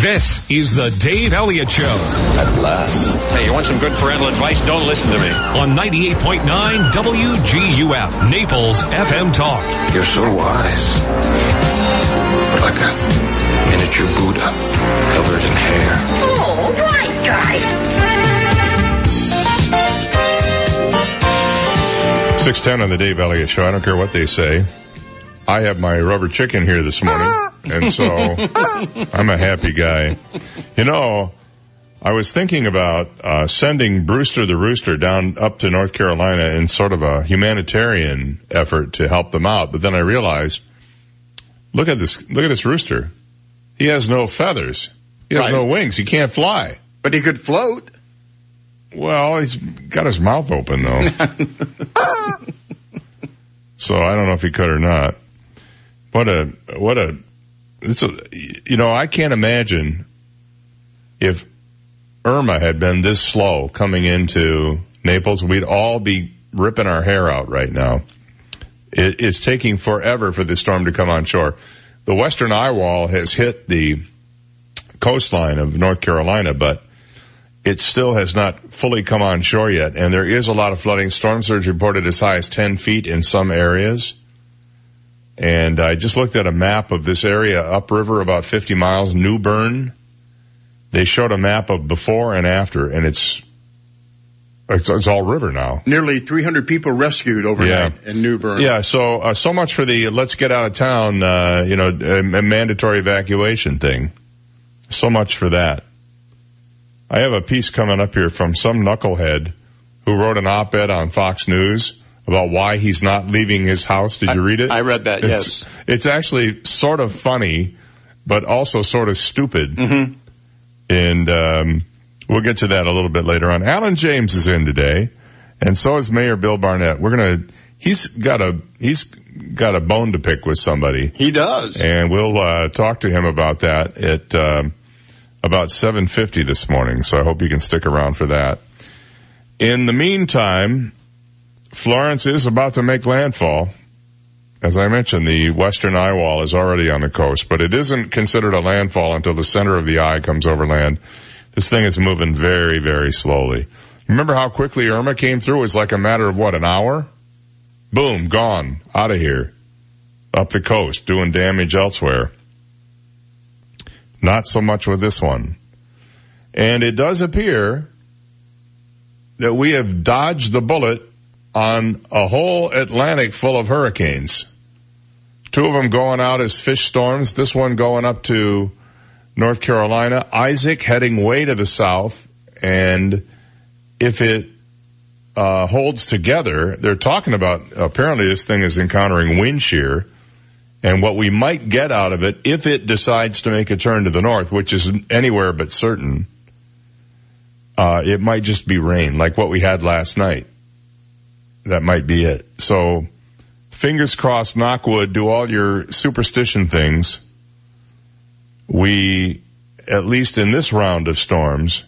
This is the Dave Elliott Show At last. Hey, you want some good parental advice? Don't listen to me. on 98.9 WGUF, Naples FM Talk. You're so wise. Like a miniature Buddha covered in hair. Oh, right, guys. 610 on the Dave Elliott Show. I don't care what they say. I have my rubber chicken here this morning, and so I'm a happy guy. You know, I was thinking about uh, sending Brewster the Rooster down up to North Carolina in sort of a humanitarian effort to help them out, but then I realized, look at this, look at this rooster. He has no feathers. He has Right. no wings. He can't fly. But he could float. Well, he's got his mouth open though. so I don't know if he could or not. What a, what a, it's a, you know, I can't imagine if Irma had been this slow coming into Naples, we'd all be ripping our hair out right now. It is taking forever for this storm to come on shore. The western eye wall has hit the coastline of North Carolina, but it still has not fully come on shore yet, and there is a lot of flooding. Storm surge reported as high as 10 feet in some areas. And I just looked at a map of this area upriver about 50 miles, New Bern. They showed a map of before and after, and it's, it's, it's all river now. Nearly 300 people rescued overnight in New Bern. Yeah, so, uh, so much for the let's get out of town, uh, you know, uh, mandatory evacuation thing. So much for that. I have a piece coming up here from some knucklehead who wrote an op-ed on Fox News about why he's not leaving his house. Did you read it? I read that, It's, yes. it's actually sort of funny, but also sort of stupid. Mm-hmm. And, um, we'll get to that a little bit later on. Alan James is in today, and so is Mayor Bill Barnett. We're gonna, he's got a, he's got a bone to pick with somebody He does. and we'll uh, talk to him about that at um, about 7:50 this morning. So I hope you can stick around for that. In the meantime, Florence is about to make landfall. As I mentioned, the western eye wall is already on the coast, but it isn't considered a landfall until the center of the eye comes over land. This thing is moving very, very slowly. Remember how quickly Irma came through? It was like a matter of what, an hour? Boom, gone, out of here up the coast doing damage elsewhere. Not so much with this one. And it does appear that we have dodged the bullet on a whole Atlantic full of hurricanes. Two of them going out as fish storms, this one going up to North Carolina, Isaac heading way to the south, and if it uh, holds together, they're talking about apparently this thing is encountering wind shear and what we might get out of it if it decides to make a turn to the north, which is anywhere but certain, uh, it might just be rain like what we had last night. That might be it. So fingers crossed, knock wood, do all your superstition things. We, at least in this round of storms,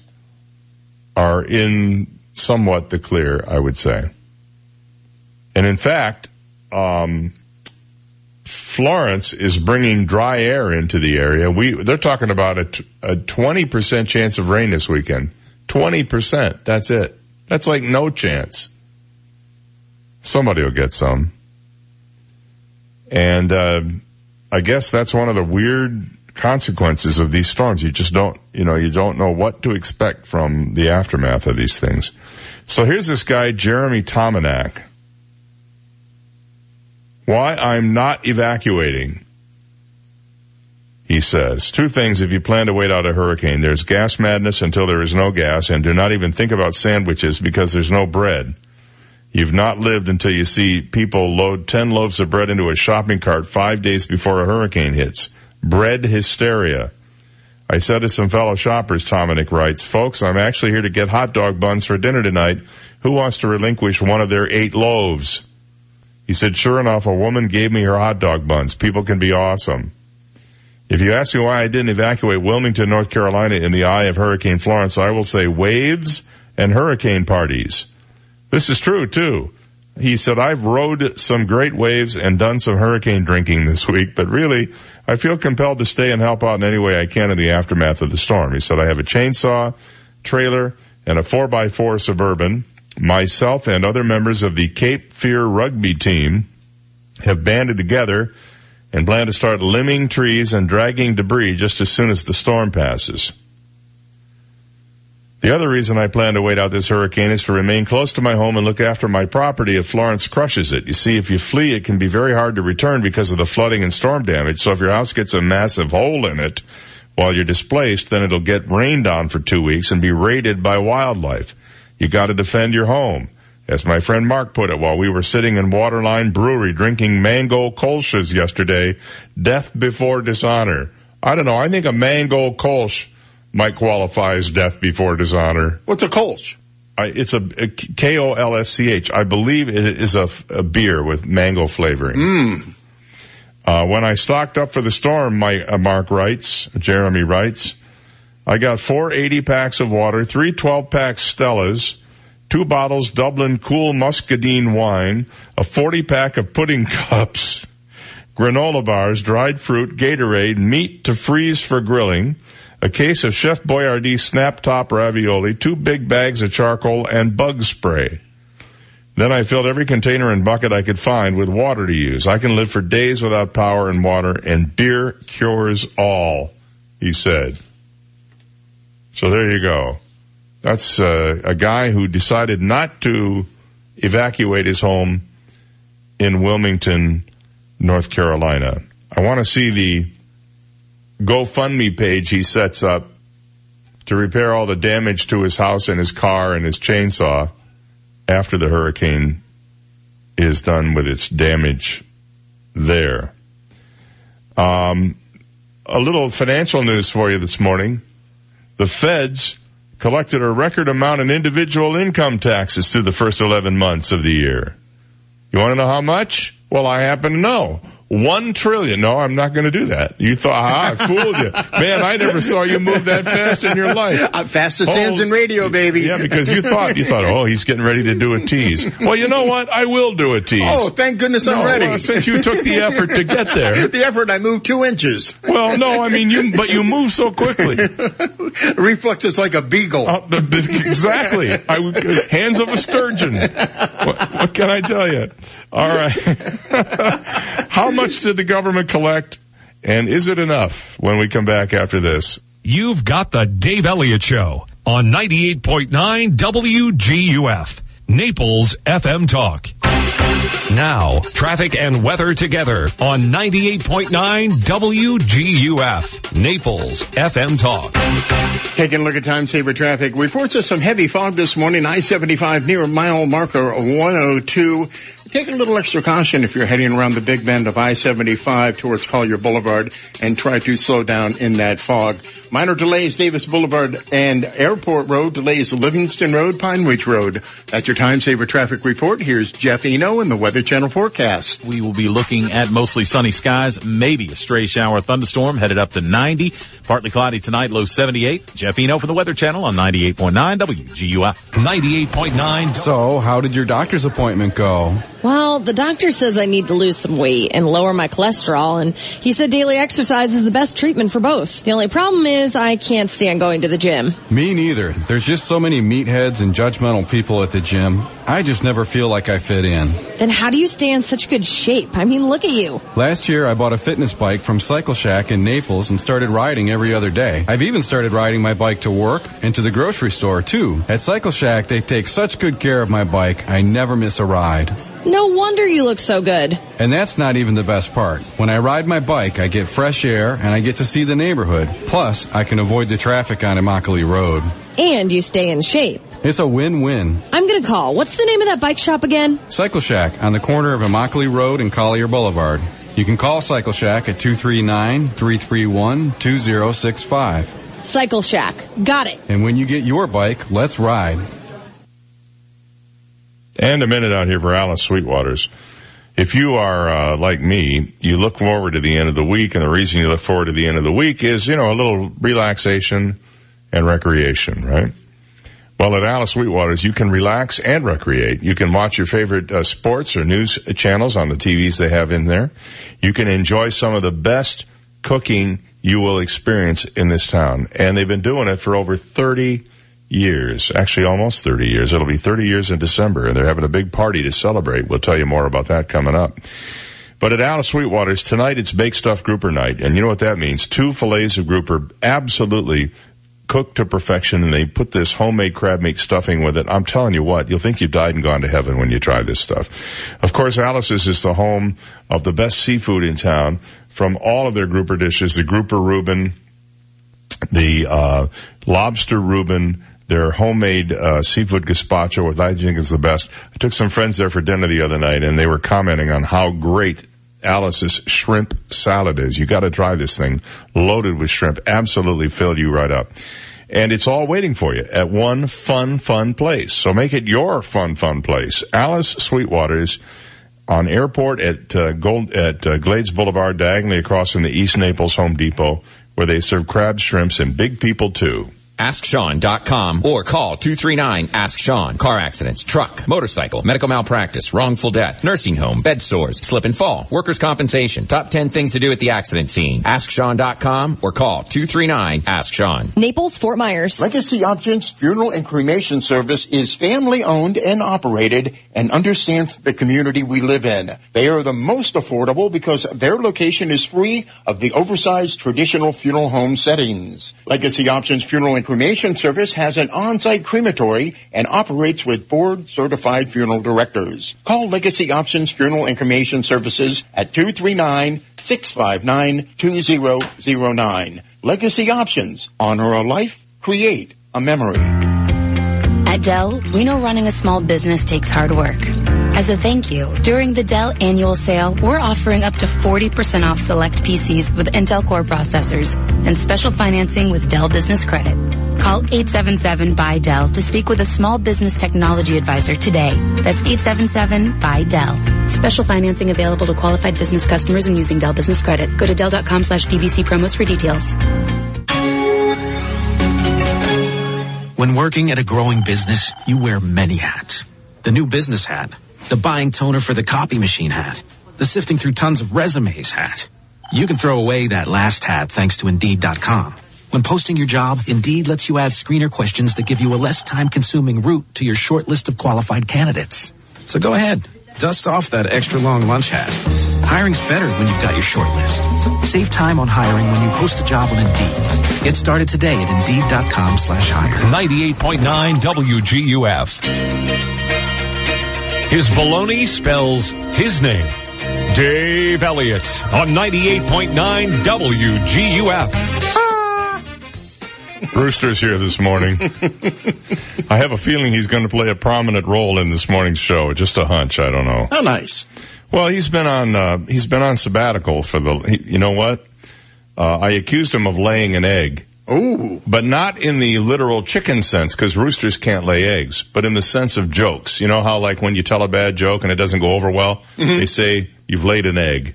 are in somewhat the clear, I would say. And in fact, um, Florence is bringing dry air into the area. We, they're talking about a, t- a 20% chance of rain this weekend. 20%. That's it. That's like no chance. Somebody will get some. And, uh, I guess that's one of the weird consequences of these storms. You just don't, you know, you don't know what to expect from the aftermath of these things. So here's this guy, Jeremy Tomanak. Why I'm not evacuating. He says, two things if you plan to wait out a hurricane. There's gas madness until there is no gas and do not even think about sandwiches because there's no bread. You've not lived until you see people load 10 loaves of bread into a shopping cart five days before a hurricane hits. Bread hysteria. I said to some fellow shoppers, Dominic writes, folks, I'm actually here to get hot dog buns for dinner tonight. Who wants to relinquish one of their eight loaves? He said, sure enough, a woman gave me her hot dog buns. People can be awesome. If you ask me why I didn't evacuate Wilmington, North Carolina in the eye of Hurricane Florence, I will say waves and hurricane parties. This is true too. He said, I've rode some great waves and done some hurricane drinking this week, but really, I feel compelled to stay and help out in any way I can in the aftermath of the storm. He said, I have a chainsaw, trailer, and a 4x4 Suburban. Myself and other members of the Cape Fear rugby team have banded together and plan to start limbing trees and dragging debris just as soon as the storm passes. The other reason I plan to wait out this hurricane is to remain close to my home and look after my property if Florence crushes it. You see, if you flee, it can be very hard to return because of the flooding and storm damage. So if your house gets a massive hole in it while you're displaced, then it'll get rained on for two weeks and be raided by wildlife. You gotta defend your home. As my friend Mark put it while we were sitting in Waterline Brewery drinking mango kolsch's yesterday, death before dishonor. I don't know, I think a mango kolsch might qualify as death before dishonor. What's a Kolsch? I, it's a, a K-O-L-S-C-H. I believe it is a, a beer with mango flavoring. Mm. Uh, when I stocked up for the storm, my, uh, Mark writes, Jeremy writes, I got four 80 packs of water, three 12 pack Stellas, two bottles Duplin Cool Muscadine wine, a 40 pack of pudding cups, granola bars, dried fruit, Gatorade, meat to freeze for grilling, a case of Chef Boyardee snap top ravioli, two big bags of charcoal, and bug spray. Then I filled every container and bucket I could find with water to use. I can live for days without power and water, and beer cures all, he said. So there you go. That's uh, a guy who decided not to evacuate his home in Wilmington, North Carolina. I want to see the GoFundMe page he sets up to repair all the damage to his house and his car and his chainsaw after the hurricane is done with its damage there. Um, a little financial news for you this morning. The feds collected a record amount in individual income taxes through the first 11 months of the year. You want to know how much? Well, I happen to know. One trillion. No, I'm not going to do that. You thought, ah, I fooled you. Man, I never saw you move that fast in your life. Fastest oh, hands in radio, baby. Yeah, because you thought, you thought, oh, he's getting ready to do a tease. Well, you know what? I will do a tease. Oh, thank goodness I'm ready. Well, since you took the effort to get there. the effort, I moved two inches. Well, no, I mean, you, but you move so quickly. Reflex is like a beagle. Uh, the, the, exactly. I, hands of a sturgeon. What, what can I tell you? All right. How much did the government collect? And is it enough when we come back after this? You've got the Dave Elliott Show on 98.9 WGUF, Naples FM Talk. Now, traffic and weather together on 98.9 WGUF, Naples FM Talk. Taking a look at time saver traffic. Reports of some heavy fog this morning, I-75 near mile marker 102. Take a little extra caution if you're heading around the big bend of I-75 towards Collier Boulevard and try to slow down in that fog. Minor delays Davis Boulevard and Airport Road, delays Livingston Road, Pine Ridge Road. That's your time saver traffic report. Here's Jeff Eno in the Weather Channel forecast. We will be looking at mostly sunny skies, maybe a stray shower thunderstorm headed up to 90. Partly cloudy tonight, low 78. Jeff Eno from the Weather Channel on 98.9 WGUF. 98.9. So, how did your doctor's appointment go? Well, the doctor says I need to lose some weight and lower my cholesterol, and he said daily exercise is the best treatment for both. The only problem is I can't stand going to the gym. Me neither. There's just so many meatheads and judgmental people at the gym. I just never feel like I fit in. Then how do you stay in such good shape? I mean, look at you. Last year, I bought a fitness bike from Cycle Shack in Naples and started riding every other day. I've even started riding my bike to work and to the grocery store too. At Cycle Shack, they take such good care of my bike, I never miss a ride. No wonder you look so good. And that's not even the best part. When I ride my bike, I get fresh air and I get to see the neighborhood. Plus, I can avoid the traffic on Immokalee Road. And you stay in shape. It's a win-win. I'm gonna call. What's the name of that bike shop again? Cycle Shack on the corner of Immokalee Road and Collier Boulevard. You can call Cycle Shack at 239-331-2065. Cycle Shack. Got it. And when you get your bike, let's ride. And a minute out here for Alice Sweetwaters. If you are uh, like me, you look forward to the end of the week, and the reason you look forward to the end of the week is, you know, a little relaxation and recreation, right? Well, at Alice Sweetwater's, you can relax and recreate. You can watch your favorite uh, sports or news channels on the TVs they have in there. You can enjoy some of the best cooking you will experience in this town. And they've been doing it for over 30 years, actually almost 30 years. It'll be 30 years in December and they're having a big party to celebrate. We'll tell you more about that coming up. But at Alice Sweetwater's tonight, it's baked stuffed grouper night. And you know what that means? Two fillets of grouper absolutely cooked to perfection and they put this homemade crab meat stuffing with it. I'm telling you what, you'll think you've died and gone to heaven when you try this stuff. Of course, Alice's is the home of the best seafood in town from all of their grouper dishes, the grouper Reuben, the, uh, lobster Reuben, their homemade uh, seafood gazpacho, which I think is the best. I took some friends there for dinner the other night, and they were commenting on how great Alice's shrimp salad is. You got to try this thing, loaded with shrimp, absolutely fill you right up. And it's all waiting for you at one fun, fun place. So make it your fun, fun place. Alice Sweetwater's on Airport at uh, Gold at uh, Glades Boulevard, diagonally across from the East Naples Home Depot, where they serve crabs, shrimps, and big people too. AskSean.com or call 239-ASK-SEAN. Car accidents, truck, motorcycle, medical malpractice, wrongful death, nursing home, bed sores, slip and fall, workers' compensation. Top 10 things to do at the accident scene. AskSean.com or call 239-ASK-SEAN. Naples, Fort Myers. Legacy Options Funeral and Cremation Service is family owned and operated and understands the community we live in. They are the most affordable because their location is free of the oversized traditional funeral home settings. Legacy Options Funeral and Cremation Service has an on-site crematory and operates with board certified funeral directors. Call Legacy Options Funeral and Cremation Services at 239-659-2009. Legacy Options. Honor a life. Create a memory. At Dell, we know running a small business takes hard work. As a thank you, during the Dell annual sale, we're offering up to 40% off select PCs with Intel Core processors and special financing with Dell Business Credit. Call 877 by Dell to speak with a small business technology advisor today. That's 877 by Dell. Special financing available to qualified business customers when using Dell Business Credit. Go to Dell.com slash DBC promos for details. When working at a growing business, you wear many hats. The new business hat, the buying toner for the copy machine hat, the sifting through tons of resumes hat. You can throw away that last hat thanks to Indeed.com. When posting your job, Indeed lets you add screener questions that give you a less time consuming route to your short list of qualified candidates. So go ahead, dust off that extra long lunch hat. Hiring's better when you've got your short list. Save time on hiring when you post a job on Indeed. Get started today at Indeed.com slash hire. 98.9 WGUF. His baloney spells his name. Dave Elliott on 98.9 WGUF. Rooster's here this morning. I have a feeling he's going to play a prominent role in this morning's show. Just a hunch. I don't know. How nice. Well, he's been on, uh, he's been on sabbatical for the, he, you know what? Uh, I accused him of laying an egg. Ooh. But not in the literal chicken sense, because roosters can't lay eggs, but in the sense of jokes. You know how like when you tell a bad joke and it doesn't go over well, Mm-hmm. they say, you've laid an egg.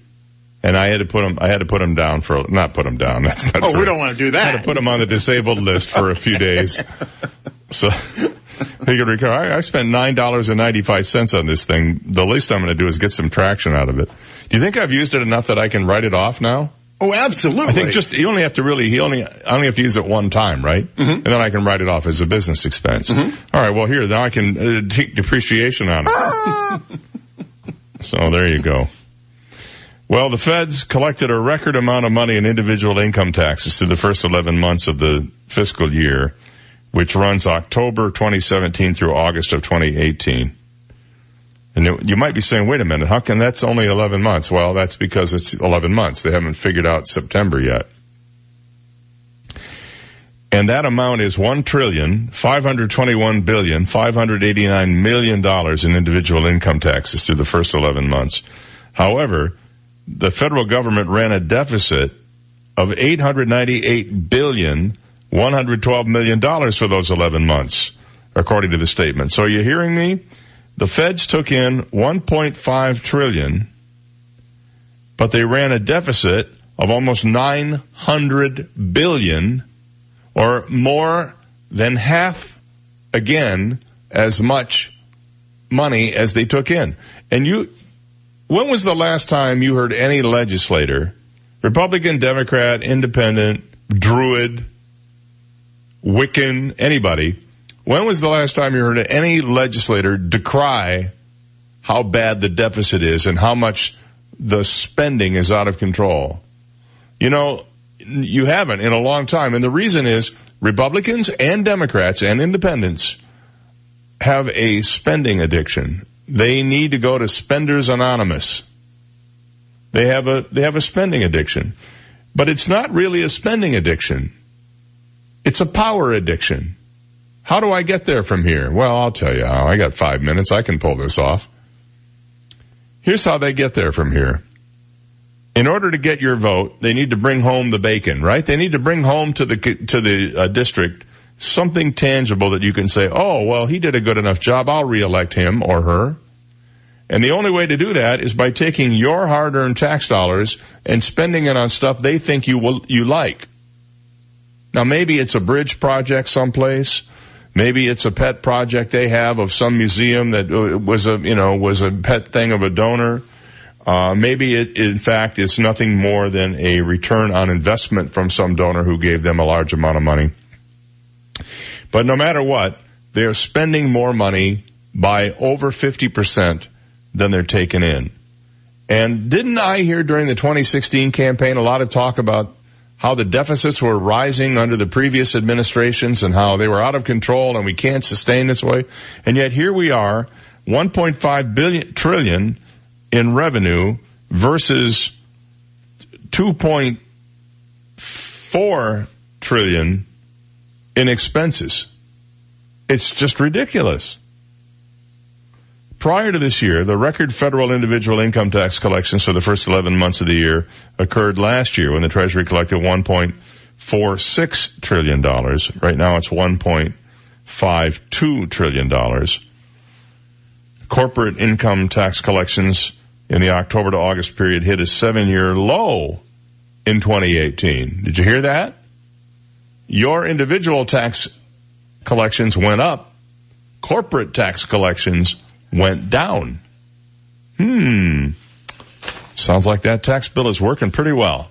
And I had to put him, I had to put him down for, not put him down. That's, that's Oh, we don't want to do I had that. to put him on the disabled list for a few days. So he could recover. I, I spent nine dollars and ninety five cents on this thing. The least I'm going to do is get some traction out of it. Do you think I've used it enough that I can write it off now? Oh, absolutely. I think just you only have to really he only I only have to use it one time, right? Mm-hmm. And then I can write it off as a business expense. All right. Well, here now I can uh, take depreciation on it. so there you go. Well, the feds collected a record amount of money in individual income taxes through the first 11 months of the fiscal year, which runs October 2017 through August of 2018. And you- might be saying, wait a minute, how can that's only 11 months? Well, that's because it's 11 months. They haven't figured out September yet. And that amount is one trillion, five hundred twenty-one billion, five hundred eighty-nine million dollars in individual income taxes through the first 11 months. However, the federal government ran a deficit of 898 billion, 112 million dollars for those 11 months, according to the statement. So are you hearing me? The feds took in 1.5 trillion, but they ran a deficit of almost 900 billion or more than half again as much money as they took in. And you, when was the last time you heard any legislator, Republican, Democrat, Independent, Druid, Wiccan, anybody, when was the last time you heard any legislator decry how bad the deficit is and how much the spending is out of control? You know, you haven't in a long time. And the reason is Republicans and Democrats and independents have a spending addiction. They need to go to Spenders Anonymous. They have a, they have a spending addiction. But it's not really a spending addiction. It's a power addiction. How do I get there from here? Well, I'll tell you how. I got five minutes. I can pull this off. Here's how they get there from here. In order to get your vote, they need to bring home the bacon, right? They need to bring home to the, to the uh, district something tangible that you can say, oh, well, he did a good enough job. I'll reelect him or her. And the only way to do that is by taking your hard-earned tax dollars and spending it on stuff they think you will, you like. Now maybe it's a bridge project someplace. Maybe it's a pet project they have of some museum that uh, was a, you know, was a pet thing of a donor. Uh, maybe it, in fact, is nothing more than a return on investment from some donor who gave them a large amount of money. But no matter what, they're spending more money by over 50% than they're taking in. And didn't I hear during the 2016 campaign a lot of talk about how the deficits were rising under the previous administrations and how they were out of control and we can't sustain this way. And yet here we are, 1.5 billion trillion in revenue versus 2.4 trillion in expenses. It's just ridiculous. Prior to this year, the record federal individual income tax collections for the first 11 months of the year occurred last year when the Treasury collected $1.46 trillion. Right now it's $1.52 trillion. Corporate income tax collections in the October to August period hit a seven year low in 2018. Did you hear that? Your individual tax collections went up. Corporate tax collections went down. Hmm. Sounds like that tax bill is working pretty well.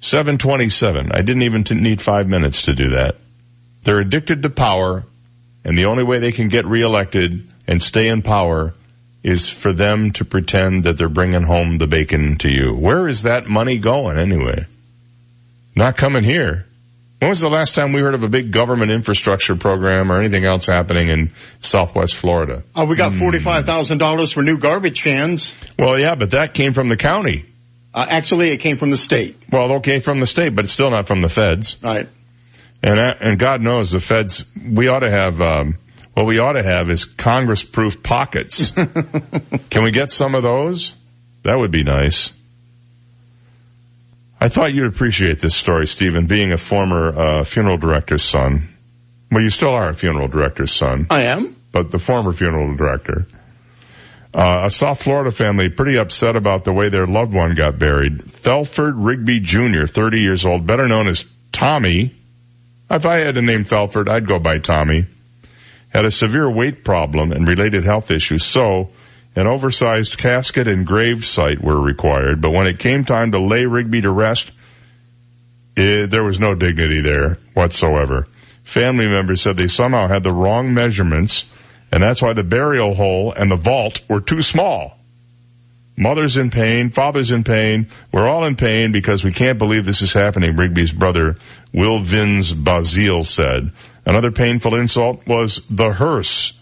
727. I didn't even need five minutes to do that. They're addicted to power and the only way they can get reelected and stay in power is for them to pretend that they're bringing home the bacon to you. Where is that money going anyway? Not coming here. When was the last time we heard of a big government infrastructure program or anything else happening in Southwest Florida? Oh, we got $45,000 for new garbage cans. Well, yeah, but that came from the county. Uh, actually, it came from the state. Well, okay, from the state, but it's still not from the feds. Right. And and God knows the feds, we ought to have, um, what we ought to have is Congress-proof pockets. Can we get some of those? That would be nice. I thought you'd appreciate this story, Stephen, being a former uh, funeral director's son. Well, you still are a funeral director's son. I am. But the former funeral director. Uh, a South Florida family pretty upset about the way their loved one got buried. Thelford Rigby Jr., 30 years old, better known as Tommy. If I had to name Thelford, I'd go by Tommy. Had a severe weight problem and related health issues, so an oversized casket and grave site were required, but when it came time to lay Rigby to rest, it, there was no dignity there whatsoever. Family members said they somehow had the wrong measurements, and that's why the burial hole and the vault were too small. Mother's in pain, father's in pain, we're all in pain because we can't believe this is happening, Rigby's brother, Will Vins Bazile said. Another painful insult was the hearse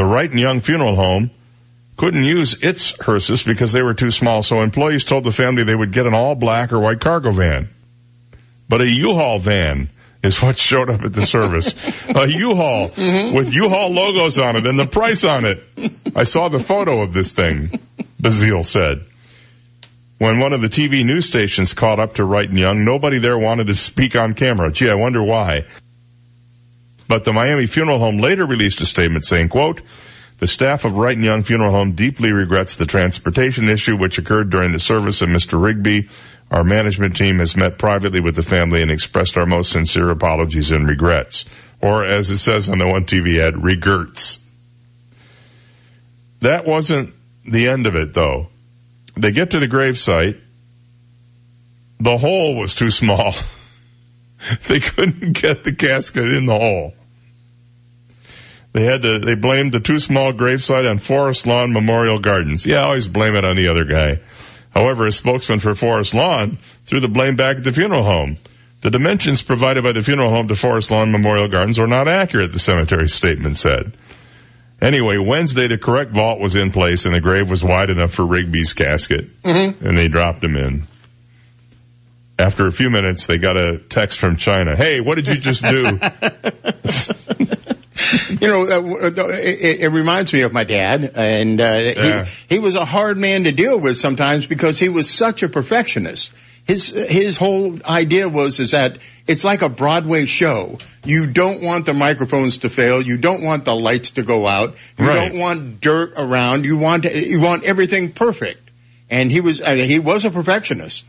the Wright and Young Funeral Home couldn't use its hearses because they were too small, so employees told the family they would get an all black or white cargo van. But a U-Haul van is what showed up at the service. a U-Haul mm-hmm. with U-Haul logos on it and the price on it. I saw the photo of this thing, Bazile said. When one of the TV news stations caught up to Wright and Young, nobody there wanted to speak on camera. Gee, I wonder why. But the Miami Funeral Home later released a statement saying, quote, the staff of Wright and Young Funeral Home deeply regrets the transportation issue which occurred during the service of Mr. Rigby. Our management team has met privately with the family and expressed our most sincere apologies and regrets. Or as it says on the one TV ad, regrets. That wasn't the end of it though. They get to the gravesite. The hole was too small. they couldn't get the casket in the hole. They had to, they blamed the too small gravesite on Forest Lawn Memorial Gardens. Yeah, I always blame it on the other guy. However, a spokesman for Forest Lawn threw the blame back at the funeral home. The dimensions provided by the funeral home to Forest Lawn Memorial Gardens were not accurate, the cemetery statement said. Anyway, Wednesday the correct vault was in place and the grave was wide enough for Rigby's casket. Mm-hmm. And they dropped him in. After a few minutes, they got a text from China. Hey, what did you just do? you know, uh, it, it, reminds me of my dad, and uh, Yeah. he, he was a hard man to deal with sometimes because he was such a perfectionist. His his whole idea was is that it's like a Broadway show. You don't want the microphones to fail. You don't want the lights to go out. You Right. don't want dirt around. You want you want everything perfect. And he was uh, he was a perfectionist.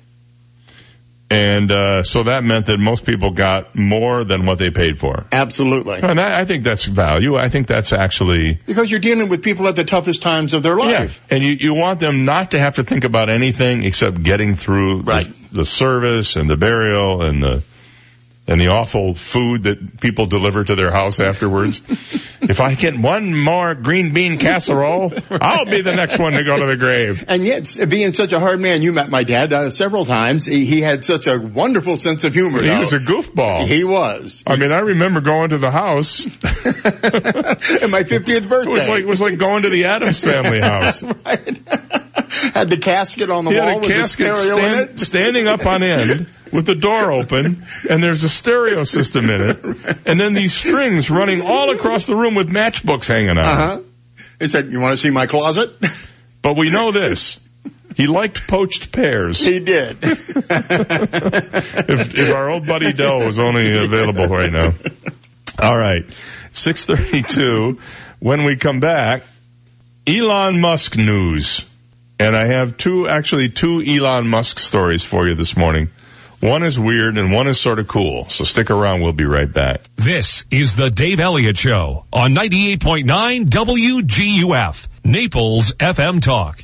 And uh, so that meant that most people got more than what they paid for. Absolutely. And I, I think that's value. I think that's actually Because you're dealing with people at the toughest times of their life. And you, you want them not to have to think about anything except getting through the, the service and the burial and the and the awful food that people deliver to their house afterwards. if I get one more green bean casserole, I'll be the next one to go to the grave. And yet, being such a hard man, you met my dad uh, several times. He, he had such a wonderful sense of humor. He though. was a goofball. He was. I mean, I remember going to the house. At my 50th birthday. It was like it was like going to the Addams family house. Had the casket on the He wall with casket the stereo in stand- it. standing up on end with the door open and there's a stereo system in it and then these strings running all across the room with matchbooks hanging out. Uh-huh. He said, you want to see my closet? But we know this. He liked poached pears. He did. if, if our old buddy Dell was only available right now. All right. 632. When we come back, Elon Musk news. And I have two, actually two Elon Musk stories for you this morning. One is weird and one is sort of cool. So stick around. We'll be right back. This is the Dave Elliott Show on 98.9 WGUF, Naples FM Talk.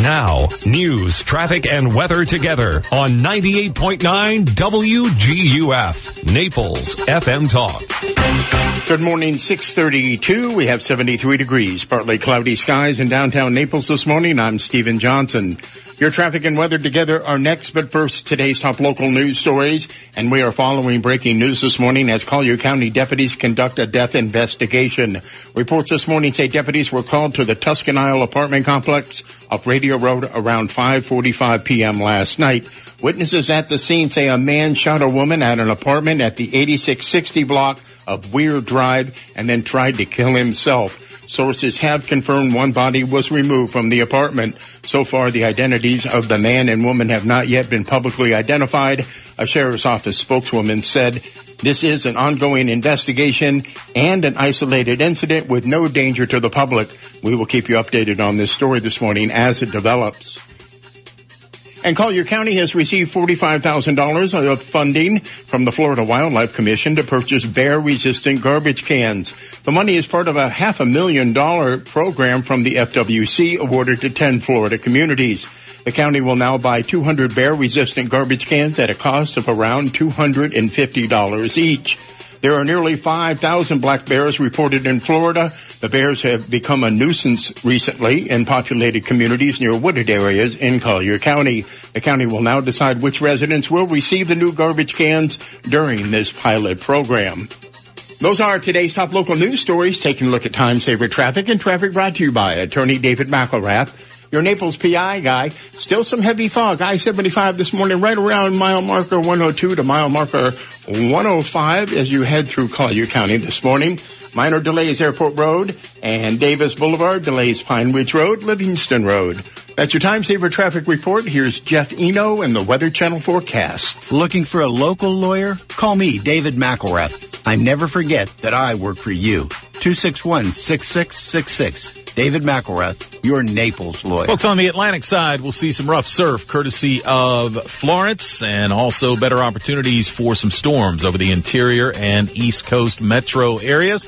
Now, news, traffic, and weather together on 98.9 WGUF, Naples FM Talk. Good morning, 632. We have 73 degrees, partly cloudy skies in downtown Naples this morning. I'm Stephen Johnson. Your traffic and weather together are next, but first, today's top local news stories. And we are following breaking news this morning as Collier County deputies conduct a death investigation. Reports this morning say deputies were called to the Tuscan Isle apartment complex off Radio Road around 5.45 p.m. last night. Witnesses at the scene say a man shot a woman at an apartment at the 8660 block of Weir Drive and then tried to kill himself. Sources have confirmed one body was removed from the apartment. So far, the identities of the man and woman have not yet been publicly identified. A sheriff's office spokeswoman said, this is an ongoing investigation and an isolated incident with no danger to the public. We will keep you updated on this story this morning as it develops. And Collier County has received $45,000 of funding from the Florida Wildlife Commission to purchase bear-resistant garbage cans. The money is part of a half a million dollar program from the FWC awarded to 10 Florida communities. The county will now buy 200 bear-resistant garbage cans at a cost of around $250 each. There are nearly 5,000 black bears reported in Florida. The bears have become a nuisance recently in populated communities near wooded areas in Collier County. The county will now decide which residents will receive the new garbage cans during this pilot program. Those are today's top local news stories. Taking a look at time saver traffic and traffic brought to you by attorney David McElrath. Your Naples PI guy. Still some heavy fog. I-75 this morning right around mile marker 102 to mile marker 105 as you head through Collier County this morning. Minor delays Airport Road and Davis Boulevard delays Pine Ridge Road, Livingston Road. That's your time saver traffic report. Here's Jeff Eno and the Weather Channel forecast. Looking for a local lawyer? Call me, David McElrath. I never forget that I work for you. 261-6666. David McElrath, your Naples lawyer. Folks on the Atlantic side we'll see some rough surf courtesy of Florence and also better opportunities for some storms over the interior and east coast metro areas.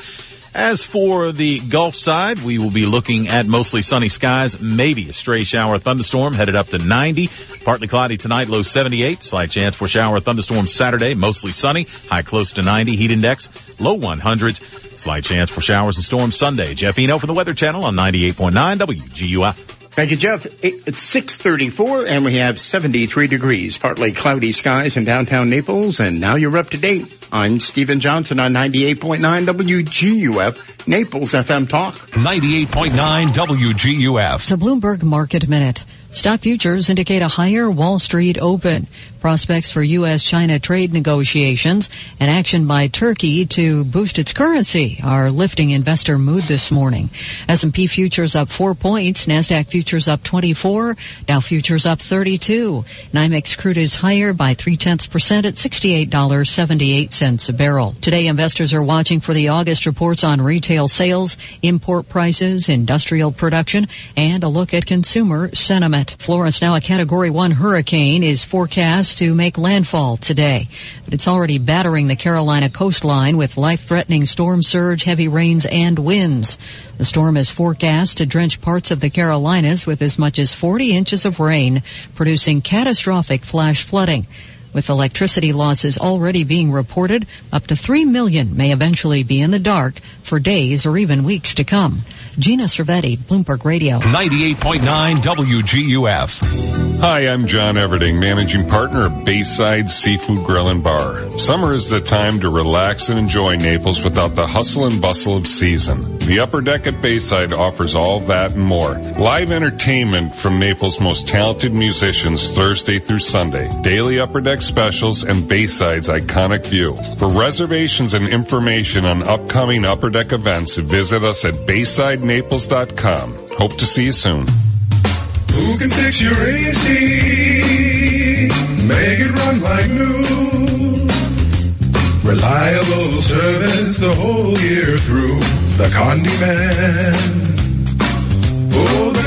As for the Gulf side, we will be looking at mostly sunny skies, maybe a stray shower thunderstorm headed up to 90. Partly cloudy tonight, low 78. Slight chance for shower thunderstorm Saturday, mostly sunny, high close to 90. Heat index, low 100s. Slight chance for showers and storms Sunday. Jeff Eno from the Weather Channel on 98.9 WGUF. Thank you, Jeff. It's 634 and we have 73 degrees, partly cloudy skies in downtown Naples. And now you're up to date. I'm Stephen Johnson on 98.9 WGUF, Naples FM Talk. 98.9 WGUF. The Bloomberg Market Minute. Stock futures indicate a higher Wall Street open. Prospects for U.S.-China trade negotiations and action by Turkey to boost its currency are lifting investor mood this morning. S&P futures up four points, NASDAQ futures up 24, Dow futures up 32. NYMEX crude is higher by three tenths percent at $68.78 a barrel. Today investors are watching for the August reports on retail sales, import prices, industrial production, and a look at consumer sentiment. Florence, now a category one hurricane, is forecast to make landfall today. But it's already battering the Carolina coastline with life-threatening storm surge, heavy rains, and winds. The storm is forecast to drench parts of the Carolinas with as much as 40 inches of rain, producing catastrophic flash flooding. With electricity losses already being reported, up to 3 million may eventually be in the dark for days or even weeks to come. Gina Cervetti, Bloomberg Radio. 98.9 WGUF. Hi, I'm John Everding, managing partner of Bayside Seafood Grill and Bar. Summer is the time to relax and enjoy Naples without the hustle and bustle of season. The Upper Deck at Bayside offers all that and more. Live entertainment from Naples' most talented musicians Thursday through Sunday. Daily Upper Deck specials and Bayside's iconic view. For reservations and information on upcoming Upper Deck events, visit us at BaysideNaples.com. Hope to see you soon. Who can fix your AC? Make it run like new. Reliable service the whole year through. The Condi Man. Oh,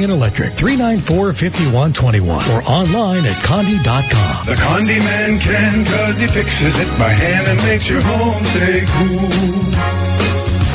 and Electric 394-5121 or online at condi.com. The Condi Man can cause he fixes it by hand and makes your home stay cool.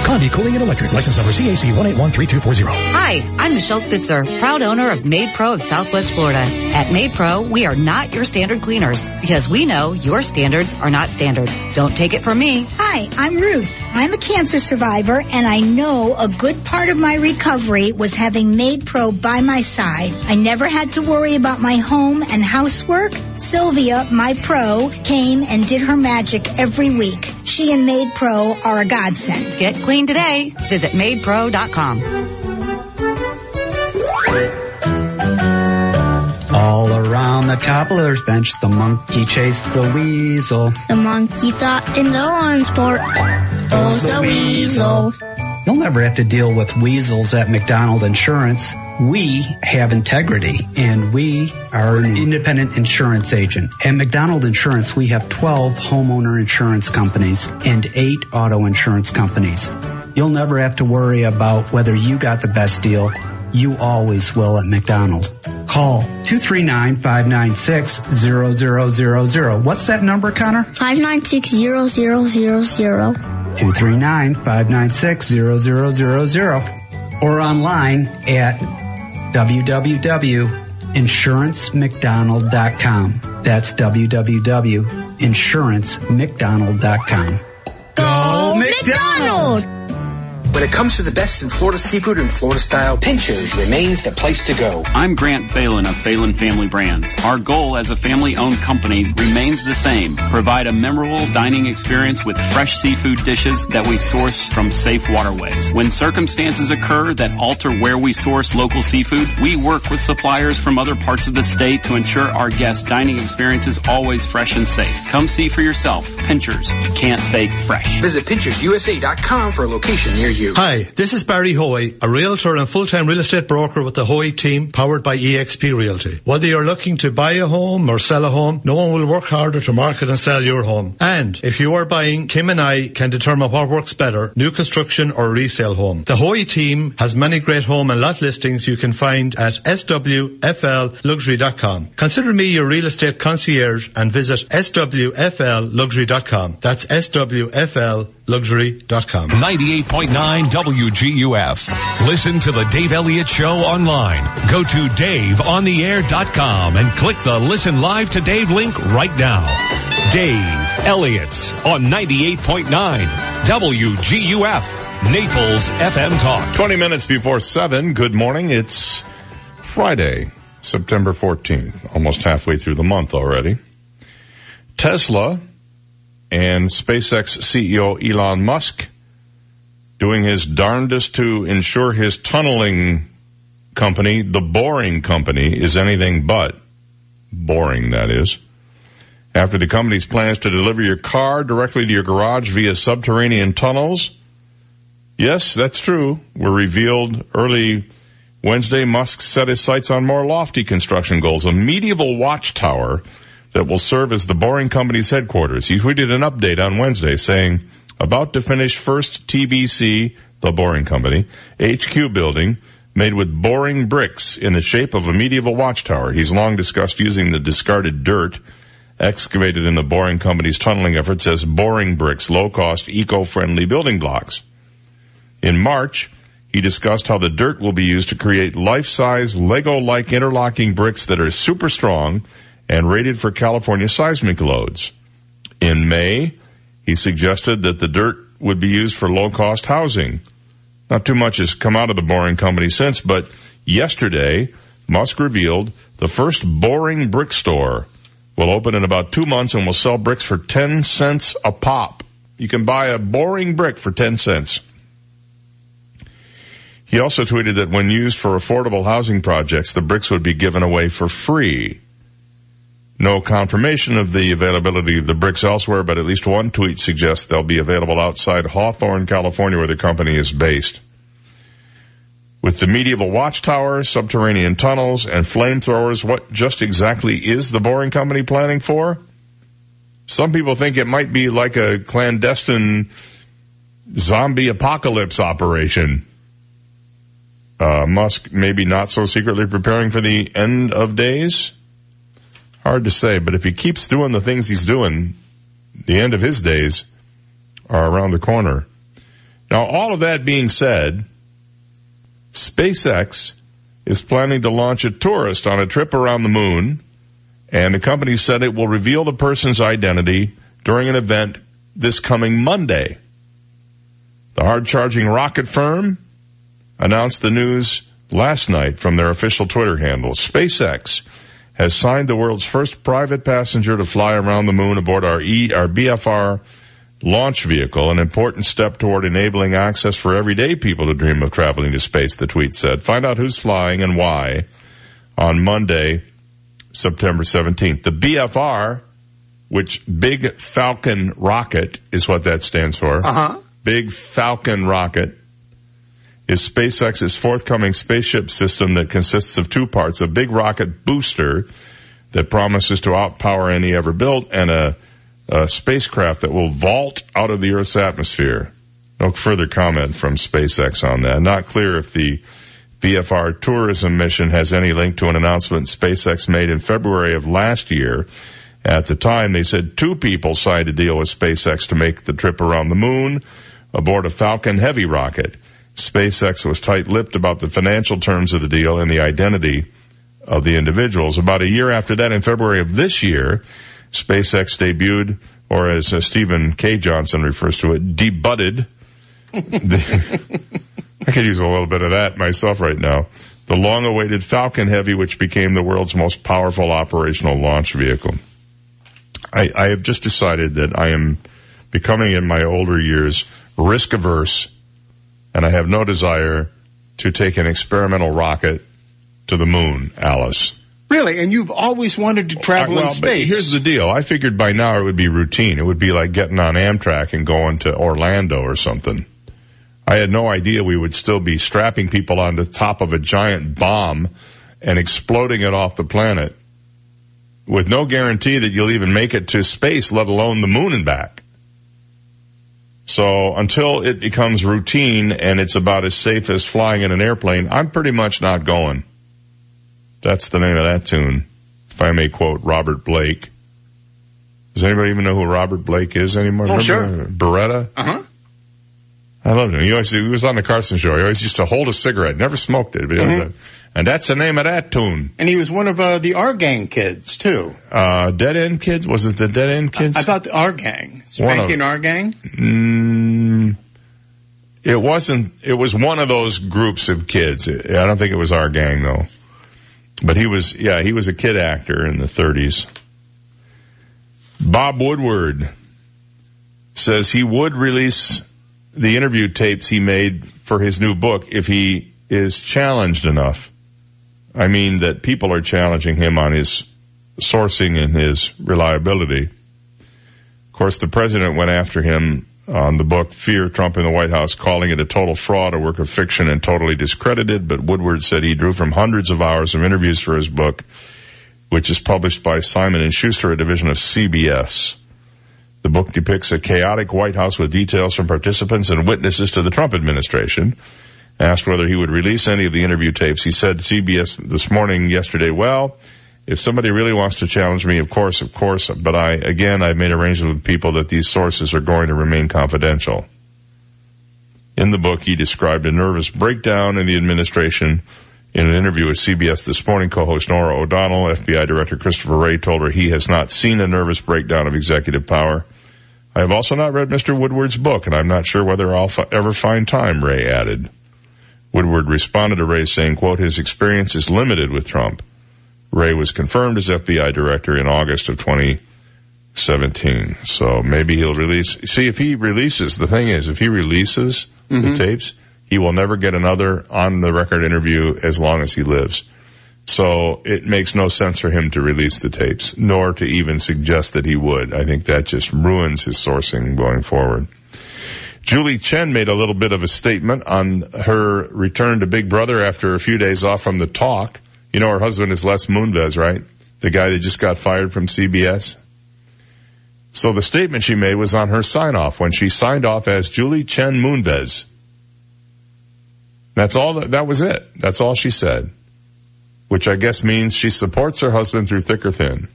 Condi Cooling and Electric. License number CAC 1813240. Hi, I'm Michelle Spitzer, proud owner of MaidPro of Southwest Florida. At MaidPro, we are not your standard cleaners because we know your standards are not standard. Don't take it from me. Hi, I'm Ruth. I'm a cancer survivor and I know a good part of my recovery was having MaidPro by my side. I never had to worry about my home and housework. Sylvia, my pro, came and did her magic every week. She and MaidPro are a godsend. Get clean today. Visit maidpro.com. All around the cobbler's bench, the monkey chased the weasel. The monkey thought in the lawn sport, goes the weasel. You'll never have to deal with weasels at McDonald Insurance. We have integrity and we are an independent insurance agent. At McDonald Insurance, we have 12 homeowner insurance companies and 8 auto insurance companies. You'll never have to worry about whether you got the best deal. You always will at McDonald. Call 239-596-0000. What's that number, Connor? 596-0000. 239-596-0000 or online at www.insurancemcdonald.com. That's www.insurancemcdonald.com. Go McDonald! When it comes to the best in Florida seafood and Florida style, Pinchers remains the place to go. I'm Grant Phelan of Phelan Family Brands. Our goal as a family-owned company remains the same. Provide a memorable dining experience with fresh seafood dishes that we source from safe waterways. When circumstances occur that alter where we source local seafood, we work with suppliers from other parts of the state to ensure our guests' dining experience is always fresh and safe. Come see for yourself. Pinchers. You can't fake fresh. Visit PinchersUSA.com for a location near you. Hi, this is Barry Hoy, a realtor and full-time real estate broker with the Hoy team powered by eXp Realty. Whether you're looking to buy a home or sell a home, no one will work harder to market and sell your home. And if you are buying, Kim and I can determine what works better, new construction or resale home. The Hoy team has many great home and lot listings you can find at swflluxury.com. Consider me your real estate concierge and visit swflluxury.com. That's swfl luxury.com. 98.9 WGUF. Listen to the Dave Elliott Show online. Go to daveontheair.com and click the listen live to Dave link right now. Dave Elliott on 98.9 WGUF. Naples FM Talk. 20 minutes before 7. Good morning. It's Friday, September 14th. Almost halfway through the month already. Tesla and SpaceX CEO Elon Musk doing his darndest to ensure his tunneling company, the Boring Company, is anything but boring, that is. After the company's plans to deliver your car directly to your garage via subterranean tunnels, yes, that's true, were revealed early Wednesday, Musk set his sights on more lofty construction goals, a medieval watchtower that will serve as the Boring Company's headquarters. He tweeted an update on Wednesday saying, about to finish first TBC, the Boring Company, HQ building made with boring bricks in the shape of a medieval watchtower. He's long discussed using the discarded dirt excavated in the Boring Company's tunneling efforts as boring bricks, low-cost, eco-friendly building blocks. In March, he discussed how the dirt will be used to create life-size Lego-like interlocking bricks that are super strong and rated for California seismic loads. In May, he suggested that the dirt would be used for low-cost housing. Not too much has come out of the Boring Company since, but yesterday, Musk revealed the first boring brick store will open in about two months and will sell bricks for 10 cents a pop. You can buy a boring brick for 10 cents. He also tweeted that when used for affordable housing projects, the bricks would be given away for free. No confirmation of the availability of the bricks elsewhere, but at least one tweet suggests they'll be available outside Hawthorne, California, where the company is based. With the medieval watchtower, subterranean tunnels, and flamethrowers, what just exactly is the Boring Company planning for? Some people think it might be like a clandestine zombie apocalypse operation. Uh, Musk maybe not so secretly preparing for the end of days? Hard to say, but if he keeps doing the things he's doing, the end of his days are around the corner. Now, all of that being said, SpaceX is planning to launch a tourist on a trip around the moon, and the company said it will reveal the person's identity during an event this coming Monday. The hard-charging rocket firm announced the news last night from their official Twitter handle. SpaceX has signed the world's first private passenger to fly around the moon aboard our E, our BFR launch vehicle, an important step toward enabling access for everyday people to dream of traveling to space, the tweet said. Find out who's flying and why on Monday, September 17th. The BFR, which Big Falcon Rocket is what that stands for. Uh-huh. Big Falcon Rocket is SpaceX's forthcoming spaceship system that consists of two parts, a big rocket booster that promises to outpower any ever built and a, a spacecraft that will vault out of the Earth's atmosphere. No further comment from SpaceX on that. Not clear if the BFR tourism mission has any link to an announcement SpaceX made in February of last year. At the time, they said two people signed a deal with SpaceX to make the trip around the moon aboard a Falcon Heavy rocket. SpaceX was tight-lipped about the financial terms of the deal and the identity of the individuals. About a year after that, in February of this year, SpaceX debuted, or as uh, Stephen K. Johnson refers to it, debutted The- I could use a little bit of that myself right now. The long-awaited Falcon Heavy, which became the world's most powerful operational launch vehicle. I, I have just decided that I am becoming in my older years risk averse and I have no desire to take an experimental rocket to the moon, Alice. Really? And you've always wanted to travel uh, well, in space. here's the deal. I figured by now it would be routine. It would be like getting on Amtrak and going to Orlando or something. I had no idea we would still be strapping people on the top of a giant bomb and exploding it off the planet with no guarantee that you'll even make it to space, let alone the moon and back. So until it becomes routine and it's about as safe as flying in an airplane, I'm pretty much not going. That's the name of that tune. If I may quote Robert Blake. Does anybody even know who Robert Blake is anymore? Oh, sure. Beretta? Uh-huh. I loved him. He always, he was on the Carson show. He always used to hold a cigarette. Never smoked it. But Mhm. And that's the name of that tune. And he was one of uh, the Our Gang kids too. Uh, Dead End Kids? Was it the Dead End Kids? I thought the Our Gang, Spanky Our Gang. Mm, it wasn't, it was one of those groups of kids. I don't think it was our gang though. But he was, yeah, he was a kid actor in the 30s. Bob Woodward says he would release the interview tapes he made for his new book if he is challenged enough. I mean that people are challenging him on his sourcing and his reliability. Of course, the president went after him on the book Fear Trump in the White House, calling it a total fraud, a work of fiction and totally discredited. But Woodward said he drew from hundreds of hours of interviews for his book, which is published by Simon and Schuster, a division of CBS. The book depicts a chaotic White House with details from participants and witnesses to the Trump administration. Asked whether he would release any of the interview tapes, he said CBS this morning, yesterday, well, if somebody really wants to challenge me, of course, of course, but I, again, I've made arrangements with people that these sources are going to remain confidential. In the book, he described a nervous breakdown in the administration. In an interview with CBS this morning, co-host Norah O'Donnell, FBI Director Christopher Wray told her he has not seen a nervous breakdown of executive power. I have also not read Mr. Woodward's book, and I'm not sure whether I'll f- ever find time, Wray added. Woodward responded to Wray saying, quote, his experience is limited with Trump. Wray was confirmed as FBI director in August of 2017. So maybe he'll release, see if he releases, the thing is, if he releases the mm-hmm. tapes, he will never get another on the record interview as long as he lives. So it makes no sense for him to release the tapes, nor to even suggest that he would. I think that just ruins his sourcing going forward. Julie Chen made a little bit of a statement on her return to Big Brother after a few days off from the talk. You know her husband is Les Moonves, right? The guy that just got fired from CBS. So the statement she made was on her sign off when she signed off as Julie Chen Moonves. That's all that, that was it. That's all she said. Which I guess means she supports her husband through thick or thin.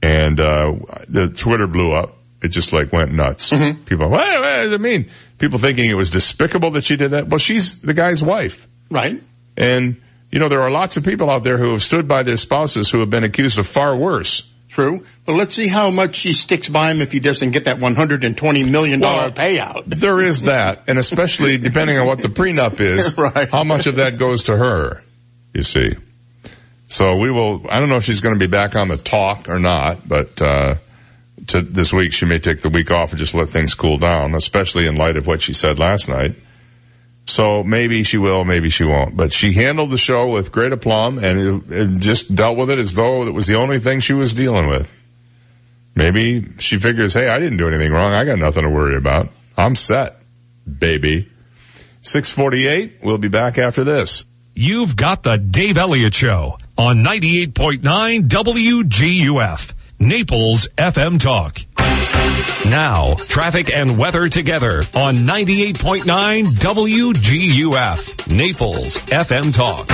And, uh, the Twitter blew up. It just like went nuts. People, what, what does it mean? People thinking it was despicable that she did that. Well, she's the guy's wife. Right. And, you know, there are lots of people out there who have stood by their spouses who have been accused of far worse. True. But let's see how much she sticks by him if he doesn't get that $120 million Well, payout. There is that, and especially depending on what the prenup is, how much of that goes to her, you see. So we will, I don't know if she's going to be back on the talk or not, but, uh, to this week she may take the week off and just let things cool down, especially in light of what she said last night. So maybe she will, maybe she won't. But she handled the show with great aplomb and it, it just dealt with it as though it was the only thing she was dealing with. Maybe she figures, hey, I didn't do anything wrong. I got nothing to worry about. I'm set, baby. 648, we'll be back after this. You've got the Dave Elliott Show on 98.9 WGUF, Naples FM Talk. Now, traffic and weather together on 98.9 WGUF, Naples FM Talk.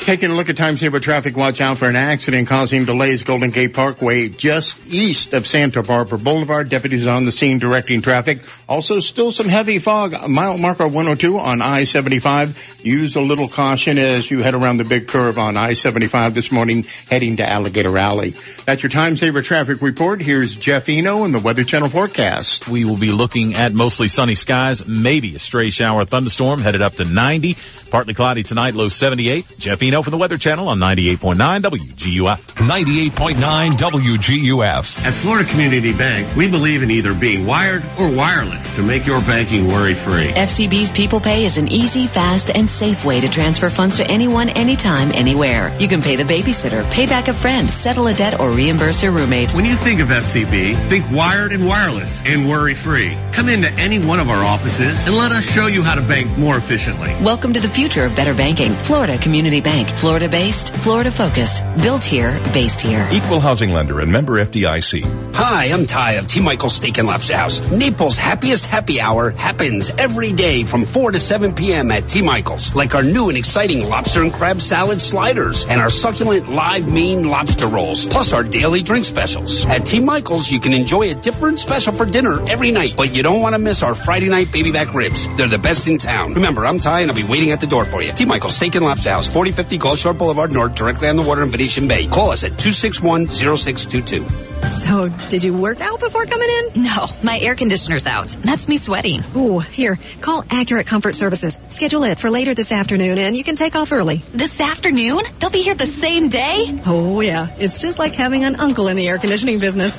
Taking a look at time saver traffic, watch out for an accident causing delays Golden Gate Parkway just east of Santa Barbara Boulevard. Deputies on the scene directing traffic. Also still some heavy fog. Mile marker 102 on I-75. Use a little caution as you head around the big curve on I-75 this morning heading to Alligator Alley. That's your time saver traffic report. Here's Jeff Eno and the Weather Channel forecast. We will be looking at mostly sunny skies, maybe a stray shower thunderstorm headed up to 90. Partly cloudy tonight, low 78. Jeff Eno from the Weather Channel on 98.9 WGUF. 98.9 WGUF. At Florida Community Bank, we believe in either being wired or wireless to make your banking worry-free. FCB's People Pay is an easy, fast, and safe way to transfer funds to anyone, anytime, anywhere. You can pay the babysitter, pay back a friend, settle a debt, or reimburse your roommate. When you think of FCB, think wired and wireless and worry-free. Come into any one of our offices and let us show you how to bank more efficiently. Welcome to the future of better banking. Florida Community Bank. Florida based, Florida focused. Built here, based here. Equal housing lender and member FDIC. Hi, I'm Ty of T. Michael's Steak and Lobster House. Naples' happiest happy hour happens every day from 4 to 7 p.m. at T. Michael's. Like our new and exciting lobster and crab salad sliders and our succulent live Maine lobster rolls, plus our daily drink specials. At T. Michael's, you can enjoy a different special for dinner every night, but you don't want to miss our Friday night baby back ribs. They're the best in town. Remember, I'm Ty and I'll be waiting at the door for you. T. Michael's Steak and Lobster House, 4050 Gulf Shore Boulevard North, directly on the water in Venetian Bay. Call us at 261-0622. So, did you work out before coming in? No, my air conditioner's out. That's me sweating. Ooh, here, call Accurate Comfort Services. Schedule it for later this afternoon and you can take off early. This afternoon? They'll be here the same day? Oh yeah, it's just like having an uncle in the air conditioning business.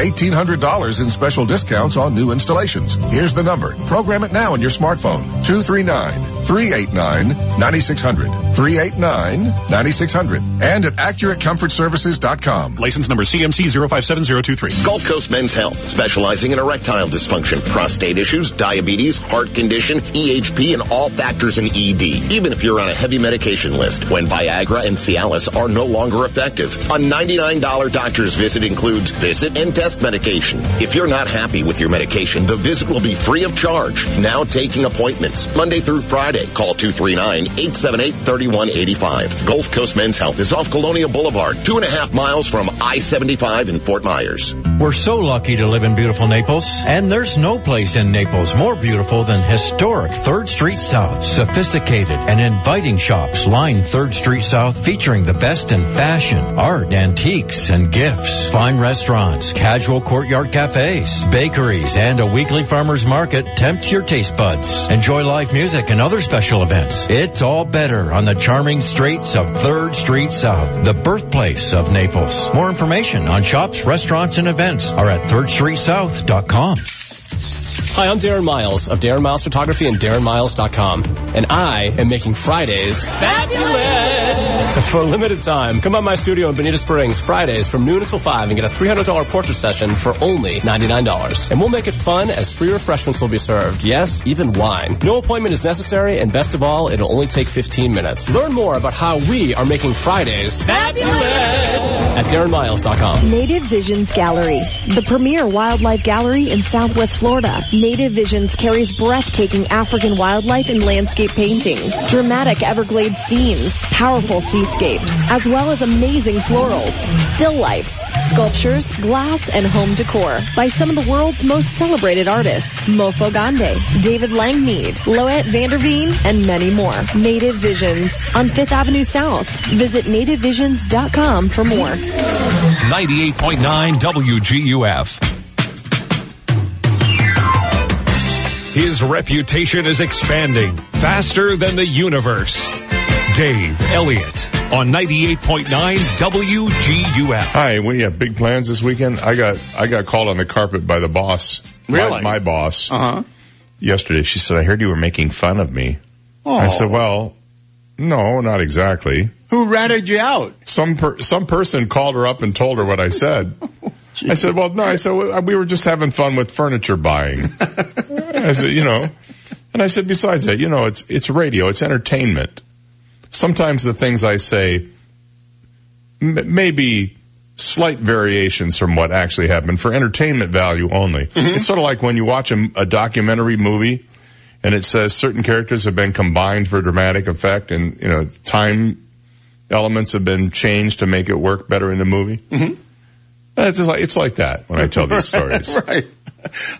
$1,800 in special discounts on new installations. Here's the number. Program it now on your smartphone. 239-389-9600. 389-9600. And at AccurateComfortServices.com. License number CMC 057023. Gulf Coast Men's Health, specializing in erectile dysfunction, prostate issues, diabetes, heart condition, EHP, and all factors in ED. Even if you're on a heavy medication list, when Viagra and Cialis are no longer effective. A $99 doctor's visit includes visit and test medication. If you're not happy with your medication, the visit will be free of charge. Now taking appointments, Monday through Friday. Call 239-878-3185. Gulf Coast Men's Health is off Colonial Boulevard, two and a half miles from I-75 in Fort Myers. We're so lucky to live in beautiful Naples, and there's no place in Naples more beautiful than historic 3rd Street South. Sophisticated and inviting shops line 3rd Street South featuring the best in fashion, art, antiques, and gifts. Fine restaurants, casual courtyard cafes, bakeries, and a weekly farmer's market tempt your taste buds. Enjoy live music and other special events. It's all better on the charming streets of 3rd Street South, the birthplace of Naples. More information on shops, restaurants, and events are at 3rdstreetsouth.com. Hi, I'm Darren Miles of Darren Miles Photography and DarrenMiles.com. And I am making Fridays fabulous! For a limited time, come by my studio in Bonita Springs Fridays from noon until 5 and get a $300 portrait session for only $99. And we'll make it fun as free refreshments will be served. Yes, even wine. No appointment is necessary and best of all, it'll only take 15 minutes. Learn more about how we are making Fridays fabulous at DarrenMiles.com. Native Visions Gallery, the premier wildlife gallery in Southwest Florida. Native Visions carries breathtaking African wildlife and landscape paintings, dramatic Everglades scenes, powerful seascapes, as well as amazing florals, still lifes, sculptures, glass, and home decor by some of the world's most celebrated artists, Mofo Gande, David Langmead, Loet Vanderveen, and many more. Native Visions on 5th Avenue South. Visit nativevisions.com for more. 98.9 WGUF. His reputation is expanding faster than the universe. Dave Elliott on 98.9 WGUF. Hi, we have big plans this weekend. I got I got called on the carpet by the boss. Really? My, my boss. Uh-huh. Yesterday she said, I heard you were making fun of me. Oh. I said, well, no, not exactly. Who ratted you out? Some per, some person called her up and told her what I said. I said, well, no, I said, we were just having fun with furniture buying. I said, you know, and I said, besides that, you know, it's, it's radio, it's entertainment. Sometimes the things I say m- maybe slight variations from what actually happened for entertainment value only. It's sort of like when you watch a, a documentary movie and it says certain characters have been combined for dramatic effect and, you know, time elements have been changed to make it work better in the movie. Mhm. It's just like, it's like that when I tell these stories. right.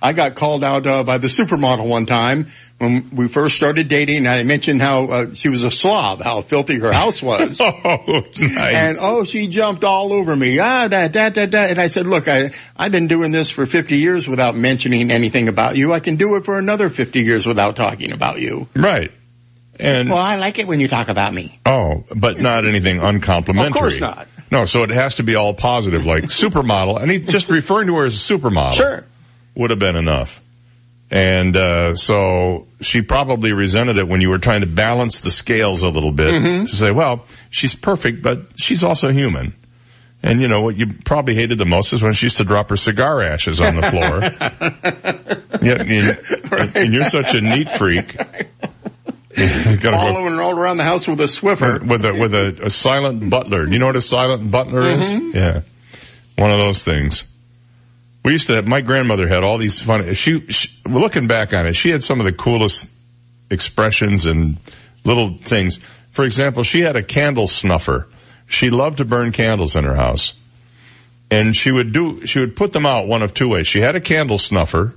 I got called out uh, by the supermodel one time when we first started dating. And I mentioned how uh, she was a slob, how filthy her house was. oh, nice. And oh, she jumped all over me. Ah, da da da da. And I said, look, I I've been doing this for 50 years without mentioning anything about you. I can do it for another 50 years without talking about you. Right. And Well, I like it when you talk about me. Oh, but not anything uncomplimentary. Of course not. No, so it has to be all positive, like supermodel. And he just referring to her as a supermodel. Sure. Would have been enough. And, uh, so she probably resented it when you were trying to balance the scales a little bit Mhm. to say, well, she's perfect, but she's also human. And you know what you probably hated the most is when she used to drop her cigar ashes on the floor. yeah, and, and you're such a neat freak. You gotta go- Following her all around the house with a Swiffer. with a with a, a silent butler. You know what a silent butler is? Mhm. Yeah, one of those things. We used to. have, My grandmother had all these fun. She, she looking back on it, she had some of the coolest expressions and little things. For example, she had a candle snuffer. She loved to burn candles in her house, and she would do. She would put them out one of two ways. She had a candle snuffer,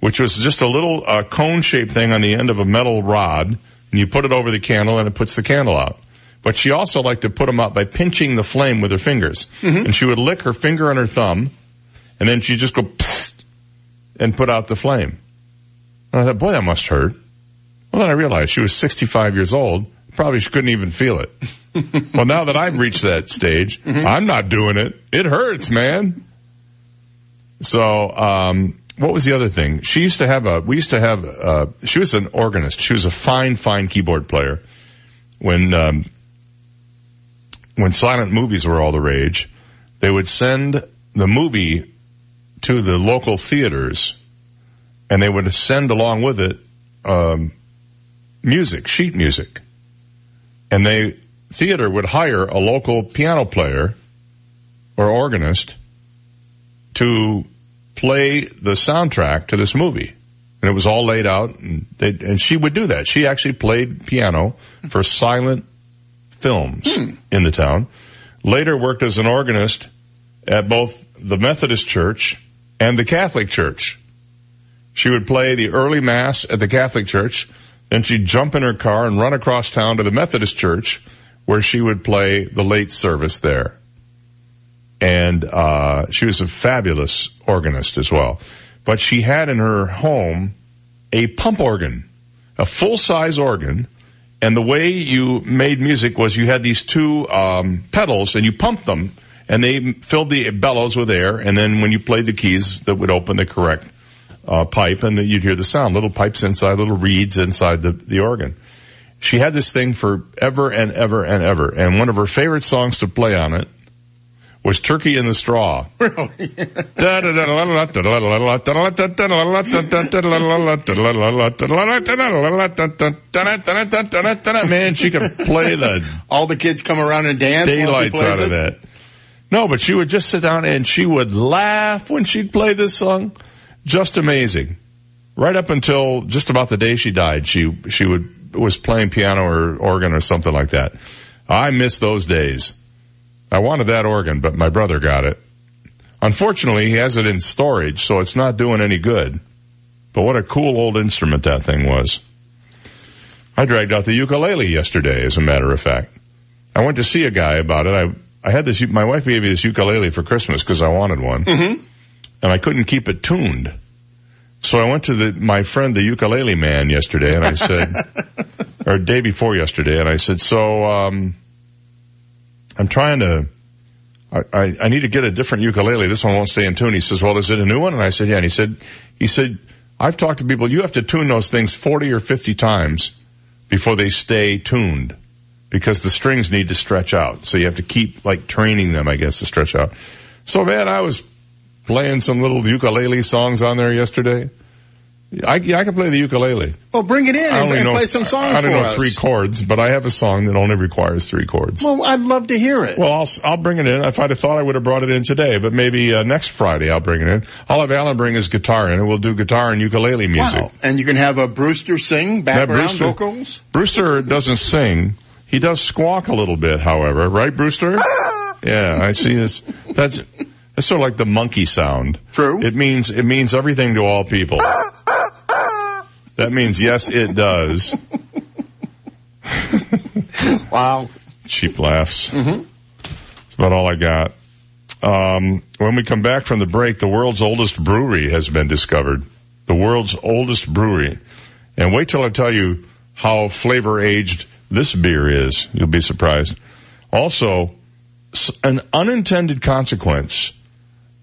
which was just a little uh, cone-shaped thing on the end of a metal rod, and you put it over the candle, and it puts the candle out. But she also liked to put them out by pinching the flame with her fingers, and she would lick her finger and her thumb, and then she'd just go psst, and put out the flame. And I thought, boy, that must hurt. Well, then I realized she was 65 years old. Probably she couldn't even feel it. well, now that I've reached that stage, I'm not doing it. It hurts, man. So, um, what was the other thing? She used to have a, we used to have, uh, she was an organist. She was a fine, fine keyboard player. When, um, when silent movies were all the rage, they would send the movie to the local theaters and they would send along with it, um, music, sheet music. And they, theater would hire a local piano player or organist to play the soundtrack to this movie. And it was all laid out and they, and she would do that. She actually played piano for silent films hmm. in the town. Later worked as an organist at both the Methodist Church and the Catholic Church. She would play the early mass at the Catholic Church, then she'd jump in her car and run across town to the Methodist Church where she would play the late service there. And, uh, she was a fabulous organist as well. But she had in her home a pump organ, a full-size organ, and the way you made music was you had these two, um, pedals and you pumped them and they filled the bellows with air and then when you played the keys that would open the correct uh, pipe and you'd hear the sound. Little pipes inside, little reeds inside the, the organ. She had this thing for ever and ever and ever. And one of her favorite songs to play on it was Turkey in the Straw. Really? Man, she could play the All the kids come around and dance. daylights out of it. that. No, but she would just sit down and she would laugh when she'd play this song. Just amazing. Right up until just about the day she died, she, she would, was playing piano or organ or something like that. I miss those days. I wanted that organ, but my brother got it. Unfortunately, he has it in storage, so it's not doing any good. But what a cool old instrument that thing was. I dragged out the ukulele yesterday, as a matter of fact. I went to see a guy about it. I, I had this, my wife gave me this ukulele for Christmas because I wanted one. Mm-hmm. And I couldn't keep it tuned. So I went to the, my friend, the ukulele man yesterday and I said, or day before yesterday, and I said, so, um, I'm trying to, I, I, I need to get a different ukulele. This one won't stay in tune. He says, well, is it a new one? And I said, yeah. And he said, he said, I've talked to people, you have to tune those things 40 or 50 times before they stay tuned because the strings need to stretch out. So you have to keep like training them, I guess, to stretch out. So man, I was playing some little ukulele songs on there yesterday I, yeah, I can play the ukulele. Well, bring it in I and, and know, play some songs I don't for know us. three chords, but I have a song that only requires three chords. Well, I'd love to hear it. Well, I'll, I'll bring it in. If I'd have thought I would have brought it in today, but maybe uh, next Friday I'll bring it in. I'll have Alan bring his guitar in and we'll do guitar and ukulele music. Wow. And you can have a Brewster sing background Brewster- vocals. Brewster doesn't sing. He does squawk a little bit, however, right, Brewster? yeah, I see this. That's, that's sort of like the monkey sound. True. It means, it means everything to all people. That means yes, it does. wow. Cheap laughs. Mm-hmm. That's about all I got. Um, when we come back from the break, the world's oldest brewery has been discovered. The world's oldest brewery. And wait till I tell you how flavor aged this beer is. You'll be surprised. Also, an unintended consequence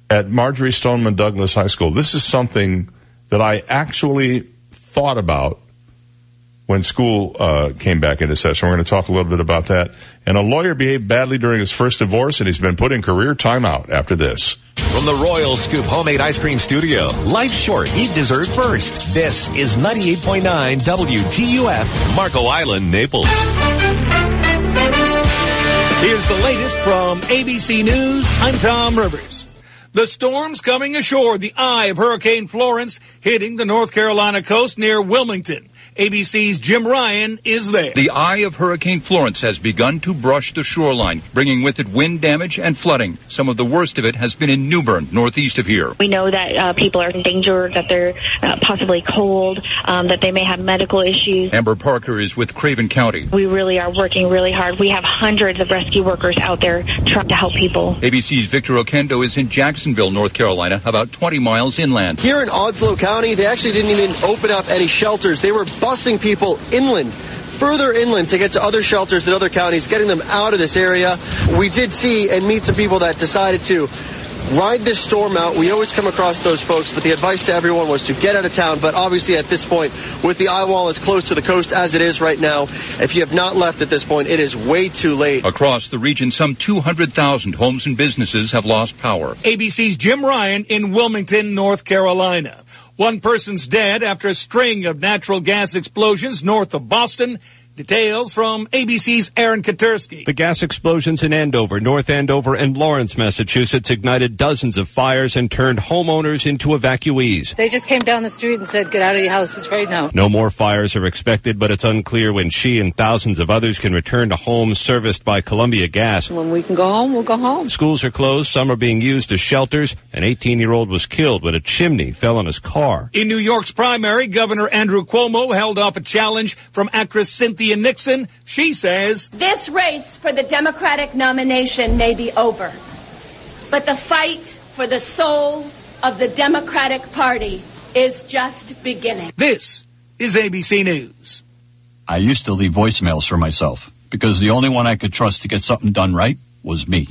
at Marjory Stoneman Douglas High School. This is something that I actually thought about when school uh, came back into session. We're going to talk a little bit about that. And a lawyer behaved badly during his first divorce, and he's been put in career timeout after this. From the Royal Scoop Homemade Ice Cream Studio, life short, eat dessert first. This is 98.9 WGUF, Marco Island, Naples. Here's the latest from ABC News. I'm Tom Rivers. The storm's coming ashore. The eye of Hurricane Florence hitting the North Carolina coast near Wilmington. ABC's Jim Ryan is there. The eye of Hurricane Florence has begun to brush the shoreline, bringing with it wind damage and flooding. Some of the worst of it has been in New Bern, northeast of here. We know that uh, people are in danger, that they're uh, possibly cold, um, that they may have medical issues. Amber Parker is with Craven County. We really are working really hard. We have hundreds of rescue workers out there trying to help people. ABC's Victor Oquendo is in Jacksonville, North Carolina, about 20 miles inland. Here in Onslow County, they actually didn't even open up any shelters. They were busing people inland, further inland to get to other shelters in other counties, getting them out of this area. We did see and meet some people that decided to ride this storm out. We always come across those folks, but the advice to everyone was to get out of town. But obviously at this point, with the eye wall as close to the coast as it is right now, if you have not left at this point, it is way too late. Across the region, some 200,000 homes and businesses have lost power. ABC's Jim Ryan in Wilmington, North Carolina. One person's dead after a string of natural gas explosions north of Boston. Details from ABC's Aaron Katersky. The gas explosions in Andover, North Andover, and Lawrence, Massachusetts ignited dozens of fires and turned homeowners into evacuees. They just came down the street and said, get out of your houses right now. No more fires are expected, but it's unclear when she and thousands of others can return to homes serviced by Columbia Gas. When we can go home, we'll go home. Schools are closed, some are being used as shelters. An 18-year-old was killed when a chimney fell on his car. In New York's primary, Governor Andrew Cuomo held off a challenge from actress Cynthia Nixon. She says, This race for the Democratic nomination may be over, but the fight for the soul of the Democratic Party is just beginning. This is ABC News. I used to leave voicemails for myself because the only one I could trust to get something done right was me.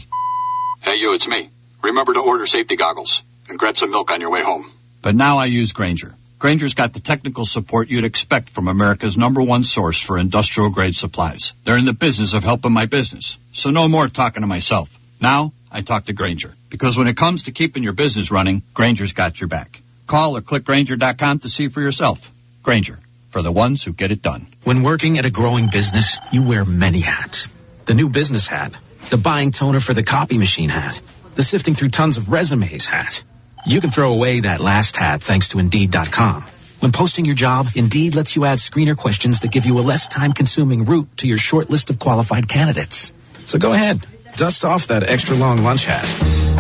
Hey, you, it's me. Remember to order safety goggles and grab some milk on your way home. But now I use Grainger. Grainger's got the technical support you'd expect from America's number one source for industrial grade supplies. They're in the business of helping my business. So no more talking to myself. Now I talk to Grainger because when it comes to keeping your business running, Grainger's got your back. Call or click Grainger.com to see for yourself. Grainger for the ones who get it done. When working at a growing business, you wear many hats. The new business hat, the buying toner for the copy machine hat, the sifting through tons of resumes hat. You can throw away that last hat thanks to Indeed.com. When posting your job, Indeed lets you add screener questions that give you a less time consuming route to your short list of qualified candidates. So go ahead, dust off that extra long lunch hat.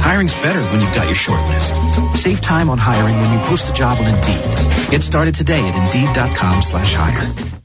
Hiring's better when you've got your short list. Save time on hiring when you post a job on Indeed. Get started today at Indeed.com slash hire.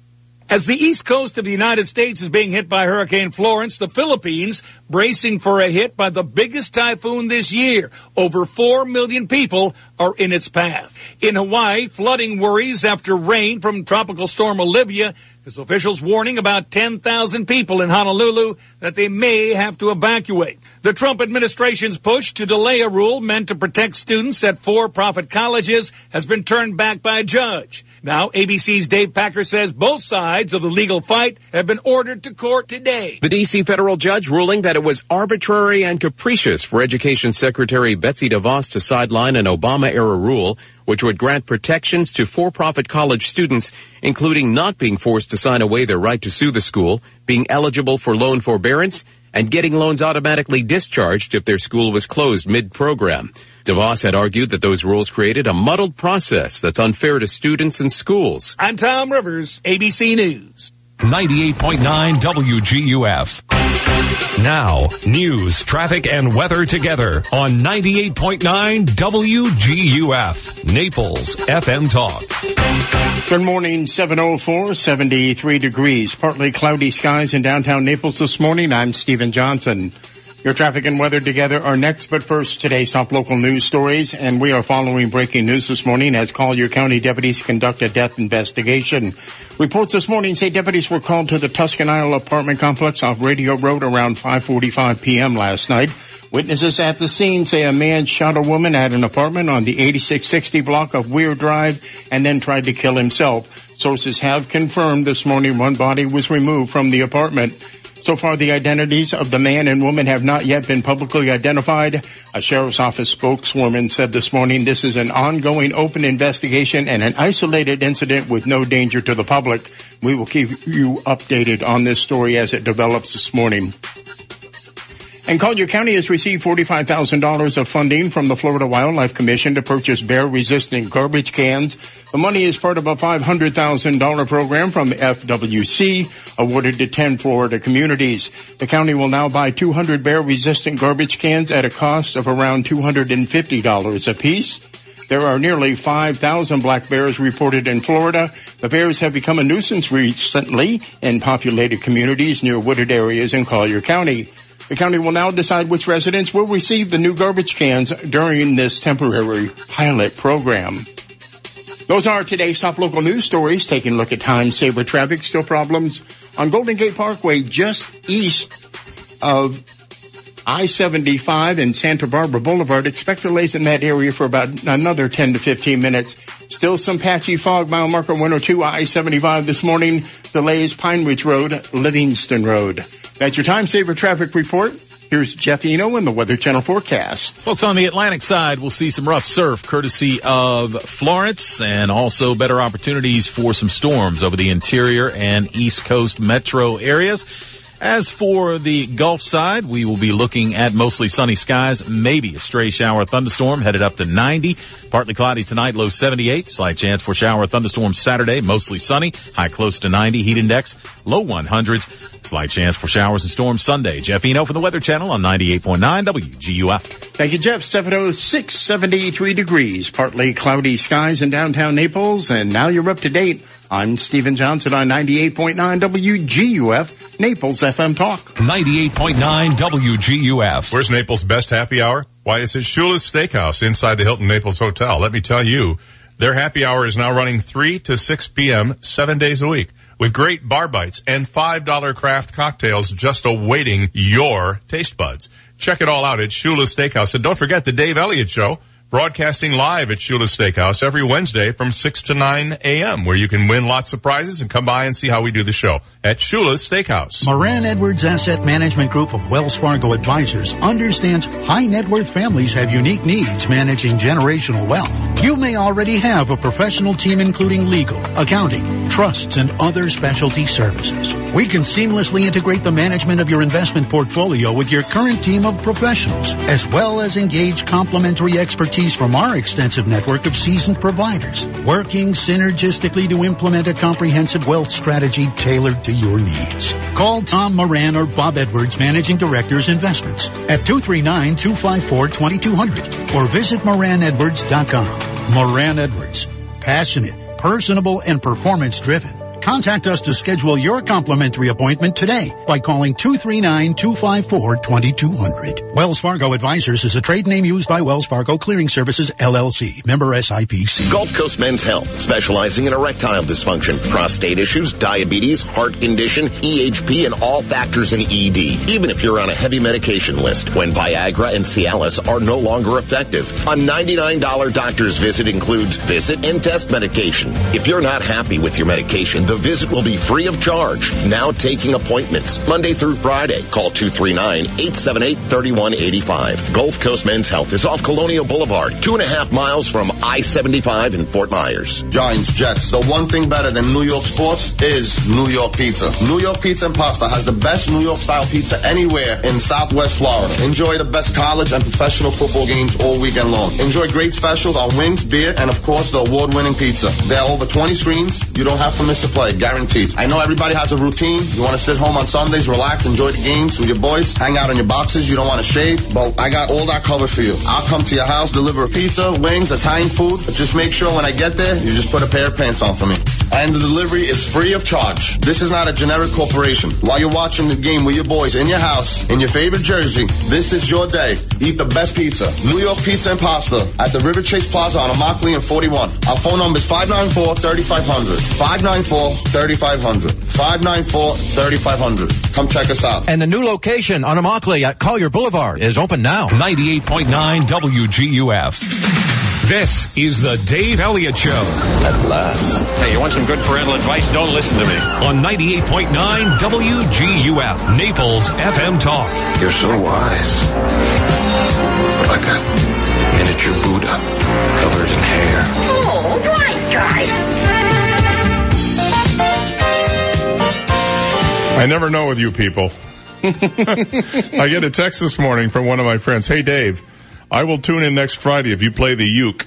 As the east coast of the United States is being hit by Hurricane Florence, the Philippines bracing for a hit by the biggest typhoon this year. Over 4 million people are in its path. In Hawaii, flooding worries after rain from Tropical Storm Olivia as officials warning about 10,000 people in Honolulu that they may have to evacuate. The Trump administration's push to delay a rule meant to protect students at for-profit colleges has been turned back by a judge. Now, ABC's Dave Packer says both sides of the legal fight have been ordered to court today. The D.C. federal judge ruling that it was arbitrary and capricious for Education Secretary Betsy DeVos to sideline an Obama-era rule which would grant protections to for-profit college students, including not being forced to sign away their right to sue the school, being eligible for loan forbearance, and getting loans automatically discharged if their school was closed mid-program. DeVos had argued that those rules created a muddled process that's unfair to students and schools. I'm Tom Rivers, ABC News. 98.9 WGUF. Now, news, traffic, and weather together on 98.9 WGUF. Naples FM Talk. Good morning, 704, 73 degrees. Partly cloudy skies in downtown Naples this morning. I'm Stephen Johnson. Your traffic and weather together are next, but first, today's top local news stories, and we are following breaking news this morning as Collier County deputies conduct a death investigation. Reports this morning say deputies were called to the Tuscan Isle apartment complex off Radio Road around 5.45 p.m. last night. Witnesses at the scene say a man shot a woman at an apartment on the 8660 block of Weir Drive and then tried to kill himself. Sources have confirmed this morning one body was removed from the apartment. So far, the identities of the man and woman have not yet been publicly identified. A sheriff's office spokeswoman said this morning this is an ongoing open investigation and an isolated incident with no danger to the public. We will keep you updated on this story as it develops this morning. And Collier County has received $45,000 of funding from the Florida Wildlife Commission to purchase bear-resistant garbage cans. The money is part of a $500,000 program from FWC awarded to 10 Florida communities. The county will now buy 200 bear-resistant garbage cans at a cost of around $250 apiece. There are nearly 5,000 black bears reported in Florida. The bears have become a nuisance recently in populated communities near wooded areas in Collier County. The county will now decide which residents will receive the new garbage cans during this temporary pilot program. Those are today's top local news stories. Taking a look at time saver traffic, still problems on Golden Gate Parkway just east of I-75 and Santa Barbara Boulevard. Expect delays in that area for about another 10 to 15 minutes. Still some patchy fog, mile marker 102 I-75 this morning. Delays Pine Ridge Road, Livingston Road. That's your time saver traffic report. Here's Jeff Eno in the Weather Channel forecast. Folks on the Atlantic side we'll see some rough surf courtesy of Florence and also better opportunities for some storms over the interior and east coast metro areas. As for the Gulf side, we will be looking at mostly sunny skies, maybe a stray shower thunderstorm headed up to 90. Partly cloudy tonight, low 78. Slight chance for shower thunderstorm Saturday, mostly sunny, high close to 90. Heat index, low 100s. Slight chance for showers and storms Sunday. Jeff Eno from the Weather Channel on 98.9 WGUF. Thank you, Jeff. 706, 73 degrees. Partly cloudy skies in downtown Naples. And now you're up to date. I'm Stephen Johnson on 98.9 WGUF, Naples FM Talk. 98.9 WGUF. Where's Naples' best happy hour? Why, it's at Shula's Steakhouse inside the Hilton Naples Hotel. Let me tell you, their happy hour is now running 3 to 6 p.m. seven days a week with great bar bites and $5 craft cocktails just awaiting your taste buds. Check it all out at Shula's Steakhouse. And don't forget the Dave Elliott Show broadcasting live at Shula's Steakhouse every Wednesday from 6 to 9 a.m. where you can win lots of prizes and come by and see how we do the show at Shula's Steakhouse. Moran Edwards Asset Management Group of Wells Fargo Advisors understands high net worth families have unique needs managing generational wealth. You may already have a professional team including legal, accounting, trusts, and other specialty services. We can seamlessly integrate the management of your investment portfolio with your current team of professionals, as well as engage complementary expertise from our extensive network of seasoned providers, working synergistically to implement a comprehensive wealth strategy tailored to your needs. Call Tom Moran or Bob Edwards, Managing Directors Investments at 239-254-2200 or visit moranedwards.com. Moran Edwards, passionate, personable, and performance driven. Contact us to schedule your complimentary appointment today by calling 239-254-2200. Wells Fargo Advisors is a trade name used by Wells Fargo Clearing Services, LLC, member SIPC. Gulf Coast Men's Health, specializing in erectile dysfunction, prostate issues, diabetes, heart condition, EHP, and all factors in ED. Even if you're on a heavy medication list, when Viagra and Cialis are no longer effective. A $99 doctor's visit includes visit and test medication. If you're not happy with your medication, the visit will be free of charge. Now taking appointments Monday through Friday. Call 239-878-3185. Gulf Coast Men's Health is off Colonial Boulevard, two and a half miles from I-75 in Fort Myers. Giants, Jets. The one thing better than New York sports is New York pizza. New York Pizza and Pasta has the best New York style pizza anywhere in Southwest Florida. Enjoy the best college and professional football games all weekend long. Enjoy great specials on wings, beer, and of course the award-winning pizza. There are over 20 screens. You don't have to miss a play, guaranteed. I know everybody has a routine. You want to sit home on Sundays, relax, enjoy the games with your boys, hang out on your boxes. You don't want to shave, but I got all that covered for you. I'll come to your house, deliver pizza, wings, Italian food. But just make sure when I get there, you just put a pair of pants on for me. And the delivery is free of charge. This is not a generic corporation. While you're watching the game with your boys in your house, in your favorite jersey, this is your day. Eat the best pizza. New York Pizza and Pasta at the River Chase Plaza on Immokalee and 41. Our phone number is 594-3500. 594-3500. 594-3500. Come check us out. And the new location on Immokalee at Collier Boulevard is open now. 98.9 WGUF. This is the Dave Elliott Show. At last. Hey, you want some good parental advice? Don't listen to me. On 98.9 WGUF, Naples FM Talk. You're so wise. Like a miniature Buddha covered in hair. Oh, right, guys. I never know with you people. I get a text this morning from one of my friends. Hey Dave, I will tune in next Friday if you play the uke.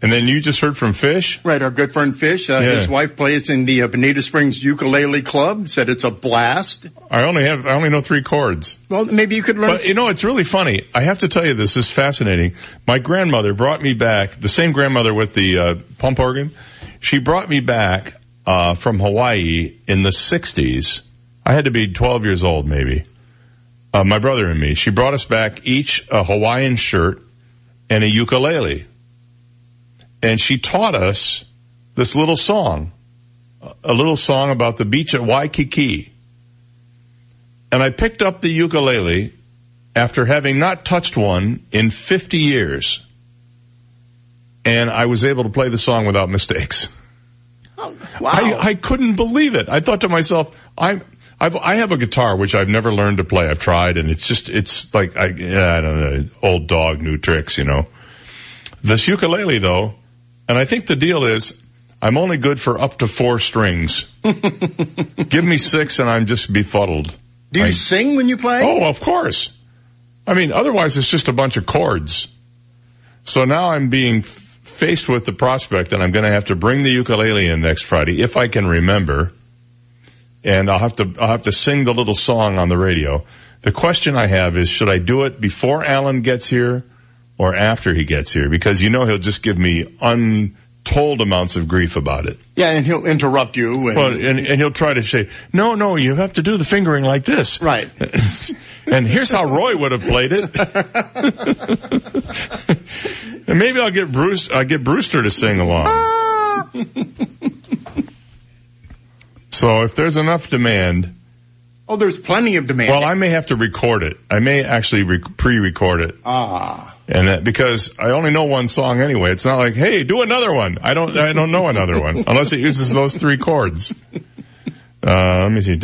And then you just heard from Fish? Right, our good friend Fish. Uh, Yeah. His wife plays in the uh, Bonita Springs Ukulele Club. Said it's a blast. I only have, I only know three chords. Well, maybe you could learn. But you know, it's really funny. I have to tell you this is fascinating. My grandmother brought me back, the same grandmother with the uh, pump organ. She brought me back uh, from Hawaii in the 60s. I had to be 12 years old maybe. Uh, my brother and me. She brought us back each a Hawaiian shirt and a ukulele. And she taught us this little song, a little song about the beach at Waikiki. And I picked up the ukulele after having not touched one in 50 years. And I was able to play the song without mistakes. Oh, wow. I, I couldn't believe it. I thought to myself, I'm, I've, I have a guitar which I've never learned to play. I've tried and it's just, it's like, I, I don't know, old dog, new tricks, you know. This ukulele though, and I think the deal is, I'm only good for up to four strings. Give me six and I'm just befuddled. Do you I- sing when you play? Oh, of course. I mean, otherwise it's just a bunch of chords. So now I'm being faced with the prospect that I'm going to have to bring the ukulele in next Friday if I can remember. And I'll have to, I'll have to sing the little song on the radio. The question I have is, should I do it before Alan gets here or after he gets here? Because you know he'll just give me untold amounts of grief about it. Yeah, and he'll interrupt you. And, Well, and, and he'll try to say, no, no, you have to do the fingering like this. Right. and here's how Roy would have played it. and maybe I'll get Bruce, I'll get Brewster to sing along. so if there's enough demand, oh, there's plenty of demand. well, I may have to record it. I may actually re- pre-record it. ah, And that, because I only know one song anyway. It's not like, hey, do another one. I don't, I don't know another one unless it uses those three chords. Uh, let me see.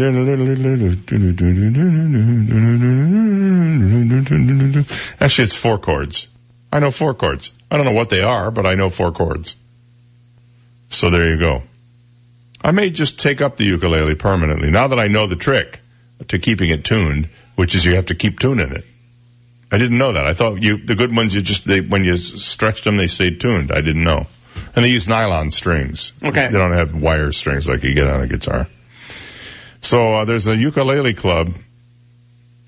Actually, it's four chords. I know four chords. I don't know what they are, but I know four chords. So there you go. I may just take up the ukulele permanently now that I know the trick to keeping it tuned, which is you have to keep tuning it. I didn't know that. I thought you, the good ones, you just, they, when you stretched them, they stayed tuned. I didn't know. And they use nylon strings. Okay. They don't have wire strings like you get on a guitar. So, uh, there's a ukulele club.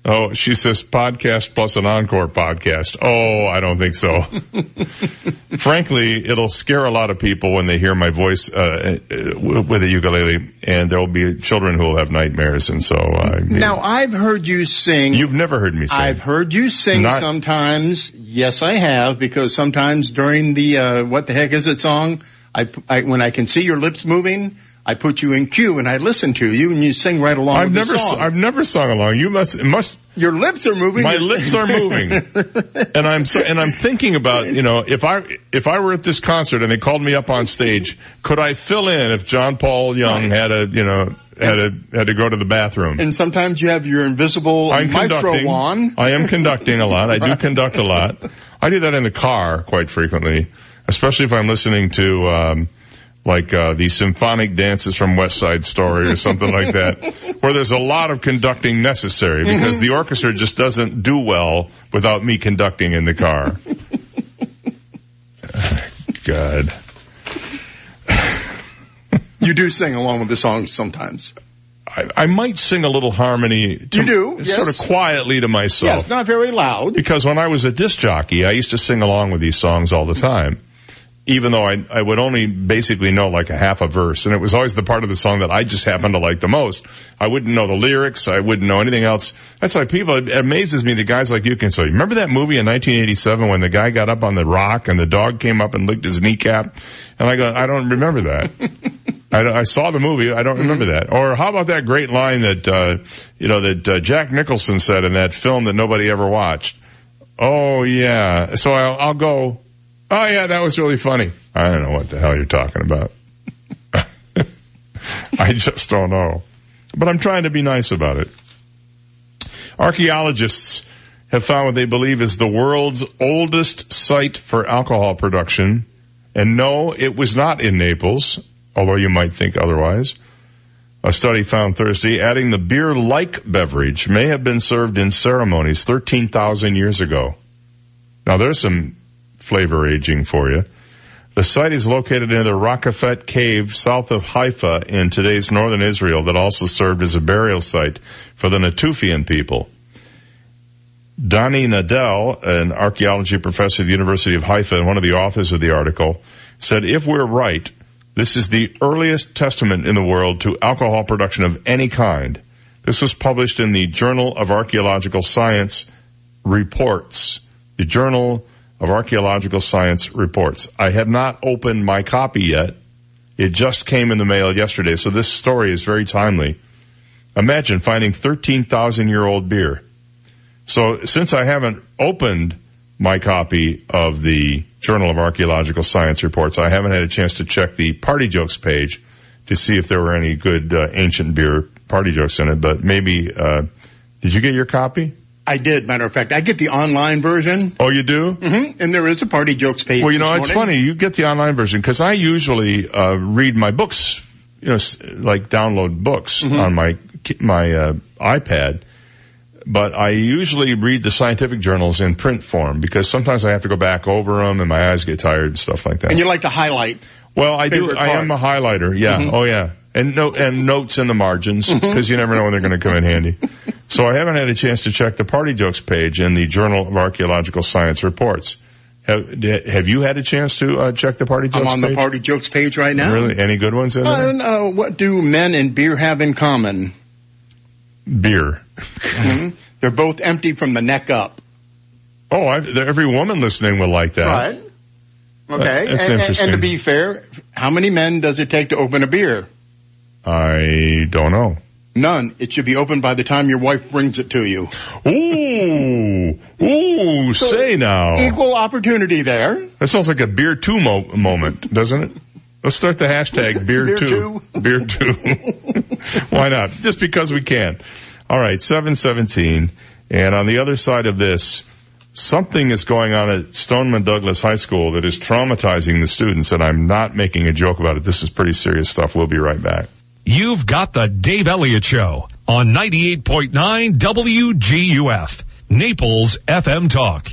Oh, she says podcast plus an encore podcast. Oh, I don't think so. Frankly, it'll scare a lot of people when they hear my voice uh, uh, with a ukulele, and there will be children who will have nightmares. And so, uh, Now, I've heard you sing. you've never heard me sing. I've heard you sing Not- sometimes. Yes, I have, because sometimes during the, uh, what the heck is it song, I, I, when I can see your lips moving, I put you in cue and I listen to you and you sing right along I've with never. I've never sung along. You must, must. Your lips are moving. My lips are moving, and I'm so, and I'm thinking about you know if I if I were at this concert and they called me up on stage, could I fill in if John Paul Young had a you know had a had to go to the bathroom? and sometimes you have your invisible I'm maestro wand. I am conducting a lot. I do conduct a lot. I do that in the car quite frequently, especially if I'm listening to um, like uh, the symphonic dances from West Side Story or something like that, where there's a lot of conducting necessary because the orchestra just doesn't do well without me conducting in the car. God. You do sing along with the songs sometimes. I, I might sing a little harmony. To, You do, Sort of quietly to myself. Yes, not very loud. Because when I was a disc jockey, I used to sing along with these songs all the time. Even though I, I would only basically know like a half a verse. And it was always the part of the song that I just happened to like the most. I wouldn't know the lyrics. I wouldn't know anything else. That's why people, it amazes me that guys like you can say, remember that movie in 1987 when the guy got up on the rock and the dog came up and licked his kneecap? And I go, I don't remember that. I, I saw the movie. I don't remember that. Or how about that great line that, uh, you know, that uh, Jack Nicholson said in that film that nobody ever watched? Oh yeah. So I'll, I'll go, oh yeah, that was really funny. I don't know what the hell you're talking about. I just don't know. But I'm trying to be nice about it. Archaeologists have found what they believe is the world's oldest site for alcohol production. And no, it was not in Naples, although you might think otherwise. A study found Thursday adding the beer-like beverage may have been served in ceremonies 13,000 years ago. Now there's some flavor aging for you. The site is located near the Rakafet cave south of Haifa in today's northern Israel that also served as a burial site for the Natufian people. Dani Nadel, an archaeology professor at the University of Haifa and one of the authors of the article, said if we're right, this is the earliest testament in the world to alcohol production of any kind. This was published in the Journal of Archaeological Science Reports. The Journal of Archaeological Science Reports. I have not opened my copy yet. It just came in the mail yesterday, so this story is very timely. Imagine finding 13,000 year old beer. So since I haven't opened my copy of the Journal of Archaeological Science reports, I haven't had a chance to check the party jokes page to see if there were any good uh, ancient beer party jokes in it. But maybe, uh, did you get your copy? I did, matter of fact. I get the online version. Oh, you do? Mm-hmm. And there is a party jokes page. Well, you know, it's funny. You get the online version because I usually uh, read my books, you know, like download books Mm-hmm. on my my uh, iPad. But I usually read the scientific journals in print form because sometimes I have to go back over them and my eyes get tired and stuff like that. And you like to highlight. Well, I do. favorite I am a highlighter. Yeah. Mhm. Oh, yeah. And no, and notes in the margins because you never know when they're going to come in handy. so I haven't had a chance to check the party jokes page in the Journal of Archaeological Science reports. Have, have you had a chance to uh, check the party jokes I'm on page? the party jokes page right now. Really? Any good ones in there? Uh, uh, what do men and beer have in common? Beer. Mhm. They're both empty from the neck up. Oh, I, every woman listening will like that. Right. Okay. Uh, that's and, and- interesting. and to be fair, how many men does it take to open a beer? I don't know. None. It should be open by the time your wife brings it to you. Ooh, ooh, say now. Equal opportunity there. That sounds like a beer two mo- moment, doesn't it? Let's start the hashtag beer, Beer two. Beer two. Why not? Just because we can. All right, 717. And on the other side of this, something is going on at Stoneman Douglas High School that is traumatizing the students, and I'm not making a joke about it. This is pretty serious stuff. We'll be right back. You've got the Dave Elliott Show on 98.9 WGUF, Naples FM Talk.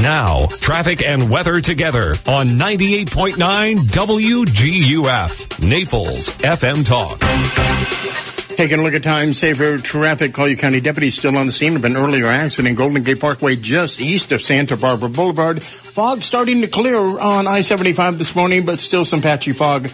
Now, traffic and weather together on 98.9 WGUF, Naples FM Talk. Taking a look at time saver traffic. Collier County deputies still on the scene of an earlier accident. In Golden Gate Parkway just east of Santa Barbara Boulevard. Fog starting to clear on I-75 this morning, but still some patchy fog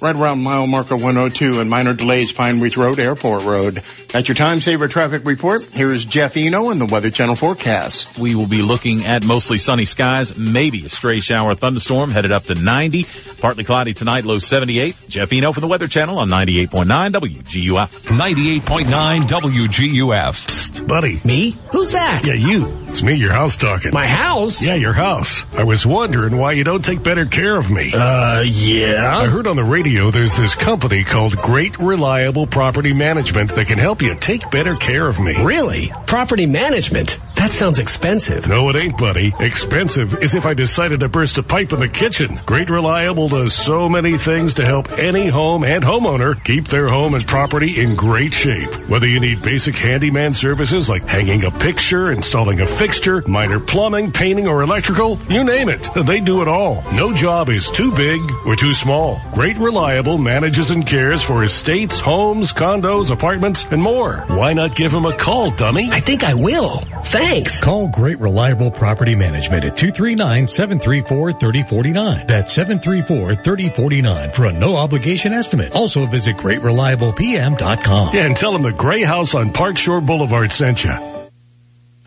right around mile marker 102 and minor delays Pine Ridge Road, Airport Road. At your time saver traffic report, here is Jeff Eno and the Weather Channel forecast. We will be looking at mostly sunny skies, maybe a stray shower thunderstorm headed up to 90. Partly cloudy tonight, low 78. Jeff Eno for the Weather Channel on 98.9 WGUF. 98.9 WGUF. Psst, buddy. Me? Who's that? Yeah, you. It's me, your house talking. My house? Yeah, your house. I was wondering why you don't take better care of me. Uh, yeah? I heard on the radio there's this company called Great Reliable Property Management that can help you take better care of me. Really? Property management? That sounds expensive. No, it ain't, buddy. Expensive is if I decided to burst a pipe in the kitchen. Great Reliable does so many things to help any home and homeowner keep their home and property in great shape. Whether you need basic handyman services like hanging a picture, installing a fixture, minor plumbing, painting, or electrical, you name it. They do it all. No job is too big or too small. Great Reliable manages and cares for estates, homes, condos, apartments, and more. Why not give him a call, dummy? I think I will. Thanks. Call Great Reliable Property Management at 239-734-3049. That's 734-3049 for a no obligation estimate. Also visit greatreliablepm.com. Yeah, and tell them the gray house on Park Shore Boulevard sent you.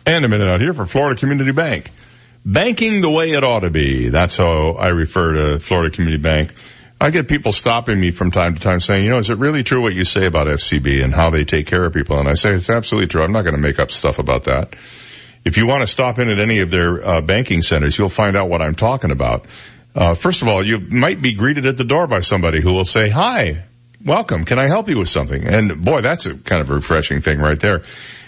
And a minute out here for Florida Community Bank. Banking the way it ought to be. That's how I refer to Florida Community Bank. I get people stopping me from time to time saying, you know, is it really true what you say about FCB and how they take care of people? And I say, it's absolutely true. I'm not going to make up stuff about that. If you want to stop in at any of their uh, banking centers, you'll find out what I'm talking about. Uh, first of all, you might be greeted at the door by somebody who will say, hi, welcome. Can I help you with something? And boy, that's a kind of refreshing thing right there.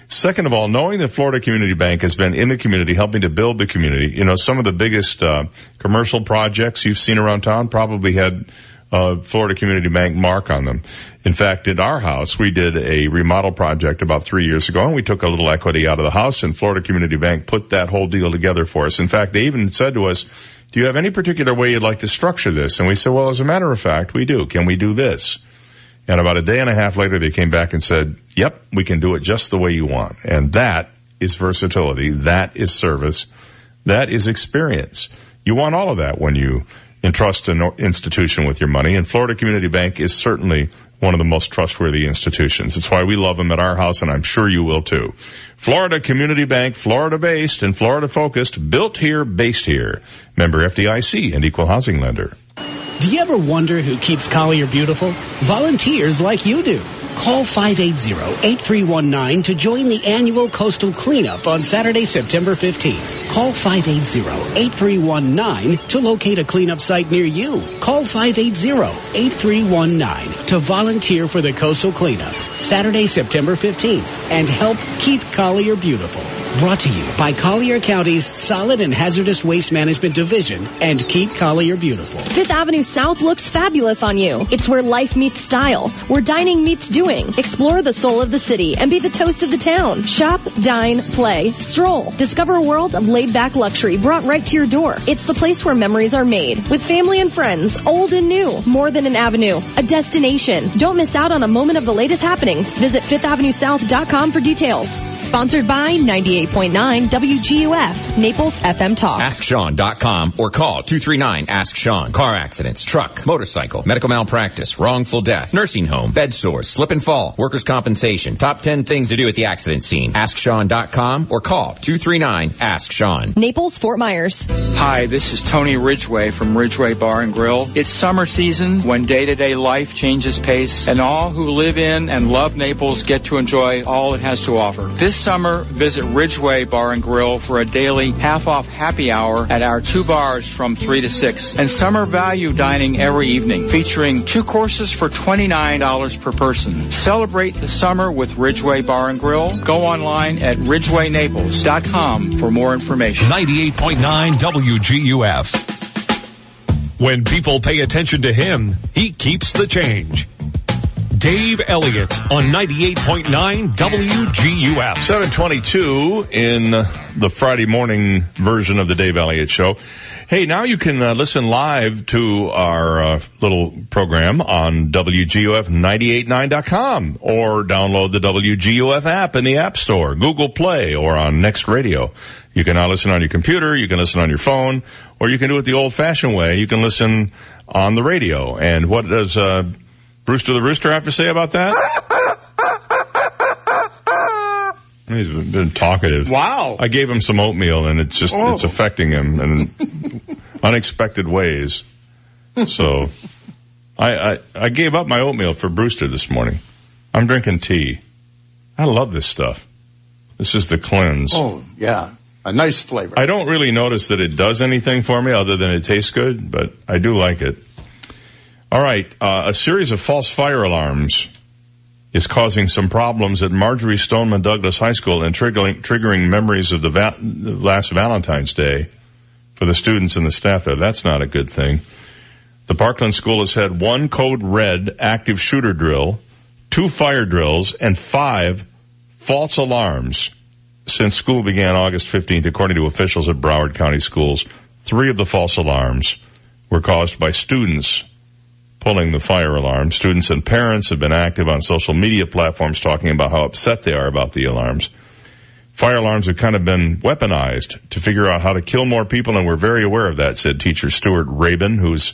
Second of all, knowing that Florida Community Bank has been in the community, helping to build the community, you know, some of the biggest uh, commercial projects you've seen around town probably had uh, Florida Community Bank mark on them. In fact, at our house, we did a remodel project about three years ago, and we took a little equity out of the house, and Florida Community Bank put that whole deal together for us. In fact, they even said to us, "Do you have any particular way you'd like to structure this?" And we said, "Well, as a matter of fact, we do. Can we do this?" And about a day and a half later, they came back and said, yep, we can do it just the way you want. And that is versatility. That is service. That is experience. You want all of that when you entrust an institution with your money. And Florida Community Bank is certainly one of the most trustworthy institutions. It's why we love them at our house, and I'm sure you will too. Florida Community Bank, Florida based and Florida focused, built here, based here. Member FDIC and equal housing lender. Do you ever wonder who keeps Collier beautiful? Volunteers like you do. Call 580-8319 to join the annual coastal cleanup on Saturday, September 15th. Call 580-8319 to locate a cleanup site near you. Call 580-8319 to volunteer for the coastal cleanup Saturday, September 15th and help keep Collier beautiful. Brought to you by Collier County's Solid and Hazardous Waste Management Division and Keep Collier Beautiful. Fifth Avenue South looks fabulous on you. It's where life meets style, where dining meets doing. Explore the soul of the city and be the toast of the town. Shop, dine, play, stroll. Discover a world of laid back luxury brought right to your door. It's the place where memories are made with family and friends, old and new. More than an avenue, a destination. Don't miss out on a moment of the latest happenings. Visit fifthavenuesouth.com for details. Sponsored by 98.9 WGUF, Naples FM Talk. AskSean.com or call 239 Ask Sean. Car accidents, truck, motorcycle, medical malpractice, wrongful death, nursing home, bed sores, slip and fall, workers' compensation. Top 10 things to do at the accident scene. AskSean.com or call 239 Ask Sean. Naples, Fort Myers. Hi, this is Tony Ridgway from Ridgway Bar and Grill. It's summer season when day-to-day life changes pace and all who live in and love Naples get to enjoy all it has to offer. This summer, visit Ridgway Bar and Grill for a daily half-off happy hour at our two bars from 3 to 6 and summer value dining every evening featuring two courses for $29 per person. Celebrate the summer with Ridgway Bar and Grill. Go online at ridgewaynaples.com for more information. 98.9 WGUF. When people pay attention to him, he keeps the change. Dave Elliott on 98.9 WGUF. 722 in the Friday morning version of the Dave Elliott Show. Hey, now you can uh, listen live to our uh, little program on WGUF989.com or download the WGUF app in the App Store, Google Play, or on Next Radio. You can now listen on your computer, you can listen on your phone, or you can do it the old fashioned way. You can listen on the radio. And what does uh, Brewster the Rooster have to say about that? He's been talkative. Wow. I gave him some oatmeal and it's just, Oh. it's affecting him in unexpected ways. So I, I, I gave up my oatmeal for Brewster this morning. I'm drinking tea. I love this stuff. This is the cleanse. Oh, yeah. A nice flavor. I don't really notice that it does anything for me other than it tastes good, but I do like it. All right, uh, a series of false fire alarms is causing some problems at Marjory Stoneman Douglas High School and triggering, triggering memories of the va- last Valentine's Day for the students and the staff there. That's not a good thing. The Parkland School has had one code red active shooter drill, two fire drills, and five false alarms since school began August 15th, according to officials at Broward County Schools. Three of the false alarms were caused by students pulling the fire alarm. Students and parents have been active on social media platforms talking about how upset they are about the alarms. Fire alarms have kind of been weaponized to figure out how to kill more people, and we're very aware of that, said teacher Stuart Rabin, who's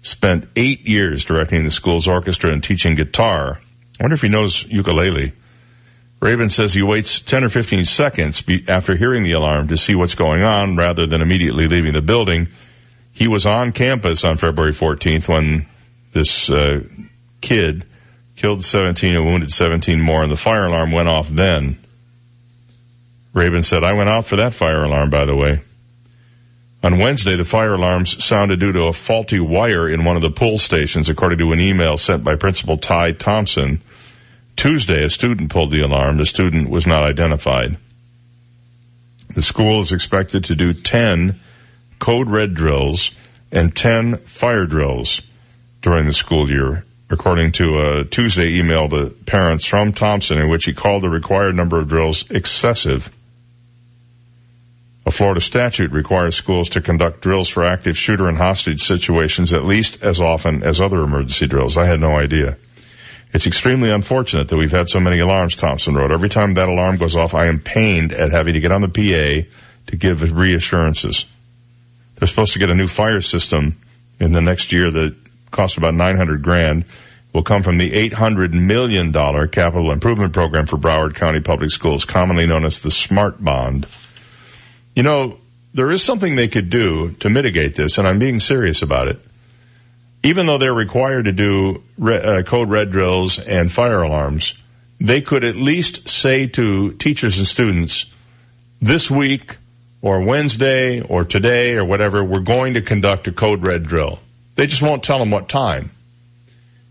spent eight years directing the school's orchestra and teaching guitar. I wonder if he knows ukulele. Raven says he waits 10 or 15 seconds after hearing the alarm to see what's going on rather than immediately leaving the building. He was on campus on February 14th when this uh, kid killed 17 and wounded 17 more and the fire alarm went off then. Raven said, I went out for that fire alarm, by the way. On Wednesday, the fire alarms sounded due to a faulty wire in one of the pull stations, according to an email sent by Principal Ty Thompson. Tuesday, a student pulled the alarm. The student was not identified. The school is expected to do 10 code red drills and 10 fire drills during the school year, according to a Tuesday email to parents from Thompson in which he called the required number of drills excessive. A Florida statute requires schools to conduct drills for active shooter and hostage situations at least as often as other emergency drills. I had no idea. It's extremely unfortunate that we've had so many alarms, Thompson wrote. Every time that alarm goes off, I am pained at having to get on the PA to give reassurances. They're supposed to get a new fire system in the next year that costs about 900 grand. Will come from the 800 million dollar capital improvement program for Broward County Public Schools, commonly known as the SMART Bond. You know, there is something they could do to mitigate this, and I'm being serious about it even though they're required to do re- uh, code red drills and fire alarms, they could at least say to teachers and students, this week or Wednesday or today or whatever, we're going to conduct a code red drill. They just won't tell them what time.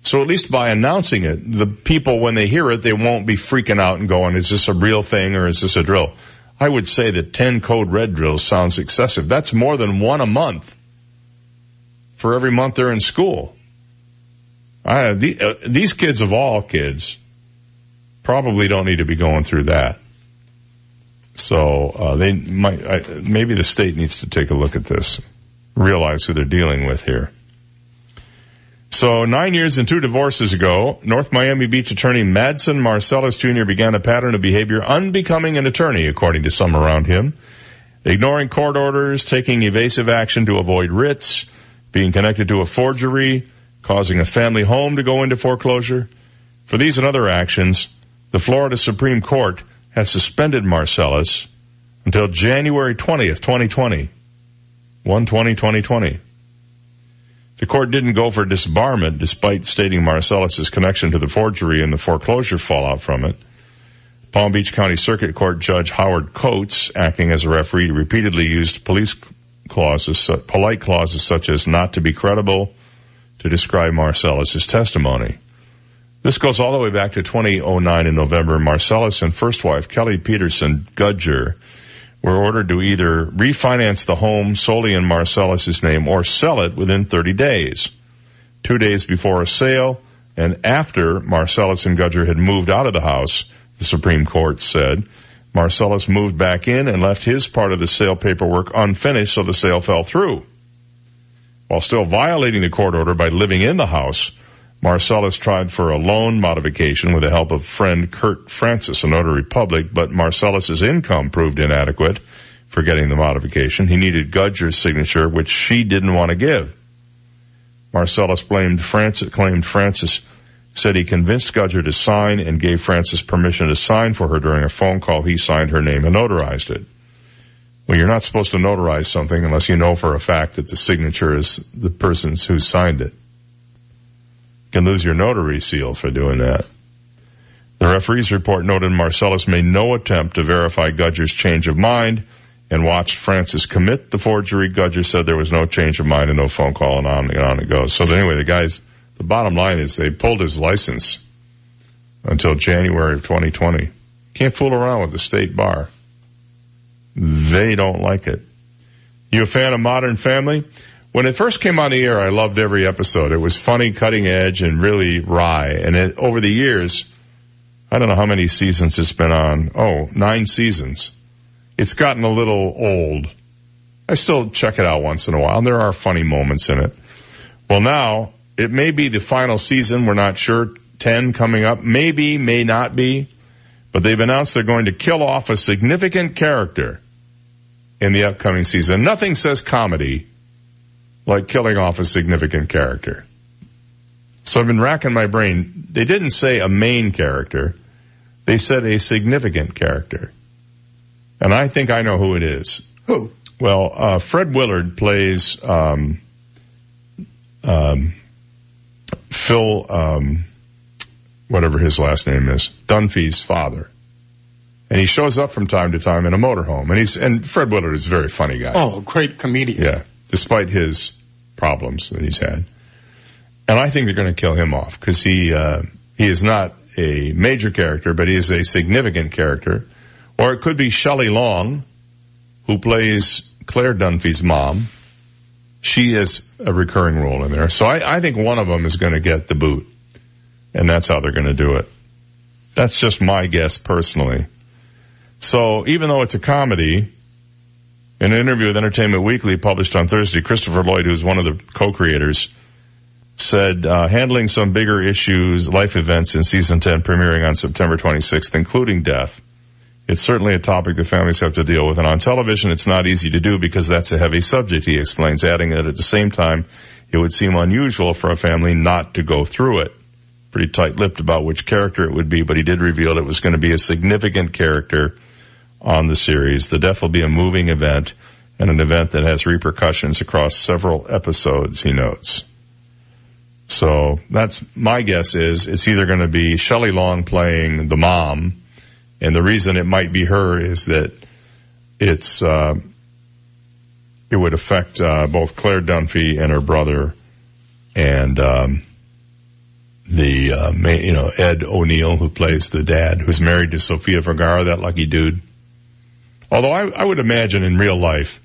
So at least by announcing it, the people, when they hear it, they won't be freaking out and going, is this a real thing or is this a drill? I would say that 10 code red drills sounds excessive. That's more than one a month for every month they're in school. I, the, uh, these kids of all kids probably don't need to be going through that. So uh, they might I, maybe the state needs to take a look at this, realize who they're dealing with here. So nine years and two divorces ago, North Miami Beach attorney Madsen Marcellus Jr. began a pattern of behavior unbecoming an attorney, according to some around him. Ignoring court orders, taking evasive action to avoid writs, being connected to a forgery, causing a family home to go into foreclosure. For these and other actions, the Florida Supreme Court has suspended Marcellus until January 20th, 2020. 120-2020. The court didn't go for disbarment despite stating Marcellus's connection to the forgery and the foreclosure fallout from it. Palm Beach County Circuit Court Judge Howard Coates, acting as a referee, repeatedly used police clauses, polite clauses such as not to be credible to describe Marcellus's testimony. This goes all the way back to 2009 in November. Marcellus and first wife Kelly Peterson Gudger were ordered to either refinance the home solely in Marcellus's name or sell it within 30 days. Two days before a sale, And after Marcellus and Gudger had moved out of the house, the Supreme Court said, Marcellus moved back in and left his part of the sale paperwork unfinished so the sale fell through. While still violating the court order by living in the house, Marcellus tried for a loan modification with the help of friend Kurt Francis, a notary public, but Marcellus's income proved inadequate for getting the modification. He needed Gudger's signature, which she didn't want to give. Marcellus blamed Francis, claimed Francis said he convinced Gudger to sign and gave Francis permission to sign for her during a phone call. He signed her name and notarized it. Well, you're not supposed to notarize something unless you know for a fact that the signature is the person's who signed it. Can lose your notary seal for doing that. The referee's report noted Marcellus made no attempt to verify Gudger's change of mind and watched Francis commit the forgery. Gudger said there was no change of mind and no phone call and on and on it goes. So anyway, the guys, the bottom line is they pulled his license until January of 2020. Can't fool around with the state bar. They don't like it. You a fan of Modern Family? When it first came on the air, I loved every episode. It was funny, cutting edge, and really wry. And it, over the years, I don't know how many seasons it's been on. Oh, nine seasons. It's gotten a little old. I still check it out once in a while. There are funny moments in it. Well, now it may be the final season. We're not sure. 10 coming up. Maybe, may not be. But they've announced they're going to kill off a significant character in the upcoming season. Nothing says comedy like killing off a significant character. So I've been racking my brain. They didn't say a main character. They said a significant character. And I think I know who it is. Who? Well, uh, Fred Willard plays, um, um, Phil, um, whatever his last name is, Dunphy's father. And he shows up from time to time in a motorhome. And he's, and Fred Willard is a very funny guy. Oh, great comedian. Yeah. Despite his problems that he's had. And I think they're going to kill him off because he, uh, he is not a major character, but he is a significant character. Or it could be Shelley Long, who plays Claire Dunphy's mom. She is a recurring role in there. So I, I think one of them is going to get the boot. And that's how they're going to do it. That's just my guess personally. So even though it's a comedy, in an interview with Entertainment Weekly published on Thursday, Christopher Lloyd, who's one of the co-creators, said uh, handling some bigger issues, life events in season 10 premiering on September 26th, including death. It's certainly a topic that families have to deal with. And on television, it's not easy to do because that's a heavy subject, he explains, adding that at the same time, it would seem unusual for a family not to go through it. Pretty tight-lipped about which character it would be, but he did reveal it was going to be a significant character on the series. The death will be a moving event and an event that has repercussions across several episodes, he notes. So that's my guess is it's either going to be Shelley Long playing the mom, and the reason it might be her is that it's uh, it would affect uh, both Claire Dunphy and her brother, and um, the uh, you know Ed O'Neill who plays the dad, who's married to Sofia Vergara, that lucky dude. Although I, I would imagine in real life,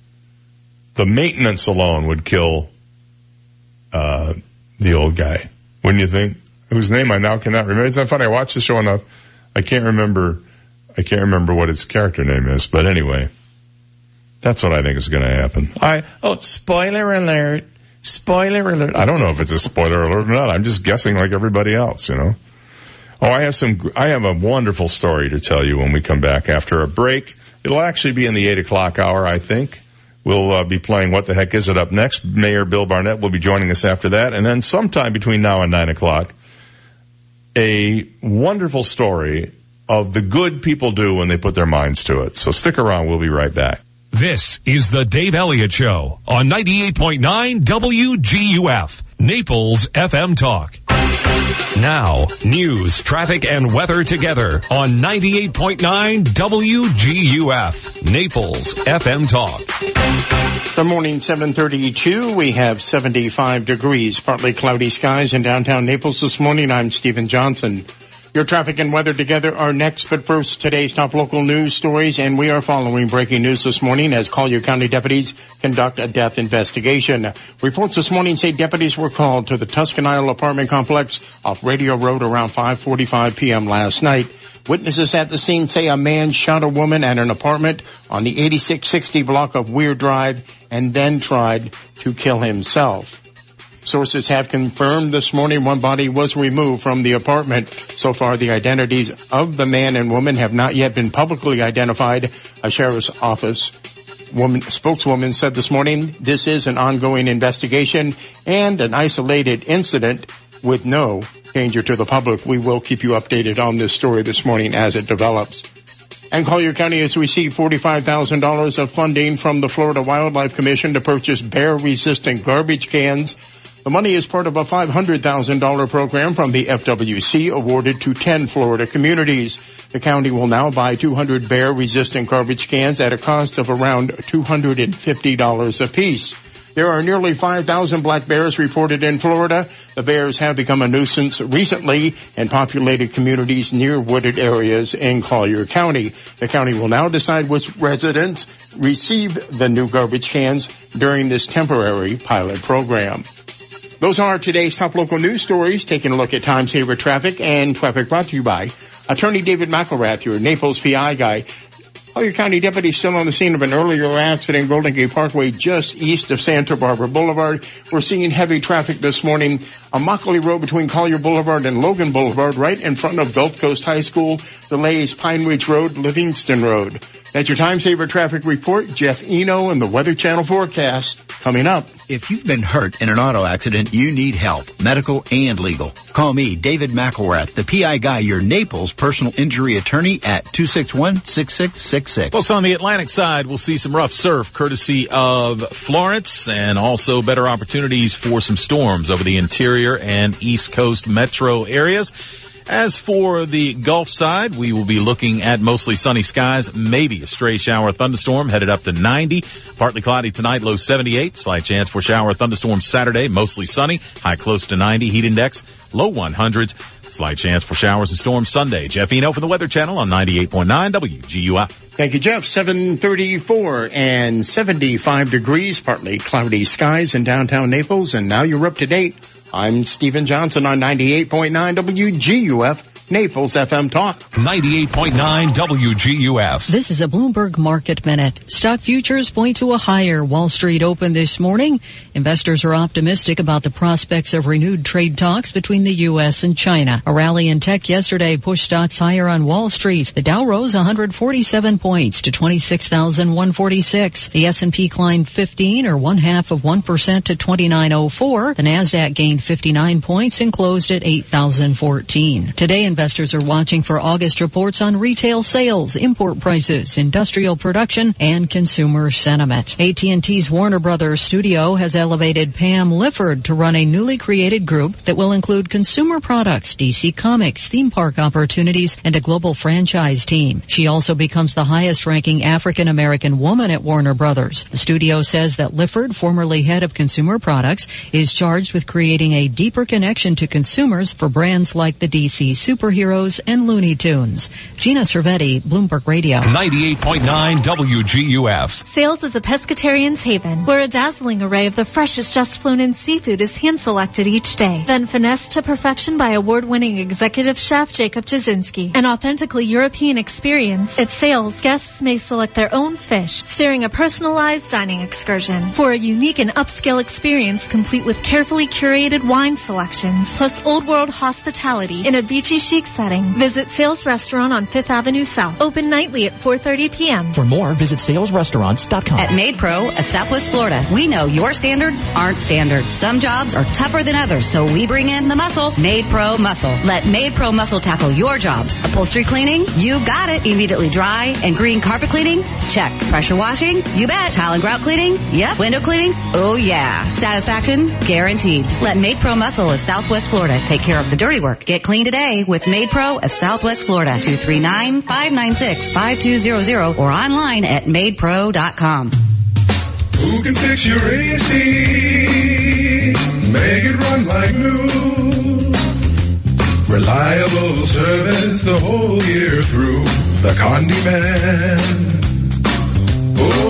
the maintenance alone would kill uh, the old guy. Wouldn't you think? Whose name I now cannot remember. Isn't that funny? I watched the show enough. I can't remember. I can't remember what his character name is. But anyway, that's what I think is going to happen. I oh, spoiler alert! Spoiler alert! I don't know if it's a spoiler alert or not. I'm just guessing like everybody else, you know. Oh, I have some. I have a wonderful story to tell you when we come back after a break. It'll actually be in the eight o'clock hour, I think. We'll uh, be playing What the Heck Is It up next. Mayor Bill Barnett will be joining us after that. And then sometime between now and nine o'clock, a wonderful story of the good people do when they put their minds to it. So stick around. We'll be right back. This is the Dave Elliott Show on 98.9 WGUF, Naples FM Talk. Now, news, traffic, and weather together on 98.9 WGUF, Naples FM Talk. The morning 732, we have 75 degrees, partly cloudy skies in downtown Naples this morning. I'm Stephen Johnson. Your traffic and weather together are next, but first today's top local news stories and we are following breaking news this morning as Collier County deputies conduct a death investigation. Reports this morning say deputies were called to the Tuscan Isle apartment complex off Radio Road around 5.45 p.m. last night. Witnesses at the scene say a man shot a woman at an apartment on the 8660 block of Weir Drive and then tried to kill himself. Sources have confirmed this morning one body was removed from the apartment. So far, the identities of the man and woman have not yet been publicly identified. A sheriff's office woman, spokeswoman said this morning this is an ongoing investigation and an isolated incident with no danger to the public. We will keep you updated on this story this morning as it develops. And Collier County has received $45,000 of funding from the Florida Wildlife Commission to purchase bear-resistant garbage cans the money is part of a $500,000 program from the FWC awarded to 10 Florida communities. The county will now buy 200 bear resistant garbage cans at a cost of around $250 apiece. There are nearly 5,000 black bears reported in Florida. The bears have become a nuisance recently in populated communities near wooded areas in Collier County. The county will now decide which residents receive the new garbage cans during this temporary pilot program. Those are today's top local news stories. Taking a look at time saver traffic and traffic brought to you by Attorney David McElrath, your Naples PI guy. Oh, Collier County deputies still on the scene of an earlier accident, Golden Gate Parkway, just east of Santa Barbara Boulevard. We're seeing heavy traffic this morning on Immokalee Road between Collier Boulevard and Logan Boulevard, right in front of Gulf Coast High School. Delays Pine Ridge Road, Livingston Road. That's your time saver traffic report. Jeff Eno and the Weather Channel forecast coming up. If you've been hurt in an auto accident, you need help, medical and legal. Call me, David McElrath, the PI guy, your Naples personal injury attorney at 261-6666. Folks on the Atlantic side, we'll see some rough surf courtesy of Florence and also better opportunities for some storms over the interior and east coast metro areas. As for the Gulf side, we will be looking at mostly sunny skies, maybe a stray shower thunderstorm headed up to 90. Partly cloudy tonight, low 78. Slight chance for shower thunderstorm Saturday, mostly sunny, high close to 90. Heat index, low 100s. Slight chance for showers and storms Sunday. Jeff Eno from the Weather Channel on 98.9 WGUF. Thank you, Jeff. 734 and 75 degrees, partly cloudy skies in downtown Naples, and now you're up to date. I'm Stephen Johnson on 98.9 WGUF. Naples FM Talk. 98.9 WGUF. This is a Bloomberg Market Minute. Stock futures point to a higher Wall Street open this morning. Investors are optimistic about the prospects of renewed trade talks between the U.S. and China. A rally in tech yesterday pushed stocks higher on Wall Street. The Dow rose 147 points to 26,146. The S&P climbed 15 or one half of 1% to 2904. The Nasdaq gained 59 points and closed at 8,014. Today, investors are watching for August reports on retail sales, import prices, industrial production, and consumer sentiment. AT&T's Warner Brothers studio has elevated Pam Lifford to run a newly created group that will include consumer products, DC Comics, theme park opportunities, and a global franchise team. She also becomes the highest ranking African American woman at Warner Brothers. The studio says that Lifford, formerly head of consumer products, is charged with creating a deeper connection to consumers for brands like the DC Super superheroes, and Looney Tunes. Gina Cervetti, Bloomberg Radio. 98.9 WGUF. Sails is a pescatarian's haven, where a dazzling array of the freshest just flown in seafood is hand selected each day. Then finessed to perfection by award-winning executive chef Jacob Jasinski. An authentically European experience. At Sails, guests may select their own fish, steering a personalized dining excursion. For a unique and upscale experience complete with carefully curated wine selections, plus old world hospitality in a beachy chic setting. Visit Sails Restaurant on 5th Avenue South. Open nightly at 4.30 p.m. For more, visit sailsrestaurants.com. At MaidPro of Southwest Florida, we know your standards aren't standard. Some jobs are tougher than others, so we bring in the muscle. MaidPro Muscle. Let MaidPro Muscle tackle your jobs. Upholstery cleaning? You got it. Immediately dry and green carpet cleaning? Check. Pressure washing? You bet. Tile and grout cleaning? Yep. Window cleaning? Oh yeah. Satisfaction? Guaranteed. Let MaidPro Muscle of Southwest Florida take care of the dirty work. Get clean today with MaidPro of Southwest Florida. 239-596-5200 or online at maidpro.com. Who can fix your AC? Make it run like new. Reliable service the whole year through. The Condi Man. Oh,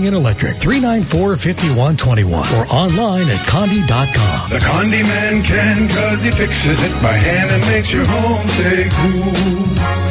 and Electric 394-5121 or online at condi.com. The Condi Man can cause he fixes it by hand and makes your home stay cool.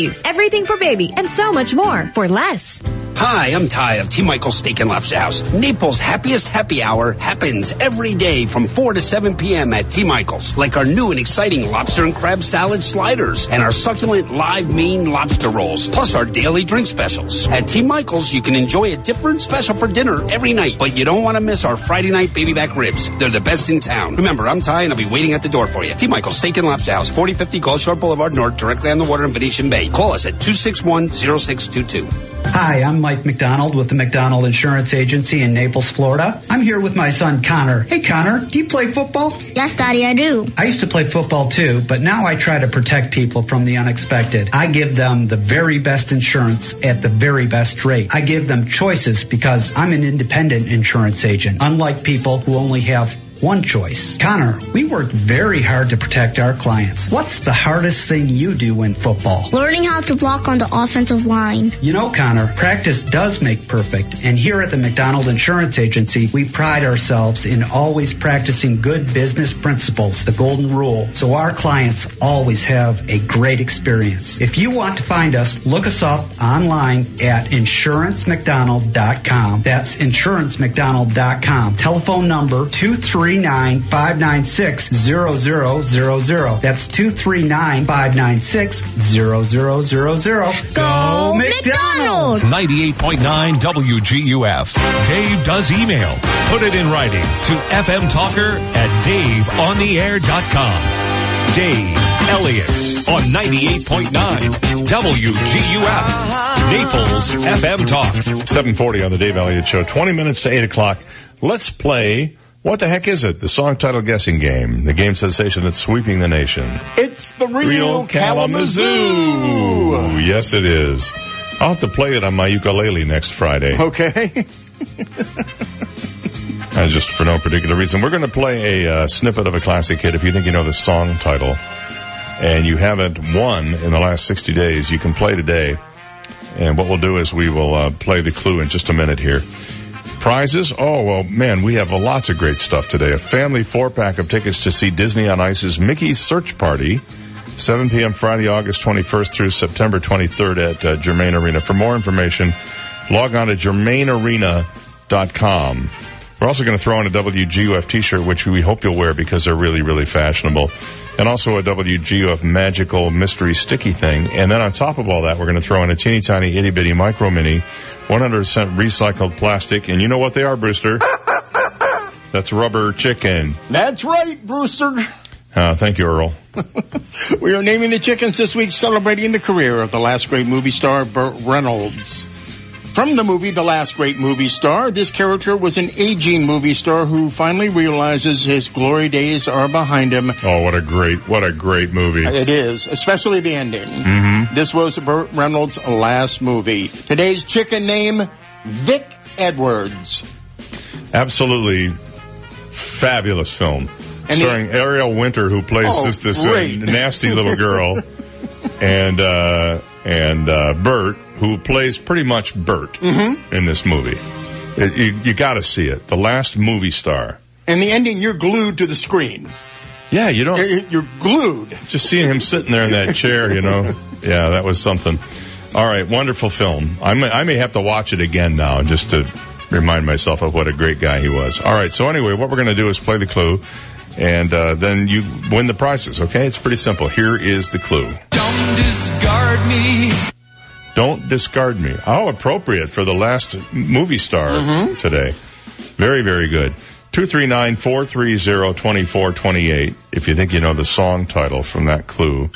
Wendy's. Everything for baby and so much more for less. Hi, I'm Ty of T. Michael's Steak and Lobster House. Naples' happiest happy hour happens every day from 4 to 7 p.m. at T. Michael's. Like our new and exciting lobster and crab salad sliders and our succulent live Maine lobster rolls, plus our daily drink specials. At T. Michael's, you can enjoy a different special for dinner every night, but you don't want to miss our Friday night baby back ribs. They're the best in town. Remember, I'm Ty and I'll be waiting at the door for you. T. Michael's Steak and Lobster House, 4050 Gulf Shore Boulevard North, directly on the water in Venetian Bay. Call us at 261-0622. Hi, I'm Mike McDonald with the McDonald Insurance Agency in Naples, Florida. I'm here with my son Connor. Hey Connor, do you play football? Yes, Daddy, I do. I used to play football too, but now I try to protect people from the unexpected. I give them the very best insurance at the very best rate. I give them choices because I'm an independent insurance agent, unlike people who only have one choice. Connor, we work very hard to protect our clients. What's the hardest thing you do in football? Learning how to block on the offensive line. You know, Connor, practice does make perfect. And here at the McDonald Insurance Agency, we pride ourselves in always practicing good business principles, the golden rule, so our clients always have a great experience. If you want to find us, look us up online at insurancemcdonald.com. That's insurancemcdonald.com. Telephone number 23 239-596-0000. That's 239-596-0000. Go McDonald! 98.9 WGUF. Dave does email. Put it in writing to fmtalker at daveontheair.com. Dave Elliott on 98.9 WGUF. Naples FM Talk. 740 on the Dave Elliott Show. 20 minutes to 8 o'clock. Let's play what the heck is it? The song title guessing game. The game sensation that's sweeping the nation. It's the real, Real Kalamazoo. Kalamazoo. Yes, it is. I'll have to play it on my ukulele next Friday. Okay. Uh, just for no particular reason. We're going to play a uh, snippet of a classic hit. If you think you know the song title and you haven't won in the last 60 days, you can play today. And what we'll do is we will uh, play the clue in just a minute here. Prizes? Oh, well, man, we have lots of great stuff today. A family four pack of tickets to see Disney on Ice's Mickey's Search Party. 7 p.m. Friday, August 21st through September 23rd at uh, Germain Arena. For more information, log on to germainarena.com. We're also going to throw in a WGUF t-shirt, which we hope you'll wear because they're really, really fashionable. And also a WGUF magical mystery sticky thing. And then on top of all that, we're going to throw in a teeny tiny itty bitty micro mini, 100% recycled plastic. And you know what they are, Brewster? That's rubber chicken. That's right, Brewster. Uh, thank you, Earl. We are naming the chickens this week celebrating the career of the last great movie star, Burt Reynolds. From the movie The Last Great Movie Star, this character was an aging movie star who finally realizes his glory days are behind him. Oh, what a great, what a great movie. It is, especially the ending. Mm-hmm. This was Burt Reynolds' last movie. Today's chicken name, Vic Edwards. Absolutely fabulous film. And starring Ariel Winter, who plays Oh, just this uh, nasty little girl, and uh, and uh, Burt, who plays pretty much Burt Mm-hmm. in this movie. It, you you got to see it. The last movie star. And the ending, you're glued to the screen. Yeah, you don't. You're, you're glued. Just seeing him sitting there in that chair, you know. Yeah, that was something. All right, wonderful film. I may, I may have to watch it again now just to remind myself of what a great guy he was. All right, so anyway, what we're going to do is play the clue, and uh, then you win the prizes. Okay, it's pretty simple. Here is the clue. Don't discard me. Don't discard me. How appropriate for the last movie star Mm-hmm. today. Very, very good. 239-430-2428 if you think you know the song title from that clue.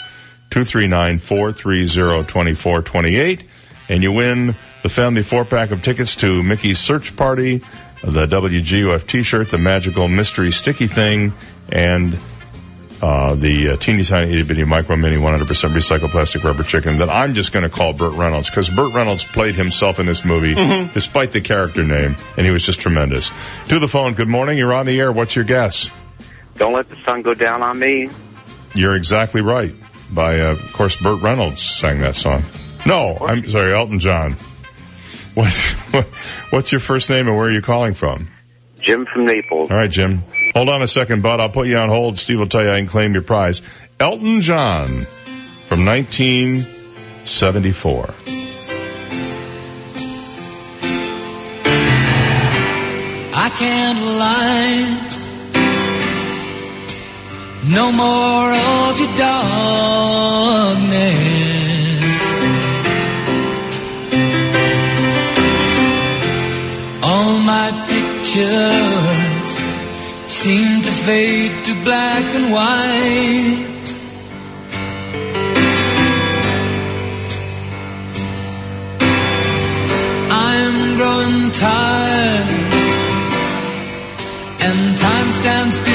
239-430-2428 and you win the family four pack of tickets to Mickey's Search Party, the WGUF t-shirt, the magical mystery sticky thing, and uh, the uh, teeny tiny itty bitty micro mini 100% recycled plastic rubber chicken that I'm just going to call Burt Reynolds because Burt Reynolds played himself in this movie Mhm. despite the character name and he was just tremendous. To the phone. Good morning. You're on the air. What's your guess? Don't let the sun go down on me. You're exactly right. By, uh, of course, Burt Reynolds sang that song. No, I'm sorry, Elton John. What, what's your first name and where are you calling from? Jim from Naples. All right, Jim. Hold on a second, bud. I'll put you on hold. Steve will tell you I can claim your prize. Elton John from 1974. I can't lie. No more of your darkness. All my pictures seem to fade to black and white. I'm growing tired and time stands still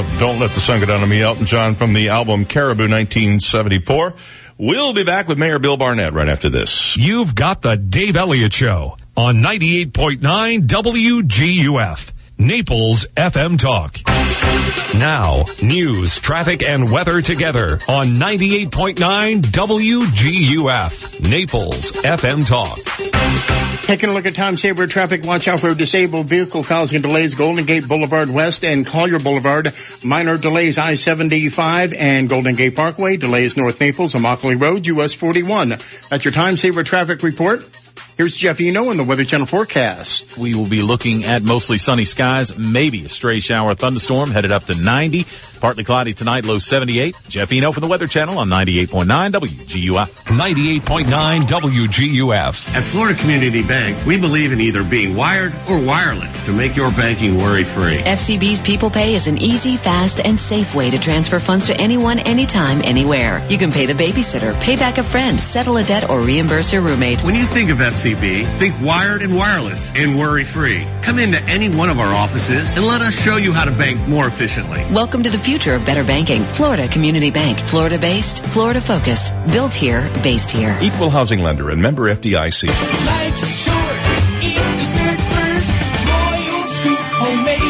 of Don't Let the Sun Go Down on Me, Elton John from the album Caribou 1974. We'll be back with Mayor Bill Barnett right after this. You've got the Dave Elliott Show on 98.9 WGUF, Naples FM Talk. Now, news, traffic, and weather together on 98.9 WGUF, Naples FM Talk. Taking a look at Time Saver traffic, watch out for disabled vehicle causing delays Golden Gate Boulevard West and Collier Boulevard. Minor delays I-75 and Golden Gate Parkway. Delays North Naples, Immokalee Road, US 41. That's your Time Saver traffic report. Here's Jeff Eno in the Weather Channel forecast. We will be looking at mostly sunny skies, maybe a stray shower thunderstorm headed up to 90. Partly cloudy tonight, low 78. Jeff Eno from the Weather Channel on 98.9 WGUF. 98.9 WGUF. At Florida Community Bank, we believe in either being wired or wireless to make your banking worry-free. FCB's People Pay is an easy, fast, and safe way to transfer funds to anyone, anytime, anywhere. You can pay the babysitter, pay back a friend, settle a debt, or reimburse your roommate. When you think of FCB, think wired and wireless and worry-free. Come into any one of our offices and let us show you how to bank more efficiently. Welcome to the future of better banking. Florida Community Bank. Florida based, Florida focused. Built here, based here. Equal housing lender and member FDIC. Life's short. Eat dessert first. Royal Scoop homemade ice cream.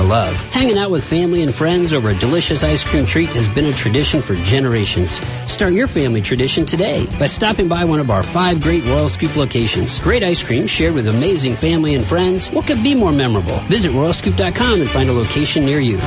to love. Hanging out with family and friends over a delicious ice cream treat has been a tradition for generations. Start your family tradition today by stopping by one of our five great Royal Scoop locations. Great ice cream shared with amazing family and friends. What could be more memorable? Visit royalscoop.com and find a location near you.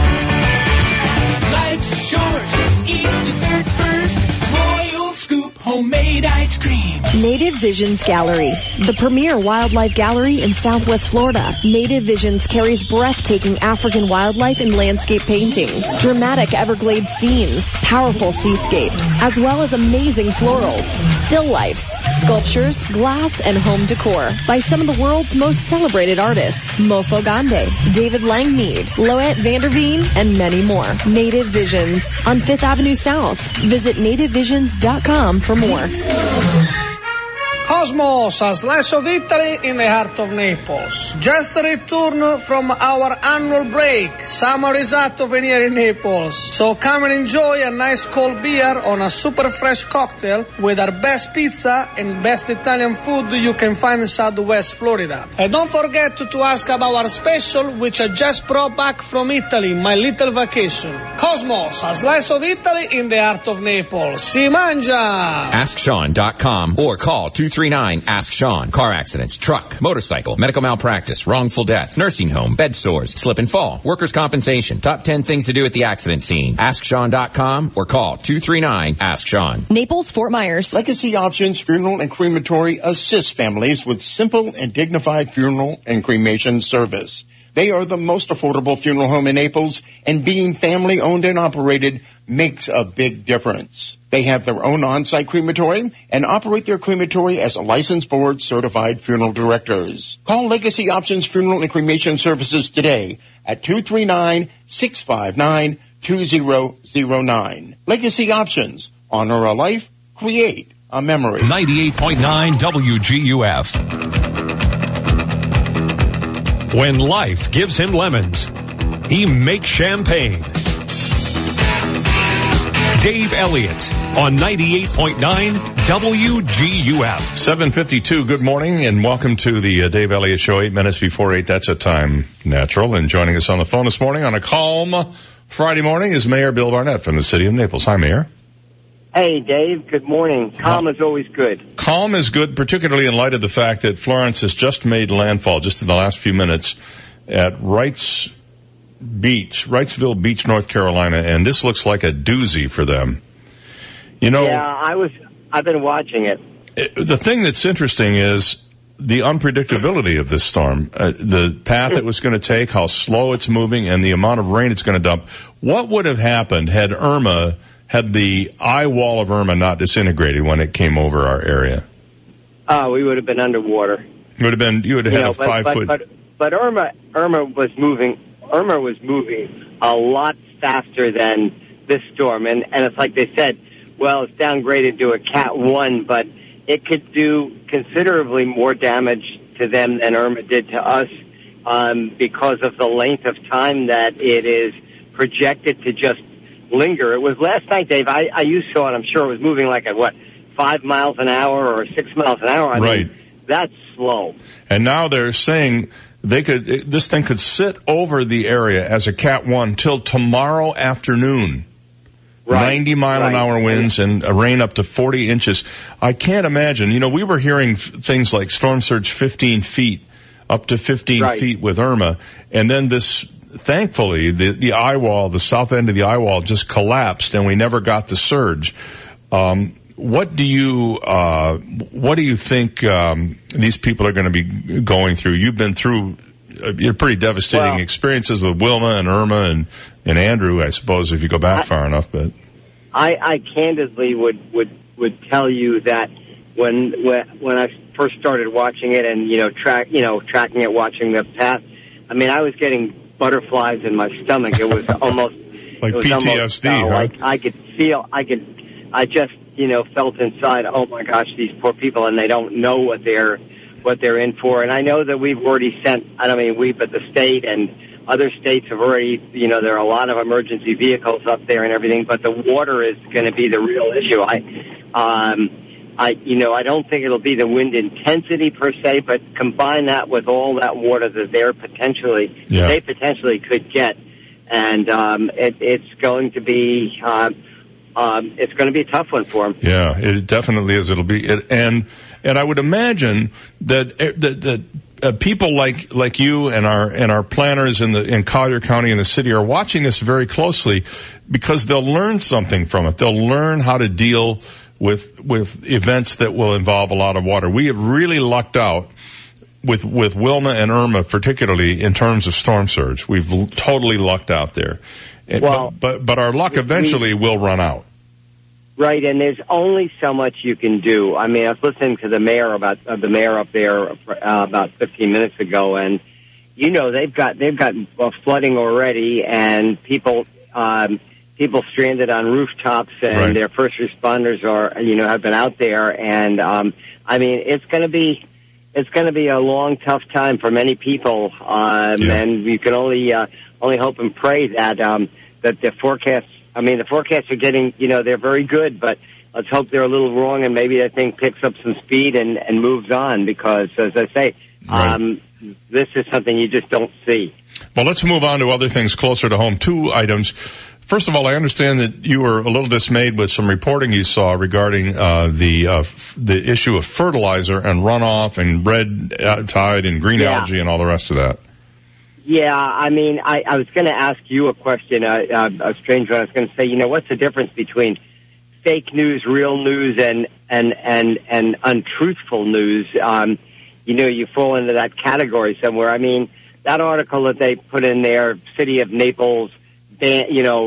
Homemade ice cream. Native Visions Gallery, the premier wildlife gallery in Southwest Florida. Native Visions carries breathtaking African wildlife and landscape paintings, dramatic Everglades scenes, powerful seascapes, as well as amazing florals, still lifes, sculptures, glass, and home decor by some of the world's most celebrated artists, Mofo Gande, David Langmead, Loet Vanderveen, and many more. Native Visions on 5th Avenue South. Visit nativevisions.com for more. Cosmos, a slice of Italy in the heart of Naples. Just returned from our annual break. Summer is out of here in Naples. So come and enjoy a nice cold beer on a super fresh cocktail with our best pizza and best Italian food you can find in Southwest Florida. And don't forget to, ask about our special which I just brought back from Italy, my little vacation. Cosmos, a slice of Italy in the heart of Naples. Si mangia! AskSean.com or call 239-ASK-SEAN. Car accidents, truck, motorcycle, medical malpractice, wrongful death, nursing home, bed sores, slip and fall, workers' compensation. Top 10 things to do at the accident scene. AskSean.com or call 239-ASK-SEAN. Naples, Fort Myers. Legacy Options Funeral and Crematory assists families with simple and dignified funeral and cremation service. They are the most affordable funeral home in Naples and being family owned and operated makes a big difference. They have their own on-site crematory and operate their crematory as licensed board certified funeral directors. Call Legacy Options Funeral and Cremation Services today at 239-659-2009. Legacy Options. Honor a life. Create a memory. 98.9 WGUF. When life gives him lemons, he makes champagne. Dave Elliott on 98.9 WGUF. 752, good morning and welcome to the uh, Dave Elliott Show, eight minutes before eight. That's a time natural. And joining us on the phone this morning on a calm Friday morning is Mayor Bill Barnett from the city of Naples. Hi, Mayor. Hey, Dave. Good morning. Calm is always good. Calm is good, particularly in light of the fact that Florence has just made landfall just in the last few minutes at Wrights Beach, Wrightsville Beach, North Carolina, and this looks like a doozy for them. You know, yeah, I was. I've been watching it. it- the thing that's interesting is the unpredictability of this storm, uh, the path it was going to take, how slow it's moving, and the amount of rain it's going to dump. What would have happened had Irma, had the eye wall of Irma not disintegrated when it came over our area? Oh, we would have been underwater. It would have been, you would have You had know, a but, five but, foot. but but Irma Irma was moving Irma was moving a lot faster than this storm, and and it's like they said, well, it's downgraded to a Cat One, but it could do considerably more damage to them than Irma did to us um, because of the length of time that it is projected to just linger. It was last night, Dave. I, I you saw it. I'm sure it was moving like at what five miles an hour or six miles an hour. I Right. Mean, that's slow. And now they're saying they could, this thing could sit over the area as a Cat 1 till tomorrow afternoon. Right. 90 mile an hour winds and a rain up to 40 inches. I can't imagine, you know, we were hearing f- things like storm surge 15 feet, up to 15 Right. feet with Irma. And then this, thankfully, the, the eye wall, the south end of the eye wall just collapsed and we never got the surge. Um, what do you, uh, what do you think, um, these people are going to be going through? You've been through, uh, you're pretty devastating Well- experiences with Wilma and Irma and, and Andrew, I suppose, if you go back far enough, but. I, I candidly would, would, would tell you that when, when, when I first started watching it and, you know, track, you know, tracking it, watching the path, I mean, I was getting butterflies in my stomach. It was almost, Like was almost, PTSD, uh, huh? Like I could feel, I could, I just, you know, felt inside, oh my gosh, these poor people and they don't know what they're, what they're in for. And I know that we've already sent, I don't mean we, but the state and other states have already, you know, there are a lot of emergency vehicles up there and everything, but the water is going to be the real issue. I, um, I, you know, I don't think it'll be the wind intensity per se, but combine that with all that water that they're potentially, Yeah. they potentially could get, and um, it, it's going to be, um, um, it's going to be a tough one for them. Yeah, it definitely is. It'll be, it, and, and I would imagine that, eh, that, that, uh, people like, like you and our, and our planners in the, in Collier County and the city are watching this very closely because they'll learn something from it. They'll learn how to deal with, with events that will involve a lot of water. We have really lucked out with, with Wilma and Irma particularly in terms of storm surge. We've l- totally lucked out there. Well, but, but, but our luck we- eventually will run out. Right, and there's only so much you can do. I mean, I was listening to the mayor about uh, the mayor up there uh, about 15 minutes ago, and you know they've got they've got uh, flooding already, and people um, people stranded on rooftops, and Right. their first responders are you know have been out there, and um, I mean it's going to be it's going to be a long, tough time for many people, um, and you can only uh, only hope and pray that um, that the forecasts. I mean, the forecasts are getting, you know, they're very good, but let's hope they're a little wrong, and maybe that thing picks up some speed and and moves on. Because, as I say, um, this is something you just don't see. Well, let's move on to other things closer to home. Two items. First of all, I understand that you were a little dismayed with some reporting you saw regarding uh, the uh, f- the issue of fertilizer and runoff and red uh, tide and green Yeah. algae and all the rest of that. Yeah, I mean, I, I was going to ask you a question, uh, uh, a strange one. I was going to say, you know, what's the difference between fake news, real news, and and and and untruthful news? Um, you know, you fall into that category somewhere. I mean, that article that they put in there, City of Naples, ban, you know,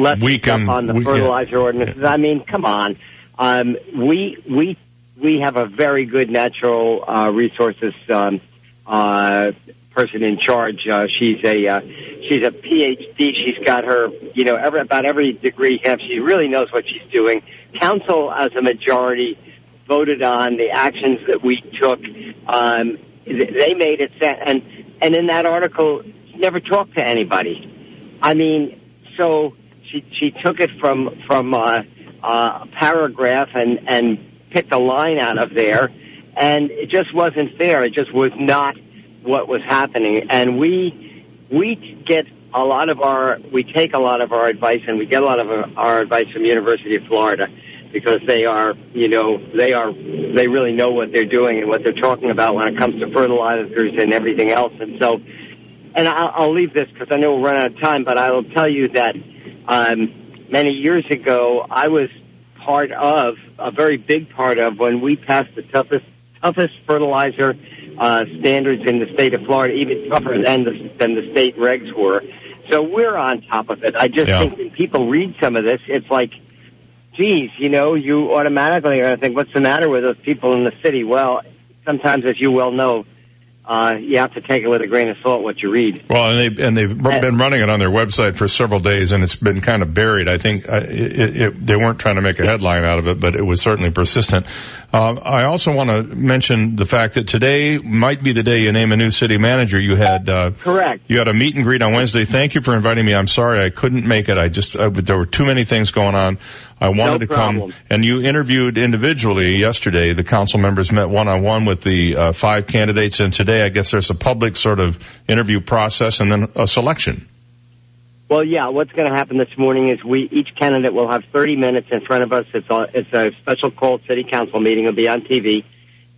less Weaken- on the we- yeah. fertilizer ordinances. I mean, come on. Um, we we we have a very good natural uh, resources um, uh, person in charge. Uh, she's a uh, she's a PhD. She's got her you know every, about every degree. Have she really knows what she's doing? Council, as a majority, voted on the actions that we took. Um, they made it, and and in that article, never talked to anybody. I mean, so she she took it from from uh, uh, a paragraph and and picked a line out of there, and it just wasn't fair. It just was not what was happening, and we we get a lot of our we take a lot of our advice, and we get a lot of our, our advice from University of Florida because they are you know they are they really know what they're doing and what they're talking about when it comes to fertilizers and everything else, and so and I'll, I'll leave this because I know we'll run out of time, but I will tell you that um, many years ago I was part of a very big part of when we passed the toughest toughest fertilizer uh, standards in the state of Florida, even tougher than the, than the state regs were. So we're on top of it. I just Yeah. think when people read some of this, it's like, geez, you know, you automatically are going to think, what's the matter with those people in the city? Well, sometimes, as you well know, uh, you have to take it with a grain of salt what you read. Well, and they and they've been running it on their website for several days, and it's been kind of buried. I think uh, it, it, they weren't trying to make a headline out of it, but it was certainly persistent. Um, I also want to mention the fact that today might be the day you name a new city manager. You had uh, correct. You had a meet and greet on Wednesday. Thank you for inviting me. I'm sorry I couldn't make it. I just uh, there were too many things going on. I wanted No to problem. come, and you interviewed individually yesterday. The council members met one on one with the uh, five candidates, and today I guess there's a public sort of interview process and then a selection. Well, yeah. What's going to happen this morning is we each candidate will have 30 minutes in front of us. It's a it's a special called city council meeting. It'll be on TV,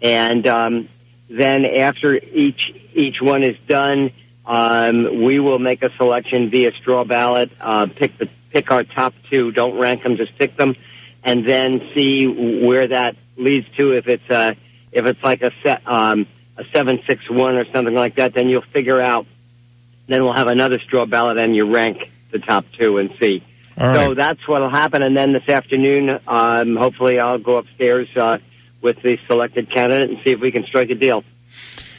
and um, then after each each one is done, um, we will make a selection via straw ballot. Uh, pick the pick our top two. Don't rank them. Just pick them, and then see where that leads to. If it's a if it's like a set um, a seven six one or something like that, then you'll figure out then we'll have another straw ballot and you rank the top two and see. All so right. that's what'll happen. And then this afternoon, um, hopefully I'll go upstairs, uh, with the selected candidate and see if we can strike a deal.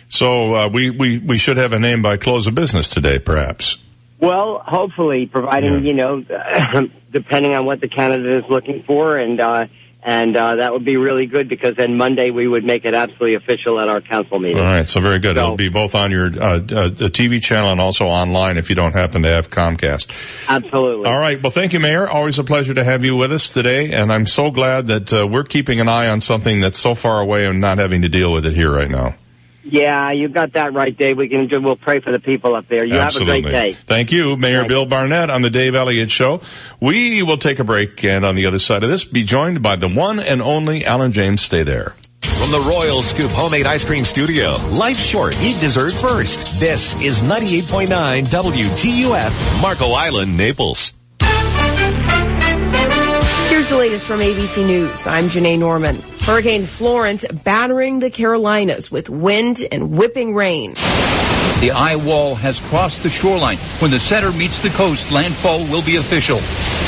So uh, we, we we should have a name by close of business today, perhaps. Well, hopefully, providing, you know, depending on what the candidate is looking for and, uh, and, uh, that would be really good because then Monday we would make it absolutely official at our council meeting. All right, so very good. So- It'll be both on your uh, uh, the TV channel and also online if you don't happen to have Comcast. Absolutely. All right. Well, thank you, Mayor. Always a pleasure to have you with us today, and I'm so glad that uh, we're keeping an eye on something that's so far away and not having to deal with it here right now. Yeah, you got that right, Dave. We can do, we'll pray for the people up there. You Absolutely. have a great day. Thank you, Mayor Bill Barnett on the Dave Elliott Show. We will take a break, and on the other side of this, be joined by the one and only Alan James. Stay there. From the Royal Scoop Homemade Ice Cream Studio, life short, eat dessert first. This is 98.9 WGUF, Marco Island, Naples. Here's the latest from ABC News. I'm Janai Norman. Hurricane Florence battering the Carolinas with wind and whipping rain. The eye wall has crossed the shoreline. When the center meets the coast, landfall will be official.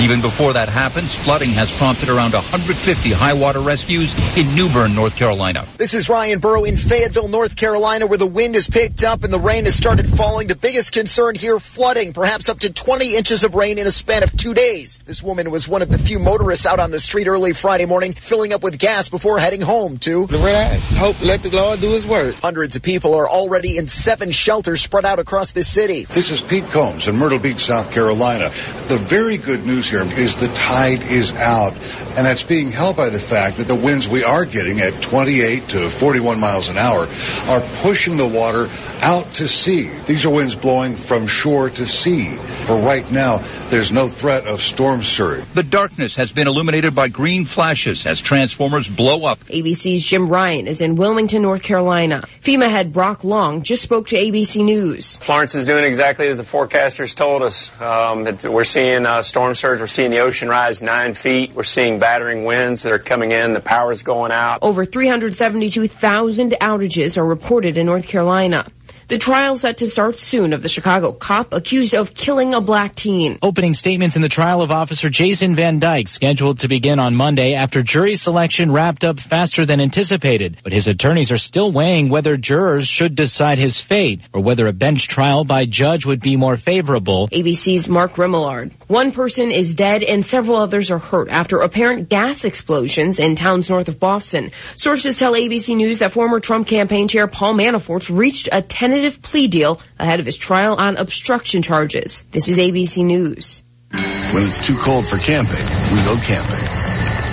Even before that happens, flooding has prompted around 150 high water rescues in New Bern, North Carolina. This is Ryan Burrow in Fayetteville, North Carolina, where the wind has picked up and the rain has started falling. The biggest concern here, flooding, perhaps up to 20 inches of rain in a span of two days. This woman was one of the few motorists out on the street early Friday morning, filling up with gas before heading home to relax. Hope, let the Lord do his work. Hundreds of people are already in seven shelters spread out across this city. This is Pete Combs in Myrtle Beach, South Carolina. The very good news here is the tide is out, and that's being held by the fact that the winds we are getting at 28 to 41 miles an hour are pushing the water out to sea. These are winds blowing from shore to sea. For right now, there's no threat of storm surge. The darkness has been illuminated by green flashes as transformers blow up. ABC's Jim Ryan is in Wilmington, North Carolina. FEMA head Brock Long just spoke to ABC News. Florence is doing exactly as the forecasters told us. Um, it's, we're seeing uh, storm surge. We're seeing the ocean rise nine feet. We're seeing battering winds that are coming in. The power's going out. Over 372,000 outages are reported in North Carolina. The trial set to start soon of the Chicago cop accused of killing a black teen. Opening statements in the trial of Officer Jason Van Dyke scheduled to begin on Monday after jury selection wrapped up faster than anticipated. But his attorneys are still weighing whether jurors should decide his fate or whether a bench trial by judge would be more favorable. ABC's Mark Remillard. One person is dead and several others are hurt after apparent gas explosions in towns north of Boston. Sources tell ABC News that former Trump campaign chair Paul Manafort reached a tentative plea deal ahead of his trial on obstruction charges. This is ABC News. When it's too cold for camping, we go camping.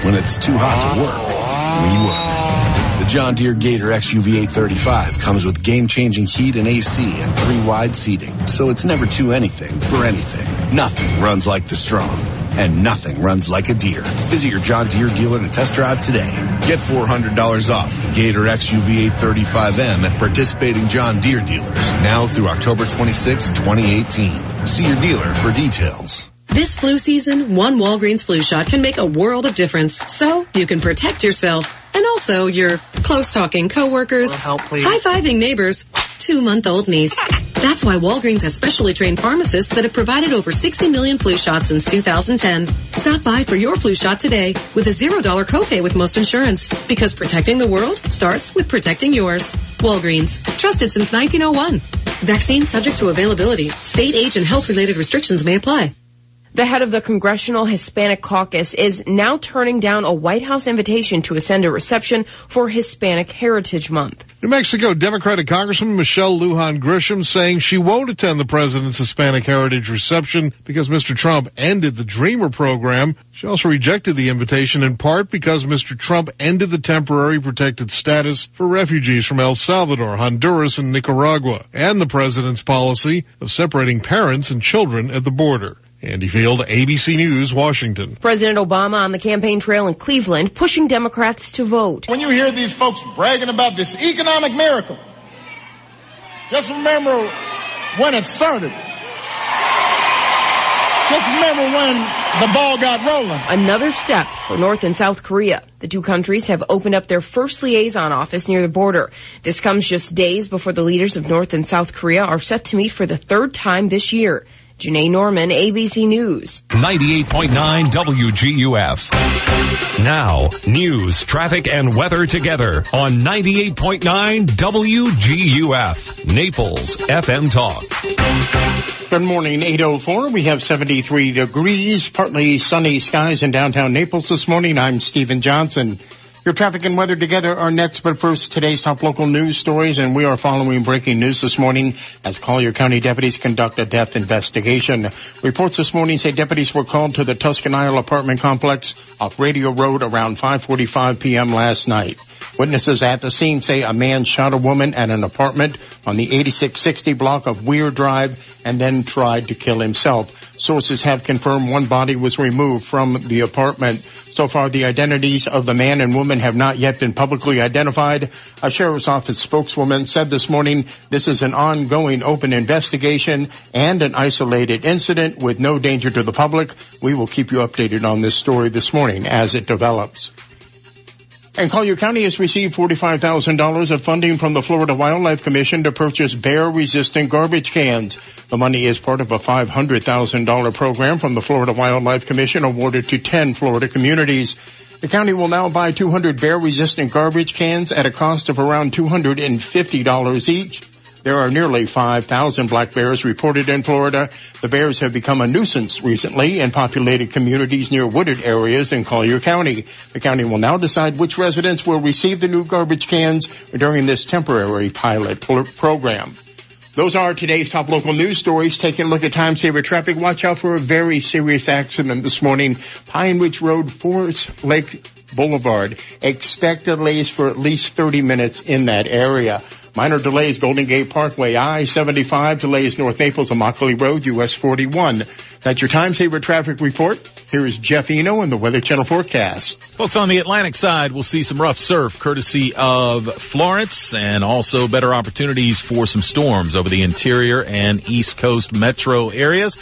When it's too hot to work, we work. The John Deere Gator XUV 835 comes with game-changing heat and AC and three wide seating, so it's never too anything for anything. Nothing runs like the strong. And nothing runs like a Deere. Visit your John Deere dealer to test drive today. Get $400 off the Gator XUV 835M at participating John Deere dealers now through October 26, 2018. See your dealer for details. This flu season, one Walgreens flu shot can make a world of difference. So you can protect yourself and also your close talking coworkers, high-fiving neighbors, two-month-old niece. That's why Walgreens has specially trained pharmacists that have provided over 60 million flu shots since 2010. Stop by for your flu shot today with a $0 copay with most insurance. Because protecting the world starts with protecting yours. Walgreens. Trusted since 1901. Vaccine subject to availability. State age and health related restrictions may apply. The head of the Congressional Hispanic Caucus is now turning down a White House invitation to attend a reception for Hispanic Heritage Month. New Mexico Democratic Congressman Michelle Lujan Grisham saying she won't attend the president's Hispanic Heritage reception because Mr. Trump ended the Dreamer program. She also rejected the invitation in part because Mr. Trump ended the temporary protected status for refugees from El Salvador, Honduras, and Nicaragua, and the president's policy of separating parents and children at the border. Andy Field, ABC News, Washington. President Obama on the campaign trail in Cleveland pushing Democrats to vote. When you hear these folks bragging about this economic miracle, just remember when it started. Just remember when the ball got rolling. Another step for North and South Korea. The two countries have opened up their first liaison office near the border. This comes just days before the leaders of North and South Korea are set to meet for the third time this year. Janai Norman, ABC News. 98.9 WGUF. Now, news, traffic, and weather together on 98.9 WGUF. Naples FM Talk. Good morning, 804. We have 73 degrees, partly sunny skies in downtown Naples this morning. I'm Stephen Johnson. Your traffic and weather together are next, but first today's top local news stories and we are following breaking news this morning as Collier County deputies conduct a death investigation. Reports this morning say deputies were called to the Tuscan Isle apartment complex off Radio Road around 5.45 p.m. last night. Witnesses at the scene say a man shot a woman at an apartment on the 8660 block of Weir Drive and then tried to kill himself. Sources have confirmed one body was removed from the apartment. So far, the identities of the man and woman have not yet been publicly identified. A sheriff's office spokeswoman said this morning this is an ongoing open investigation and an isolated incident with no danger to the public. We will keep you updated on this story this morning as it develops. And Collier County has received $45,000 of funding from the Florida Wildlife Commission to purchase bear-resistant garbage cans. The money is part of a $500,000 program from the Florida Wildlife Commission awarded to 10 Florida communities. The county will now buy 200 bear-resistant garbage cans at a cost of around $250 each. There are nearly 5,000 black bears reported in Florida. The bears have become a nuisance recently in populated communities near wooded areas in Collier County. The county will now decide which residents will receive the new garbage cans during this temporary pilot program. Those are today's top local news stories. Taking a look at time saver traffic. Watch out for a very serious accident this morning. Pine Ridge Road, Forest Lake Boulevard. Expect delays for at least 30 minutes in that area. Minor delays, Golden Gate Parkway, I-75 delays, North Naples, Immokalee Road, US 41. That's your time saver traffic report. Here is Jeff Eno and the Weather Channel forecast. Folks on the Atlantic side we'll see some rough surf courtesy of Florence and also better opportunities for some storms over the interior and east coast metro areas.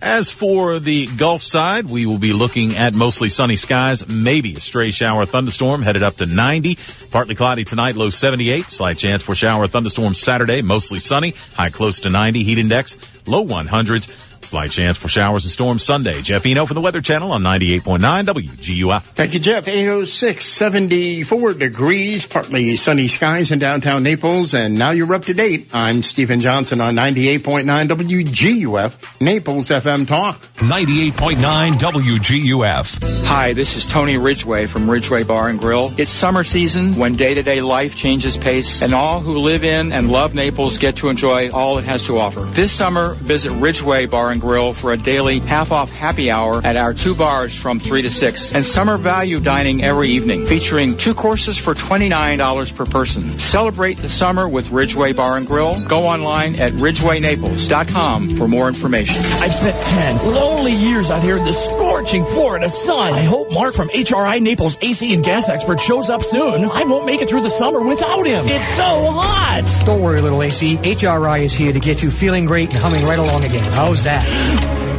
As for the Gulf side, we will be looking at mostly sunny skies, maybe a stray shower thunderstorm headed up to 90. Partly cloudy tonight, low 78. Slight chance for shower thunderstorm Saturday, mostly sunny, high close to 90. Heat index, low 100s. Slight chance for showers and storms Sunday. Jeff Eno from the Weather Channel on 98.9 WGUF. Thank you, Jeff. 806, 74 degrees, partly sunny skies in downtown Naples, and now you're up to date. I'm Stephen Johnson on 98.9 WGUF, Naples FM Talk. 98.9 WGUF. Hi, this is Tony Ridgway from Ridgway Bar and Grill. It's summer season when day-to-day life changes pace and all who live in and love Naples get to enjoy all it has to offer. This summer, visit Ridgway Bar and Grill for a daily half-off happy hour at our two bars from 3 to 6 and summer value dining every evening featuring two courses for $29 per person. Celebrate the summer with Ridgway Bar and Grill. Go online at ridgewaynaples.com for more information. I've spent 10 lonely years out here in the scorching Florida sun. I hope Mark from HRI Naples AC and gas expert shows up soon. I won't make it through the summer without him. It's so hot. Don't worry, little AC. HRI is here to get you feeling great and humming right along again. How's that?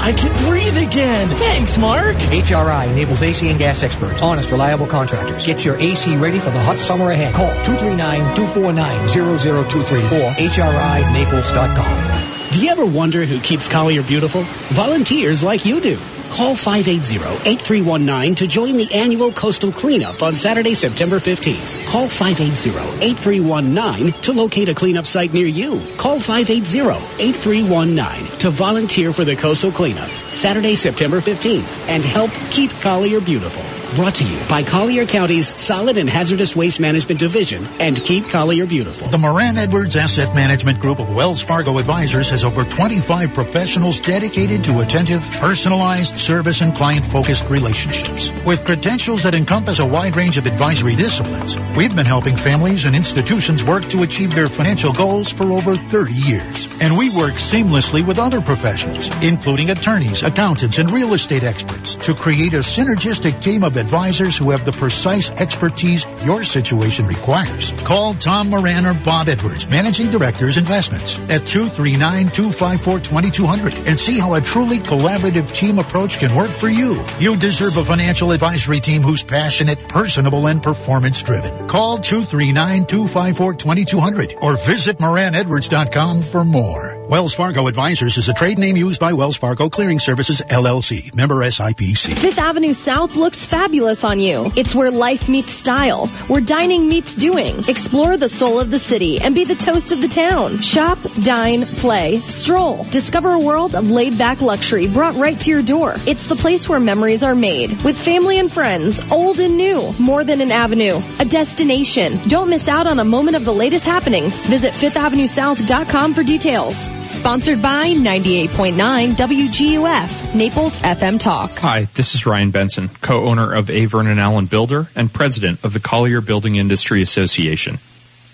I can breathe again. Thanks, Mark. HRI Naples AC and gas experts. Honest, reliable contractors. Get your AC ready for the hot summer ahead. Call 239-249-0023 or HRINaples.com. Do you ever wonder who keeps Collier beautiful? Volunteers like you do. Call 580-8319 to join the annual coastal cleanup on Saturday, September 15th. Call 580-8319 to locate a cleanup site near you. Call 580-8319 to volunteer for the coastal cleanup Saturday, September 15th and help keep Collier beautiful. Brought to you by Collier County's Solid and Hazardous Waste Management Division and Keep Collier Beautiful. The Moran Edwards Asset Management Group of Wells Fargo Advisors has over 25 professionals dedicated to attentive, personalized service and client-focused relationships. With credentials that encompass a wide range of advisory disciplines, we've been helping families and institutions work to achieve their financial goals for over 30 years. And we work seamlessly with other professionals, including attorneys, accountants, and real estate experts to create a synergistic team of advisors who have the precise expertise your situation requires. Call Tom Moran or Bob Edwards, Managing Directors Investments at 239-254-2200 and see how a truly collaborative team approach can work for you. You deserve a financial advisory team who's passionate, personable, and performance driven. Call 239-254-2200 or visit moranedwards.com for more. Wells Fargo Advisors is a trade name used by Wells Fargo Clearing Services LLC, member SIPC. Fifth Avenue South looks fabulous on you. It's where life meets style, where dining meets doing. Explore the soul of the city and be the toast of the town. Shop, dine, play, stroll. Discover a world of laid back luxury brought right to your door. It's the place where memories are made with family and friends, old and new. More than an avenue, a destination. Don't miss out on a moment of the latest happenings. Visit fifthavenuesouth.com for details. Sponsored by 98.9 WGUF, Naples FM Talk. Hi, this is Ryan Benson, co-owner of A. Vernon Allen Builder and president of the Collier Building Industry Association.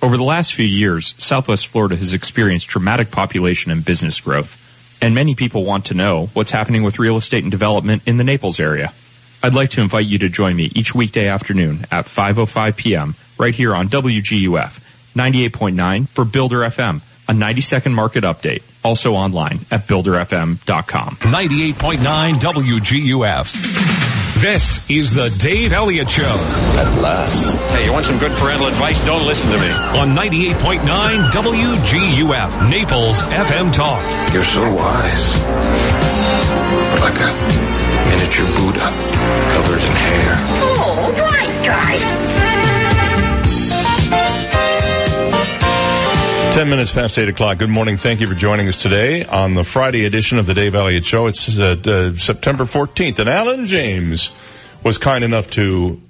Over the last few years, Southwest Florida has experienced dramatic population and business growth, and many people want to know what's happening with real estate and development in the Naples area. I'd like to invite you to join me each weekday afternoon at 5.05 p.m. right here on WGUF 98.9 for Builder FM, a 90 second market update. Also online at builderfm.com. 98.9 WGUF. This is the Dave Elliott Show. At last. Hey, you want some good parental advice? Don't listen to me. On 98.9 WGUF, Naples FM Talk. You're so wise. Like a miniature Buddha covered in hair. Oh, right, guys. 10 minutes past 8 o'clock. Good morning. Thank you for joining us today on the Friday edition of the Dave Elliott Show. It's uh, uh, September 14th, and Alan James was kind enough to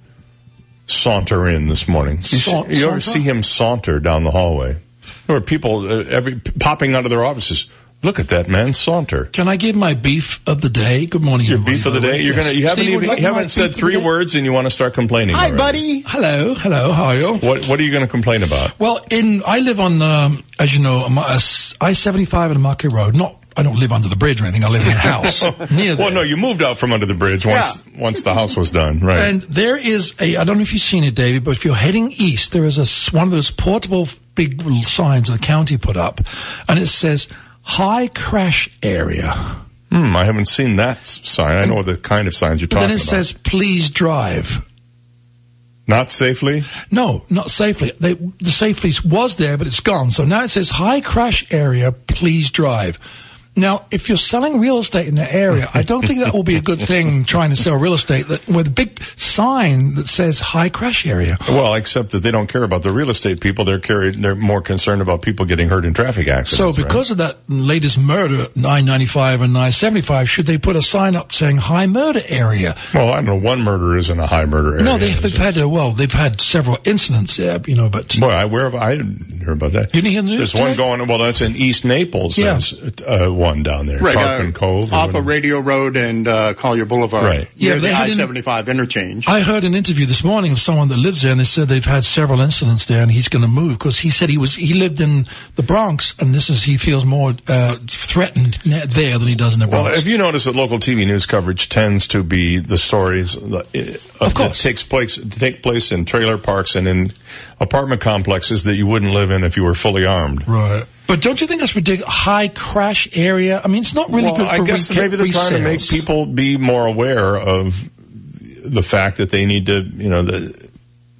saunter in this morning. Sa- you, ever see him saunter down the hallway? There were people uh, every popping out of their offices. Look at that man saunter. Can I give my beef of the day? Good morning, Your everybody, beef of the day. You're Yes. gonna. You haven't Steve, even. You haven't said three words, and you want to start complaining. Hi, already. buddy. Hello, hello. How are you? What What are you going to complain about? Well, in I live on, um, as you know, I seventy five and Market Road. Not, I don't live under the bridge or anything. I live in a house near there. Well, no, you moved out from under the bridge once once the house was done, right? And there is a, I don't know if you've seen it, David, but if you're heading east, there is a, s- one of those portable big little signs the county put up, and it says, high crash area. Hmm, I haven't seen that sign. I know the kind of signs you're But talking about. then it about. says, please drive. Not safely? No, not safely. They, the safely was there, but it's gone. So now it says high crash area, please drive. Now, if you're selling real estate in the area, I don't think that will be a good thing trying to sell real estate with a big sign that says high crash area. Well, except that they don't care about the real estate people. They're carried, they're more concerned about people getting hurt in traffic So accidents. right? because of that latest murder, 995 and 975, should they put a sign up saying high murder area? Well, I don't know. One murder isn't a high murder area. no, they've, they've had, uh, well, they've had several incidents there, you know, but. Boy, I, where have I didn't hear about that? You didn't hear the news There's one today? going, well, that's in East Naples. Yeah. Uh, one down there. Right, Tarpon uh, Cove. off whatever. of Radio Road and uh, Collier Boulevard. Right. Yeah, Near they the had I-75 interchange. I heard an interview this morning of someone that lives there, and they said they've had several incidents there, and he's going to move because he said he was he lived in the Bronx, and this is he feels more uh, threatened there than he does in the Bronx. Well, Bronx. have you notice that local TV news coverage tends to be the stories uh, of, that takes place take place in trailer parks and in apartment complexes that you wouldn't live in if you were fully armed. right. But don't you think that's ridiculous? High crash area. I mean, it's not really well, good for I guess re- maybe they're trying to make people be more aware of the fact that they need to, you know, the,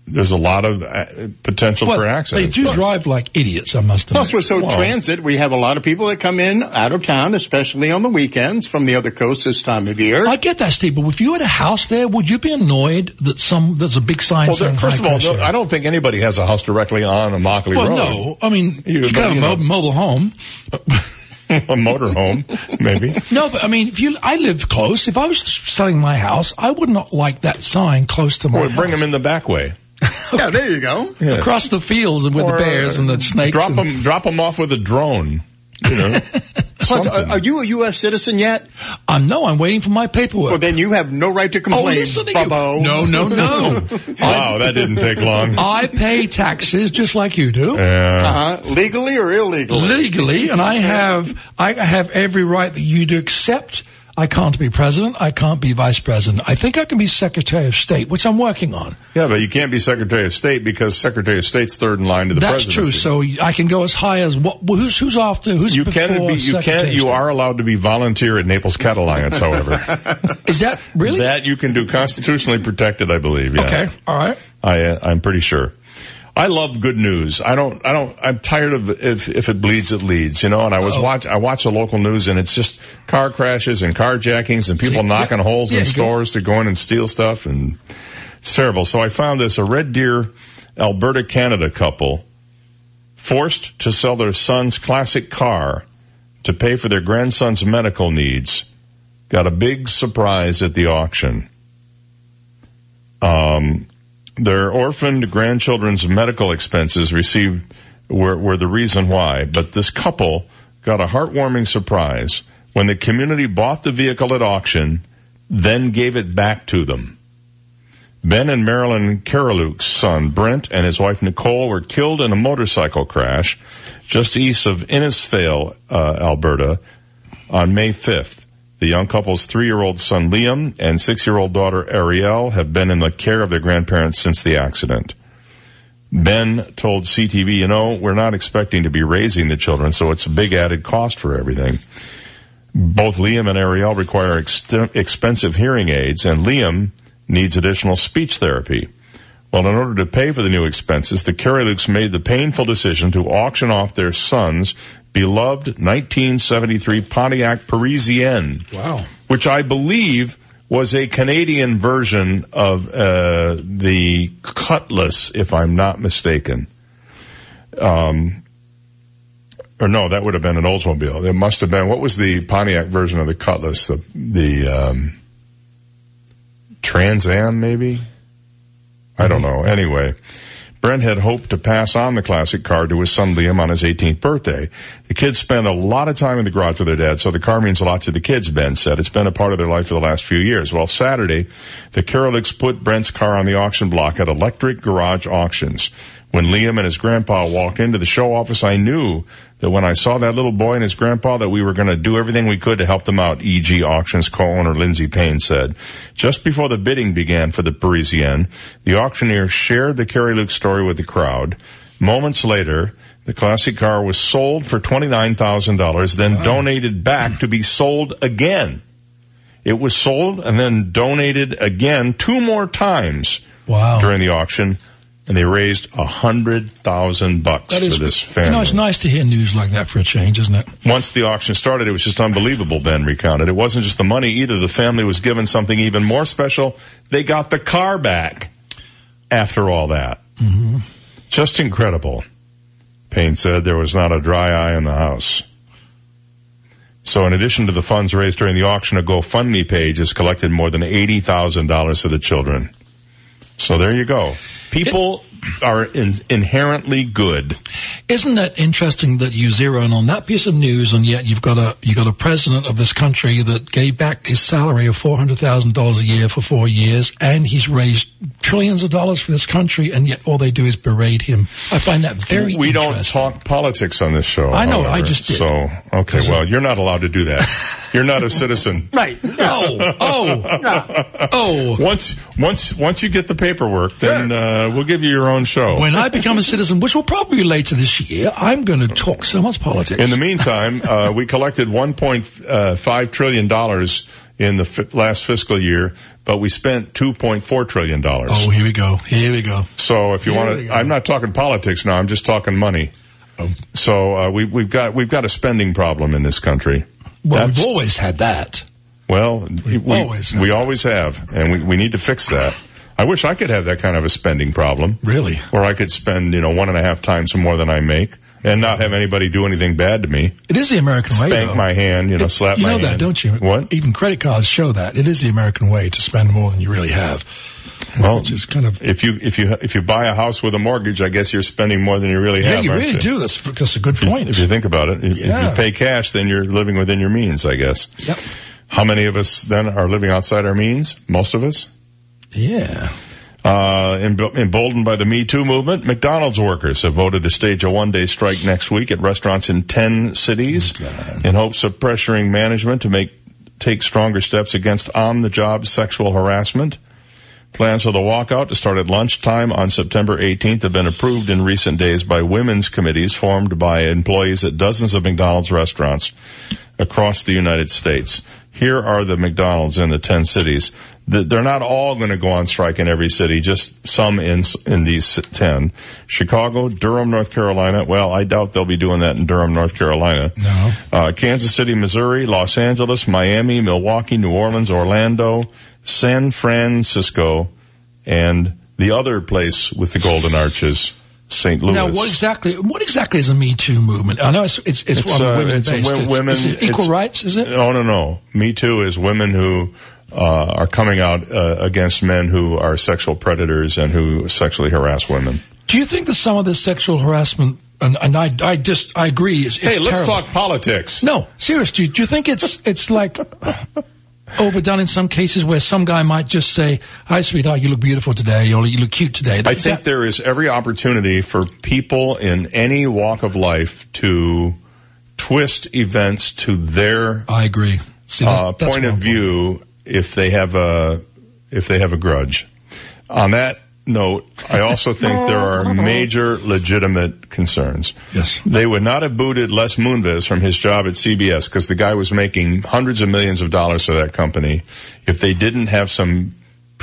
there's a lot of uh, potential Well, for accidents. they do But- drive like idiots. I must admit. Plus, we're so transit. We have a lot of people that come in out of town, especially on the weekends from the other coast this time of year. I get that, Steve, but if you had a house there, would you be annoyed that some there's a big sign Well, saying first of all, no. I don't think anybody has a house directly on a Immokalee well, Road. no. I mean, You- you, but, can have a you mo- know. mobile home. a motorhome, maybe. No, but I mean, if you, I live close. If I was selling my house, I would not like that sign close to my Or house. bring them in the back way. yeah, there you go. Yeah. across the fields and with Or, the bears and the snakes. Drop and- them, drop them off with a drone. You know, Plus, are, are you a U.S. citizen yet? Um, no, I'm waiting for my paperwork. Well, then you have no right to Oh, complain, listen to you. No, no, no. wow, that didn't take long. I pay taxes just like you do. Yeah. Uh-huh. Legally or illegally? Legally, and I have, I have every right that you do except I can't be president. I can't be vice president. I think I can be secretary of state, which I'm working on. Yeah, but you can't be Secretary of State because Secretary of State's third in line to the presidency. That's true. So I can go as high as what, who's, who's after, who's you before can be, you can, you are allowed to be volunteer at Naples Cat Alliance, however. Is that really? that you can do constitutionally protected, I believe. Yeah. Okay. All right. I, uh, I'm pretty sure. I love good news. I don't, I don't, I'm tired of if, if it bleeds, it leads, you know, and I was Uh-oh. watch, I watch the local news and it's just car crashes and carjackings and people See, knocking yeah. holes Yeah, in stores to go in and steal stuff and it's terrible. So I found this, a Red Deer, Alberta, Canada couple forced to sell their son's classic car to pay for their grandson's medical needs got a big surprise at the auction. Um, their orphaned grandchildren's medical expenses received were, were the reason why, but this couple got a heartwarming surprise when the community bought the vehicle at auction, then gave it back to them. Ben and Marilyn Karaluk's son Brent and his wife Nicole were killed in a motorcycle crash just east of Innisfail, uh, Alberta on May 5th. The young couple's three-year-old son Liam and six-year-old daughter Ariel have been in the care of their grandparents since the accident. Ben told CTV, you know, we're not expecting to be raising the children, so it's a big added cost for everything. Both Liam and Ariel require ex- expensive hearing aids, and Liam needs additional speech therapy. Well, in order to pay for the new expenses, the Karaluks made the painful decision to auction off their son's beloved 1973 Pontiac Parisienne. Wow. Which I believe was a Canadian version of uh, the Cutlass, if I'm not mistaken. Um, or no, that would have been an Oldsmobile. It must have been. What was the Pontiac version of the Cutlass? The the um, Trans Am, maybe. I don't know. Anyway, Brent had hoped to pass on the classic car to his son Liam on his 18th birthday. The kids spend a lot of time in the garage with their dad, so the car means a lot to the kids, Ben said. It's been a part of their life for the last few years. Well, Saturday, the Karaluks put Brent's car on the auction block at Electric Garage Auctions. When Liam and his grandpa walked into the show office, I knew that when I saw that little boy and his grandpa that we were going to do everything we could to help them out, EG Auctions co-owner Lindsay Payne said. Just before the bidding began for the Parisienne, the auctioneer shared the Karaluk story with the crowd. Moments later, the classic car was sold for $29,000, then donated back to be sold again. It was sold and then donated again two more times Wow. during the auction, and they raised a hundred thousand bucks That is, for this family. you know, it's nice to hear news like that for a change, isn't it? Once the auction started, it was just unbelievable, Ben recounted. It wasn't just the money either. The family was given something even more special. They got the car back after all that. Mm-hmm. Just incredible. Payne said there was not a dry eye in the house. So in addition to the funds raised during the auction, a GoFundMe page has collected more than $80,000 for the children. So there you go. People are in, inherently good. Isn't that interesting that you zero in on that piece of news and yet you've got a, you got a president of this country that gave back his salary of $400,000 a year for four years and he's raised trillions of dollars for this country and yet all they do is berate him. I find that very we don't talk politics on this show. I know, however. I just did. So, okay, well, you're not allowed to do that. You're not a citizen. Right. Oh, oh, oh. Once, once, once you get the paperwork, then uh, we'll give you your own own show. When I become a citizen, which will probably be later this year, I'm going to talk so much politics. In the meantime, uh, we collected 1.5 trillion dollars in the fi- last fiscal year, but we spent 2.4 trillion dollars. oh, here we go. Here we go. So if you want to. I'm not talking politics now. I'm just talking money. So uh, we, we've got we've got a spending problem in this country. Well, That's- we've always had that. well, we, always we always have, and we, we need to fix that. I wish I could have that kind of a spending problem. Really? Where I could spend, you know, one and a half times more than I make and not have anybody do anything bad to me. It is the American way. Spank my hand, you know, slap you my hand. You know that, don't you? What? Even credit cards show that. It is the American way to spend more than you really have. Well, is kind of, if you, if you, if you buy a house with a mortgage, I guess you're spending more than you really yeah, have. you aren't really do. That's, that's a good point. If you think about it, if, if you pay cash, then you're living within your means, I guess. Yep. How many of us then are living outside our means? Most of us? Yeah. Uh, emboldened by the Me Too movement, McDonald's workers have voted to stage a one-day strike next week at restaurants in 10 cities in hopes of pressuring management to make, take stronger steps against on-the-job sexual harassment. Plans for the walkout to start at lunchtime on September 18th have been approved in recent days by women's committees formed by employees at dozens of McDonald's restaurants across the United States. Here are the McDonald's in the 10 cities. The- They're not all going to go on strike in every city, just some in, in these 10. Chicago, Durham, North Carolina. Well, I doubt they'll be doing that in Durham, North Carolina. No. Uh, Kansas City, Missouri, Los Angeles, Miami, Milwaukee, New Orleans, Orlando, San Francisco, and the other place with the golden arches, St. Louis. Now, what exactly, what exactly is a Me Too movement? I know it's, it's, it's, It's, uh, women it's a based. wo- It's- women- equal rights, is it? No, no, no. Me Too is women who uh, are coming out uh, against men who are sexual predators and who sexually harass women. Do you think that some of this sexual harassment, and, and I, I just, I agree, it's, it's hey, let's terrible. talk politics. No, seriously, do you think it's, it's like overdone in some cases where some guy might just say, hi sweetheart, you look beautiful today, or you look cute today? I That's think there is every opportunity for people in any walk of life to twist events to their I agree. See, that's- uh, that's point of view if they have a if they have a grudge. On that note, I also think there are major legitimate concerns. Yes. They would not have booted Les Moonves from his job at CBS because the guy was making hundreds of millions of dollars for that company if they didn't have some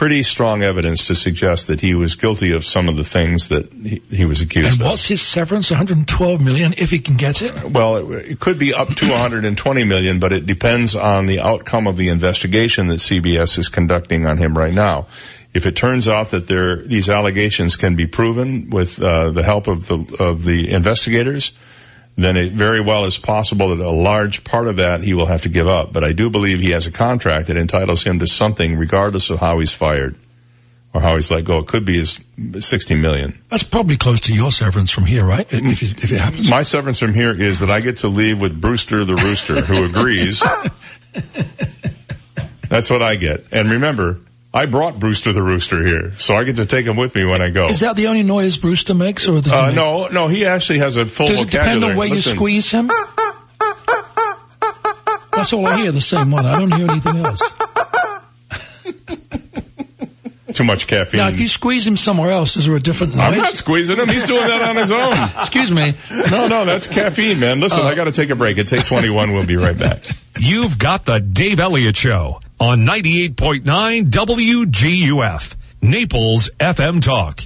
pretty strong evidence to suggest that he was guilty of some of the things that he, he was accused And of. And what's his severance? 112 million, if he can get it? Well, it, it could be up to 120 million, but it depends on the outcome of the investigation that CBS is conducting on him right now. If it turns out that there these allegations can be proven with uh, the help of the of the investigators, then it very well is possible that a large part of that he will have to give up. But I do believe he has a contract that entitles him to something regardless of how he's fired or how he's let go. It could be his 60 million. That's probably close to your severance from here, right? If it, if it happens. My severance from here is that I get to leave with Brewster the Rooster, who agrees. That's what I get. And remember, I brought Brewster the Rooster here, so I get to take him with me when I go. Is that the only noise Brewster makes, or does he Uh, make- no, no, he actually has a full Does it vocabulary. depend on where Listen, you squeeze him? That's all I hear, the same one. I don't hear anything else. Too much caffeine. Now, if you squeeze him somewhere else, is there a different noise? I'm not squeezing him. He's doing that on his own. Excuse me. No, no, that's caffeine, man. Listen, Oh. I got to take a break. It's 821. We'll be right back. You've got the Dave Elliott Show on 98.9 WGUF, Naples FM Talk.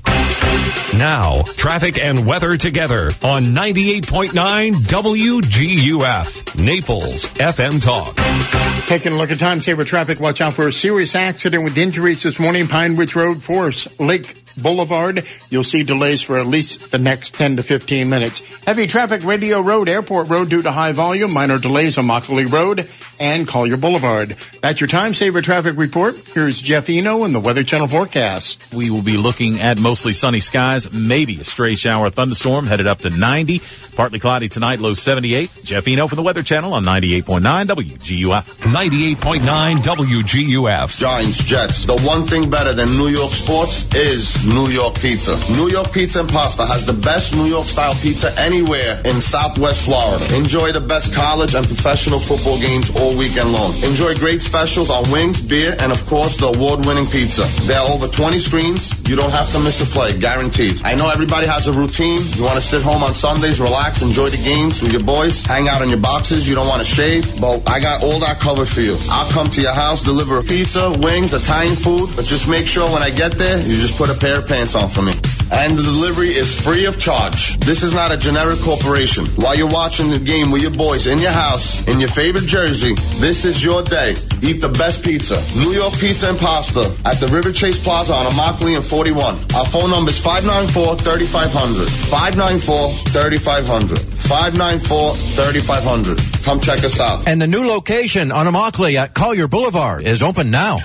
Now, traffic and weather together on 98.9 WGUF, Naples FM Talk. Taking a look at time saver traffic. Watch out for a serious accident with injuries this morning. Pine Ridge Road, Forest Lake Boulevard. You'll see delays for at least the next 10 to 15 minutes. Heavy traffic, Radio Road, Airport Road due to high volume. Minor delays on Immokalee Road and Collier Boulevard. That's your time saver traffic report. Here's Jeff Eno and the Weather Channel forecast. We will be looking at mostly sunny skies, maybe a stray shower thunderstorm headed up to 90. Partly cloudy tonight, low 78. Jeff Eno from the Weather Channel on 98.9 WGUF. 98.9 WGUF. Giants, Jets. The one thing better than New York sports is New York pizza. New York Pizza and Pasta has the best New York style pizza anywhere in Southwest Florida. Enjoy the best college and professional football games all weekend long. Enjoy great specials on wings, beer, and of course the award-winning pizza. There are over 20 screens. You don't have to miss a play, guaranteed. I know everybody has a routine. You want to sit home on Sundays, relax, enjoy the games with your boys, hang out in your boxes. You don't want to shave. But I got all that covered for you. I'll come to your house, deliver a pizza, wings, Italian food, but just make sure when I get there, you just put a pair of pants on for me. And the delivery is free of charge. This is not a generic corporation. While you're watching the game with your boys in your house, in your favorite jersey, this is your day. Eat the best pizza. New York Pizza and Pasta at the River Chase Plaza on Immokalee and 41. Our phone number is 594-3500. 594-3500. 594-3500. Come check us out. And the new location on Immokalee at Collier Boulevard is open now.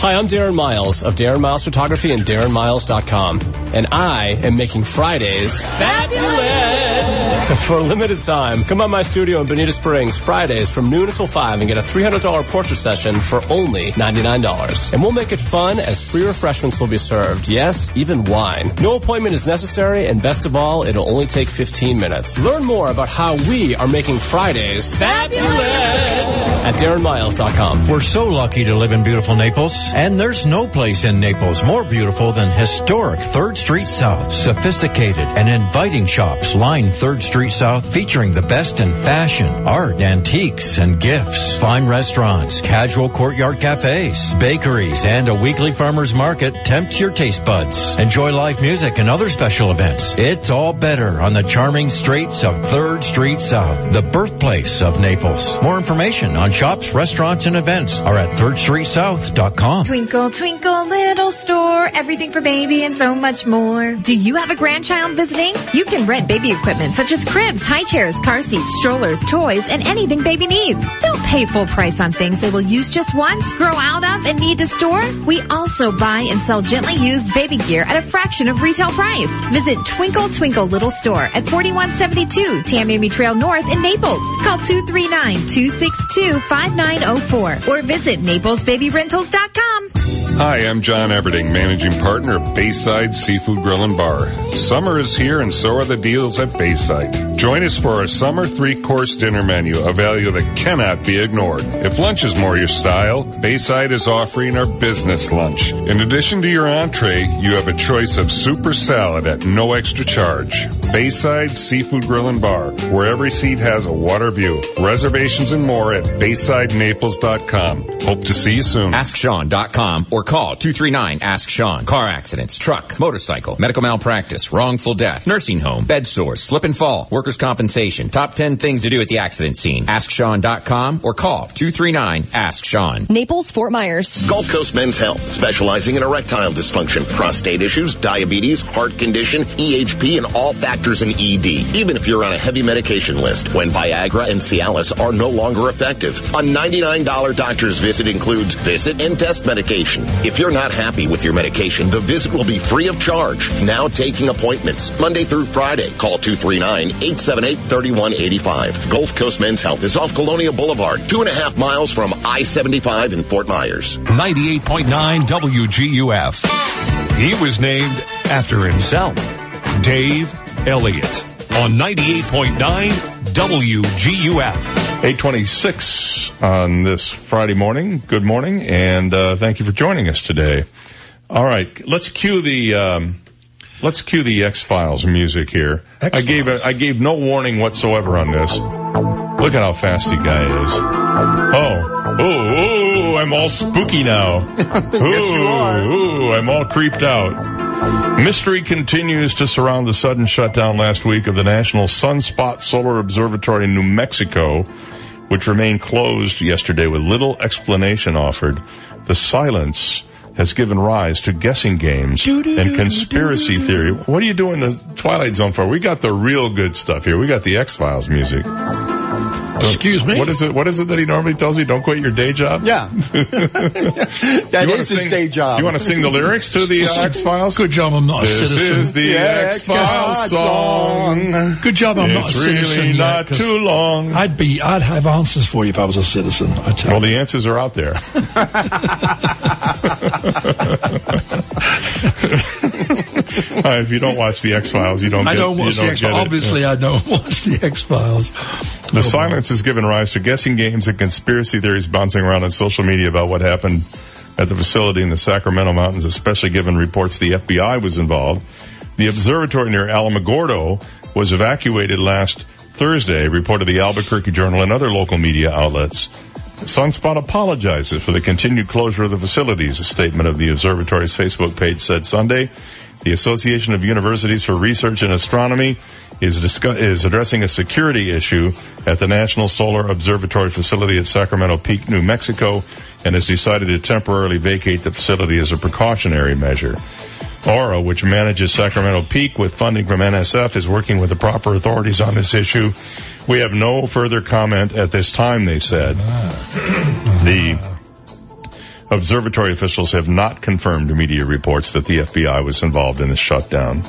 Hi, I'm Darren Miles of Darren Miles Photography and DarrenMiles.com. And I am making Fridays fabulous for a limited time. Come by my studio in Bonita Springs Fridays from noon until 5 and get a $300 portrait session for only $99. And we'll make it fun as free refreshments will be served. Yes, even wine. No appointment is necessary and best of all, it'll only take 15 minutes. Learn more about how we are making Fridays fabulous at DarrenMiles.com. We're so lucky to live in beautiful Naples, and there's no place in Naples more beautiful than historic 3rd Street South. Sophisticated and inviting shops line 3rd Street South featuring the best in fashion, art, antiques, and gifts. Fine restaurants, casual courtyard cafes, bakeries, and a weekly farmer's market tempt your taste buds. Enjoy live music and other special events. It's all better on the charming streets of 3rd Street South, the birthplace of Naples. More information on shops, restaurants, and events are at 3rdstreetsouth.com. Twinkle, twinkle, little store, everything for baby and so much more. Do you have a grandchild visiting? You can rent baby equipment such as cribs, high chairs, car seats, strollers, toys, and anything baby needs. Don't pay full price on things they will use just once, grow out of, and need to store. We also buy and sell gently used baby gear at a fraction of retail price. Visit Twinkle Twinkle Little Store at 4172 Tamiami Trail North in Naples. Call 239-262-5904 or visit naplesbabyrentals.com. Hi, I'm John Everding, managing partner of Bayside Seafood Grill and Bar. Summer is here and so are the deals at Bayside. Join us for our summer three-course dinner menu, a value that cannot be ignored. If lunch is more your style, Bayside is offering our business lunch. In addition to your entree, you have a choice of super salad at no extra charge. Bayside Seafood Grill and Bar, where every seat has a water view. Reservations and more at BaysideNaples.com. Hope to see you soon. AskSean.com or call 239-ASK-SEAN. Car accidents, truck, motorcycle, medical malpractice, wrongful death, nursing home, bed sores, slip and fall, workers' compensation. Top 10 things to do at the accident scene. AskSean.com or call 239-ASK-SEAN. Naples, Fort Myers. Gulf Coast Men's Health, specializing in erectile dysfunction, prostate issues, diabetes, heart condition, EHP, and all factors in ED. Even if you're on a heavy medication list, when Viagra and Cialis are no longer effective. A $99 doctor's visit includes visit and test medication. If you're not happy with your medication, the visit will be free of charge. Now taking appointments Monday through Friday. Call 239-878-3185. Gulf Coast Men's Health is off Colonial Boulevard, two and a half miles from I-75 in Fort Myers. 98.9 WGUF. He was named after himself, Dave Elliott, on 98.9 WGUF. 826 on this Friday morning. Good morning, and uh, thank you for joining us today. All right, let's cue the um, let's cue the X Files music here. I gave a, I gave no warning whatsoever on this. Look at how fast the guy is. Oh, oh, oh! I'm all spooky now. are. Ooh, I'm all creeped out. Mystery continues to surround the sudden shutdown last week of the National Sunspot Solar Observatory in New Mexico, which remained closed yesterday with little explanation offered. The silence has given rise to guessing games and conspiracy theory. What are you doing the Twilight Zone for? We got the real good stuff here. We got the X-Files music. Excuse me. What is it? What is it that he normally tells me? Don't quit your day job. Yeah. that You his sing- day job. You want to sing the lyrics to the uh, X Files? Good job, I'm not a citizen. This is the Yeah, X Files song. song. Good job, I'm not a It's citizen. really yet, too long. I'd be, I'd have answers for you if I was a citizen. I tell Well, you. the answers are out there. Uh, if you don't watch the X Files, you don't. I get, don't watch the X Files. Obviously, I don't watch the X Files. The silence has given rise to guessing games and conspiracy theories bouncing around on social media about what happened at the facility in the Sacramento Mountains, especially given reports the FBI was involved. The observatory near Alamogordo was evacuated last Thursday, reported the Albuquerque Journal and other local media outlets. Sunspot apologizes for the continued closure of the facilities. A statement of the observatory's Facebook page said Sunday, the Association of Universities for Research in Astronomy is, discuss- is addressing a security issue at the National Solar Observatory facility at Sacramento Peak, New Mexico, and has decided to temporarily vacate the facility as a precautionary measure. Aura, which manages Sacramento Peak with funding from NSF, is working with the proper authorities on this issue. We have no further comment at this time, they said. Ah. The observatory officials have not confirmed media reports that the FBI was involved in the shutdown.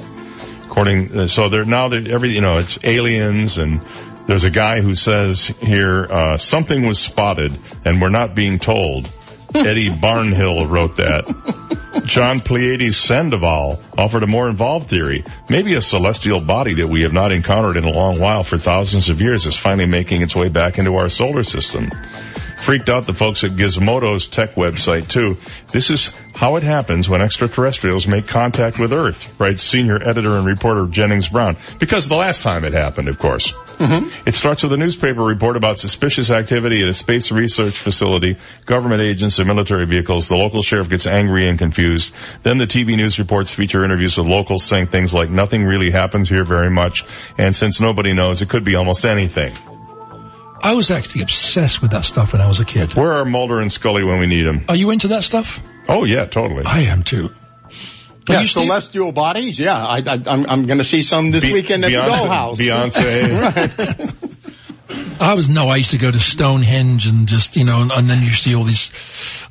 According, uh, so they're now that every, you know, it's aliens and there's a guy who says here, uh, something was spotted and we're not being told. Eddie Barnhill wrote that. John Pleiades Sandoval offered a more involved theory. Maybe a celestial body that we have not encountered in a long while for thousands of years is finally making its way back into our solar system. Freaked out the folks at Gizmodo's tech website too. This is how it happens when extraterrestrials make contact with Earth, writes senior editor and reporter Jennings Brown. Because the last time it happened, of course. Mm-hmm. It starts with a newspaper report about suspicious activity at a space research facility, government agents and military vehicles. The local sheriff gets angry and confused. Then the TV news reports feature interviews with locals saying things like nothing really happens here very much. And since nobody knows, it could be almost anything. I was actually obsessed with that stuff when I was a kid. Where are Mulder and Scully when we need them? Are you into that stuff? Oh yeah, totally. I am too. Yeah, you see- celestial bodies. Yeah, I, I, I'm, I'm going to see some this Be- weekend at Beyonce- the Dollhouse. Beyonce. I was no. I used to go to Stonehenge and just you know, and, and then you see all these.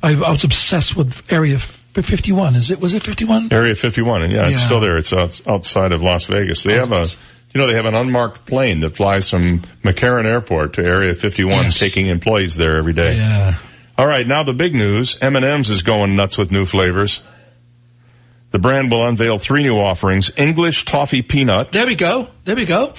I, I was obsessed with Area 51. Is it? Was it 51? Area 51, and yeah, it's still there. It's out, outside of Las Vegas. They have a, you know, they have an unmarked plane that flies from McCarran Airport to Area 51, Yes. taking employees there every day. Yeah. All right, now the big news. M&M's is going nuts with new flavors. The brand will unveil three new offerings. English toffee peanut. There we go. There we go.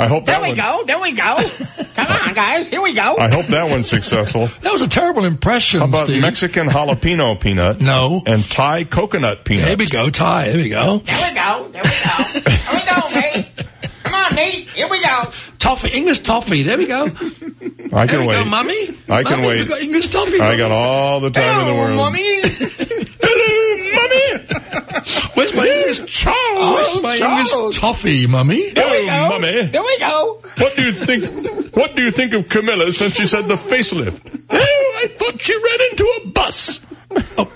I hope There that we one, go. There we go. Come on, guys. Here we go. I hope that one's successful. That was a terrible impression. How about Steve. Mexican jalapeno peanut? No. And Thai coconut peanut. There we go. Thai. There we go. There we go. There we go. Here we go, Nate. Come on, Nate. Here we go. Toffee. English toffee. There we go. I there can we wait. go, mummy. I can Mummy, wait. we got English toffee. I got all the time in the world. Where's my English Charles? Oh, Where's my Charles. English toffee, mummy? There we Oh, go. mummy. There we go. What do you think? What do you think of Camilla since she said the facelift? Oh, I thought she ran into a bus. Oh.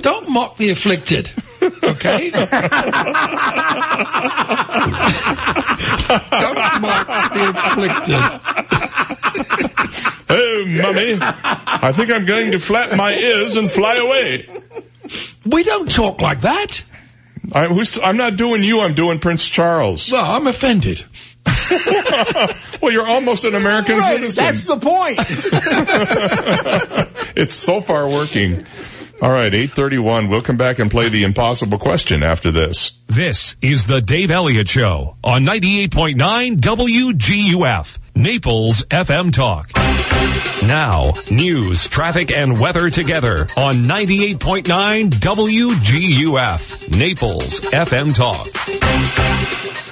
Don't mock the afflicted. Okay? Don't mock the afflicted. Oh, mummy, I think I'm going to flap my ears and fly away. We don't talk like that. I, who's, I'm not doing you. I'm doing Prince Charles. Well, I'm offended. well, you're almost an American Right, citizen. that's the point. it's so far working. All right, 831. We'll come back and play the impossible question after this. This is the Dave Elliott Show on 98.9 WGUF, Naples FM Talk. Now, news, traffic, and weather together on 98.9 WGUF, Naples FM Talk.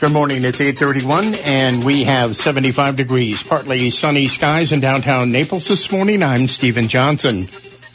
Good morning. It's 831 and we have 75 degrees, partly sunny skies in downtown Naples this morning. I'm Stephen Johnson.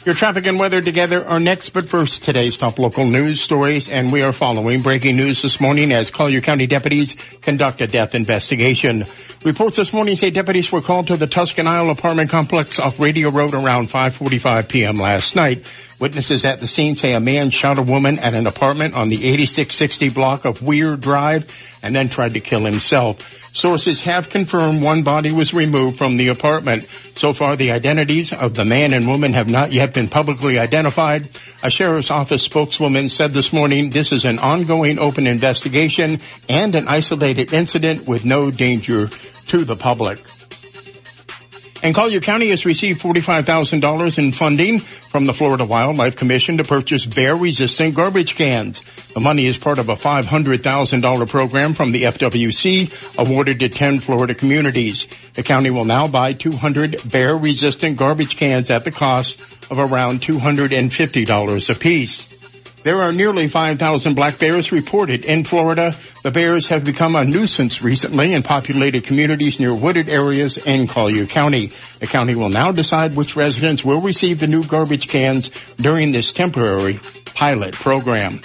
Your traffic and weather together are next, but first today's top local news stories and we are following breaking news this morning as Collier County deputies conduct a death investigation. Reports this morning say deputies were called to the Tuscan Isle apartment complex off Radio Road around 5.45 p.m. last night. Witnesses at the scene say a man shot a woman at an apartment on the 8660 block of Weir Drive and then tried to kill himself. Sources have confirmed one body was removed from the apartment. So far, the identities of the man and woman have not yet been publicly identified. A sheriff's office spokeswoman said this morning this is an ongoing open investigation and an isolated incident with no danger to the public. And Collier County has received $45,000 in funding from the Florida Wildlife Commission to purchase bear-resistant garbage cans. The money is part of a $500,000 program from the FWC awarded to 10 Florida communities. The county will now buy 200 bear-resistant garbage cans at the cost of around $250 apiece. There are nearly 5,000 black bears reported in Florida. The bears have become a nuisance recently in populated communities near wooded areas in Collier County. The county will now decide which residents will receive the new garbage cans during this temporary pilot program.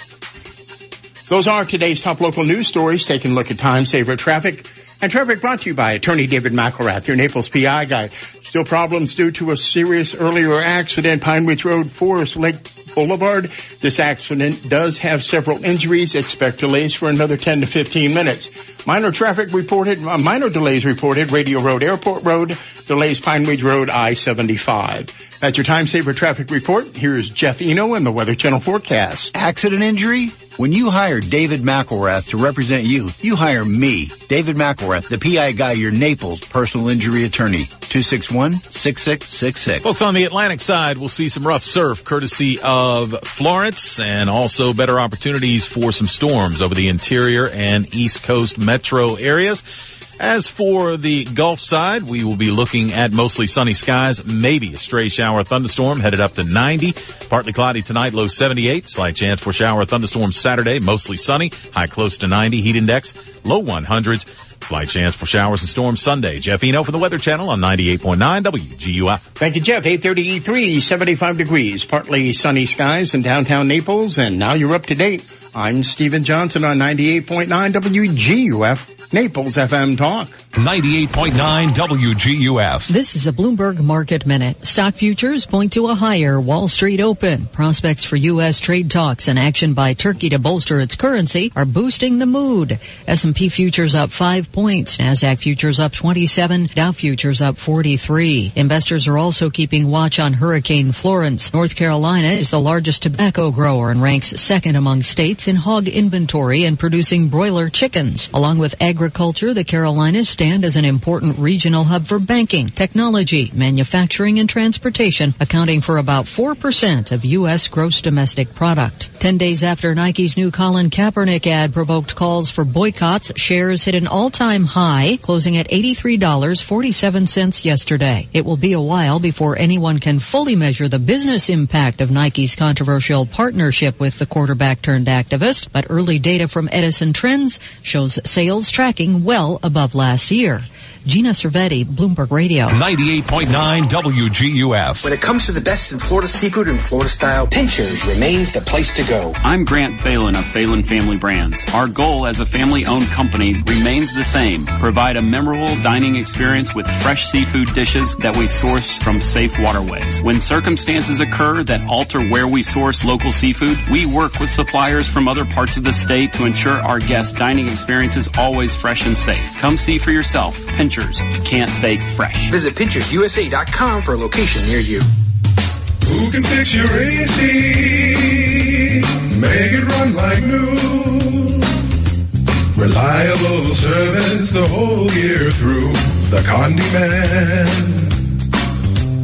Those are today's top local news stories. Taking a look at time saver traffic. And traffic brought to you by attorney David McElrath, your Naples PI guy. Still problems due to a serious earlier accident, Pine Ridge Road, Forest Lake Boulevard. This accident does have several injuries. Expect delays for another 10 to 15 minutes. Minor traffic reported, uh, minor delays reported, Radio Road, Airport Road, delays Pine Ridge Road, I-75. That's your time saver traffic report. Here's Jeff Eno and the Weather Channel forecast. Accident injury? When you hire David McElrath to represent you, you hire me, David McElrath, the PI guy, your Naples personal injury attorney. 261-6666. Folks on the Atlantic side we'll see some rough surf courtesy of Florence and also better opportunities for some storms over the interior and east coast metro areas. As for the Gulf side, we will be looking at mostly sunny skies, maybe a stray shower thunderstorm headed up to 90. Partly cloudy tonight, low 78. Slight chance for shower thunderstorms Saturday, mostly sunny, high close to 90. Heat index, low 100s. Slight chance for showers and storms Sunday. Jeff Eno from the Weather Channel on 98.9 WGUF. Thank you, Jeff. 830 E3, 75 degrees, partly sunny skies in downtown Naples, and now you're up to date. I'm Stephen Johnson on 98.9 WGUF, Naples FM Talk. 98.9 WGUF. This is a Bloomberg Market Minute. Stock futures point to a higher Wall Street open. Prospects for U.S. trade talks and action by Turkey to bolster its currency are boosting the mood. S&P futures up five points. NASDAQ futures up 27. Dow futures up 43. Investors are also keeping watch on Hurricane Florence. North Carolina is the largest tobacco grower and ranks second among states in hog inventory and producing broiler chickens. Along with agriculture, the Carolinas stand as an important regional hub for banking, technology, manufacturing, and transportation, accounting for about 4% of U.S. gross domestic product. Ten days after Nike's new Colin Kaepernick ad provoked calls for boycotts, shares hit an all-time high, closing at $83.47 yesterday. It will be a while before anyone can fully measure the business impact of Nike's controversial partnership with the quarterback turned activist, but early data from Edison Trends shows sales tracking well above last year. Gina Cervetti, Bloomberg Radio. 98.9 WGUF. When it comes to the best in Florida seafood and Florida style, Pinchers remains the place to go. I'm Grant Phelan of Phelan Family Brands. Our goal as a family owned company remains the same. Provide a memorable dining experience with fresh seafood dishes that we source from safe waterways. When circumstances occur that alter where we source local seafood, we work with suppliers from other parts of the state to ensure our guests' dining experience is always fresh and safe. Come see for yourself. Pinchers. You can't fake fresh. Visit PinchersUSA.com for a location near you. Who can fix your AC? Make it run like new. Reliable service the whole year through. The Condi Man.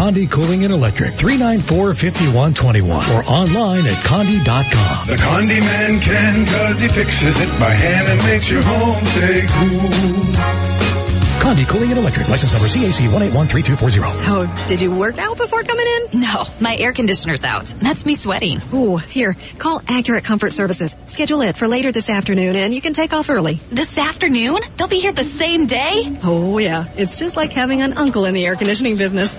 Condi Cooling and Electric 394-5121 or online at condi.com. The Condi Man can cause he fixes it by hand and makes your home stay cool. Condi Cooling and Electric. License number CAC 1813240. So, did you work out before coming in? No, my air conditioner's out. That's me sweating. Ooh, here, call Accurate Comfort Services. Schedule it for later this afternoon and you can take off early. This afternoon? They'll be here the same day? Oh yeah, it's just like having an uncle in the air conditioning business.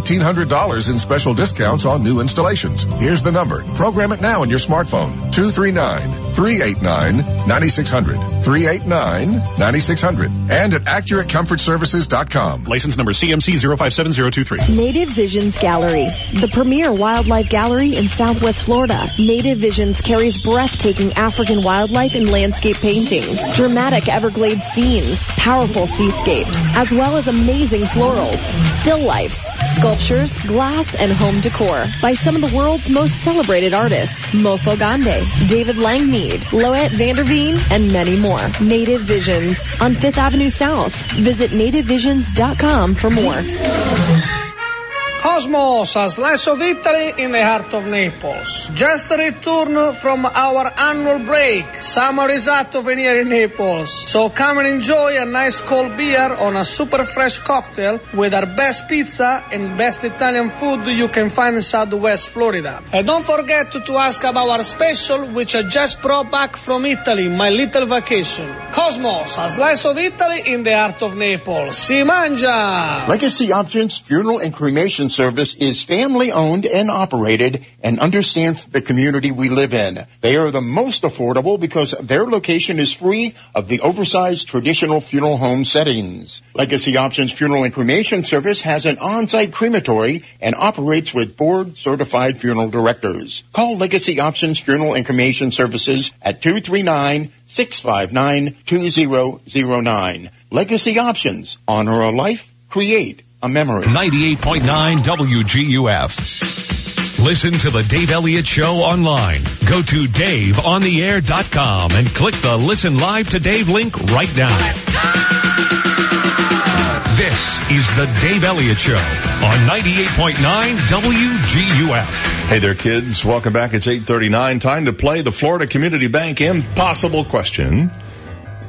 $1,800 in special discounts on new installations. Here's the number. Program it now on your smartphone. 239-389-9600. 389-9600. And at AccurateComfortServices.com. License number CMC 057023. Native Visions Gallery, the premier wildlife gallery in Southwest Florida. Native Visions carries breathtaking African wildlife and landscape paintings, dramatic Everglades scenes, powerful seascapes, as well as amazing florals, still lifes, sculptures, glass, and home decor by some of the world's most celebrated artists, Mofo Gande, David Langmead, Loet Vanderveen, and many more. Native Visions on 5th Avenue South. Visit nativevisions.com for more. Cosmos, a slice of Italy in the heart of Naples. Just returned from our annual break. Summer is out over here in Naples. So come and enjoy a nice cold beer on a super fresh cocktail with our best pizza and best Italian food you can find in Southwest Florida. And don't forget to, to ask about our special which I just brought back from Italy, my little vacation. Cosmos, a slice of Italy in the heart of Naples. Si mangia! Legacy Options Funeral and Cremation Service is family owned and operated and understands the community we live in. They are the most affordable because their location is free of the oversized traditional funeral home settings. Legacy Options Funeral and Cremation Service has an on-site crematory and operates with board certified funeral directors. Call Legacy Options Funeral and Cremation Services at 239-659-2009. Legacy Options. Honor a life. Create a memory. 98.9 WGUF. Listen to the Dave Elliott Show online. Go to DaveOnTheAir.com and click the Listen Live to Dave link right now. This is the Dave Elliott Show on 98.9 WGUF. Hey there, kids. Welcome back. It's 839. Time to play the Florida Community Bank Impossible Question.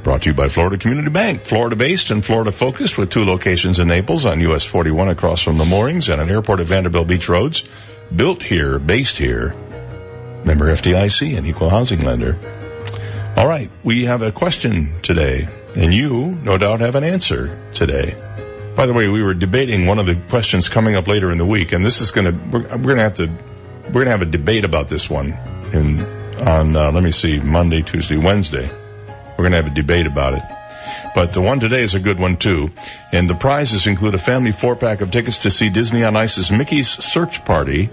Brought to you by Florida Community Bank, Florida based and Florida focused with two locations in Naples on US 41 across from the moorings and an airport at Vanderbilt Beach Roads. Built here, based here. Member FDIC, and equal housing lender. All right, we have a question today and you no doubt have an answer today. By the way, we were debating one of the questions coming up later in the week and this is going to, we're, going to have to, we're going to have a debate about this one in, on, uh, let me see, Monday, Tuesday, Wednesday. We're going to have a debate about it. But the one today is a good one too. And the prizes include a family four pack of tickets to see Disney on Ice's Mickey's Search Party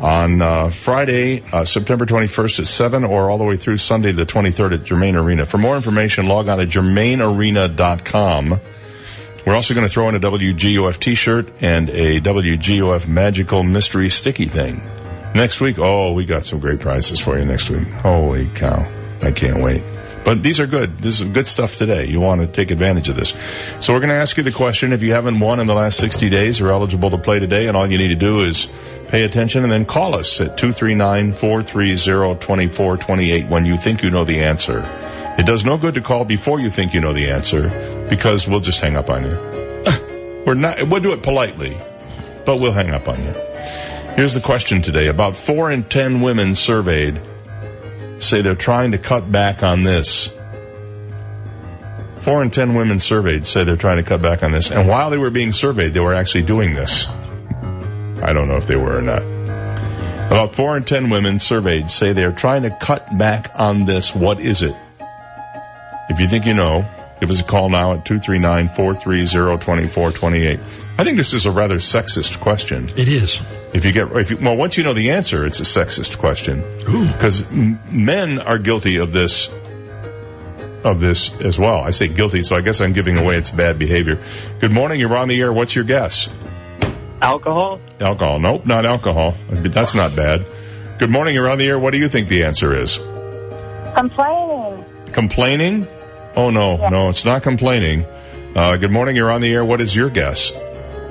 on uh, Friday, uh, September 21st at 7 or all the way through Sunday the 23rd at Germain Arena. For more information, log on to germainarena.com. We're also going to throw in a WGUF t-shirt and a WGUF magical mystery sticky thing. Next week, oh, we got some great prizes for you next week. Holy cow. I can't wait. But these are good. This is good stuff today. You want to take advantage of this. So we're going to ask you the question. If you haven't won in the last 60 days, you're eligible to play today. And all you need to do is pay attention and then call us at 239-430-2428 when you think you know the answer. It does no good to call before you think you know the answer because we'll just hang up on you. We're not, we'll do it politely, but we'll hang up on you. Here's the question today. About four in ten women surveyed say they're trying to cut back on this. Four in ten women surveyed say they're trying to cut back on this. And while they were being surveyed, they were actually doing this. I don't know if they were or not. About four in ten women surveyed say they're trying to cut back on this. What is it? If you think you know, give us a call now at 239-430-2428. I think this is a rather sexist question. It is. If you get, if you, well, once you know the answer, it's a sexist question. Because men are guilty of this of this as well. I say guilty, so I guess I'm giving away its bad behavior. Good morning. You're on the air. What's your guess? Alcohol? Alcohol. Nope, not alcohol. That's not bad. Good morning. You're on the air. What do you think the answer is? Complaining. Complaining? Oh no, no, it's not complaining. Uh, good morning. You're on the air. What is your guess?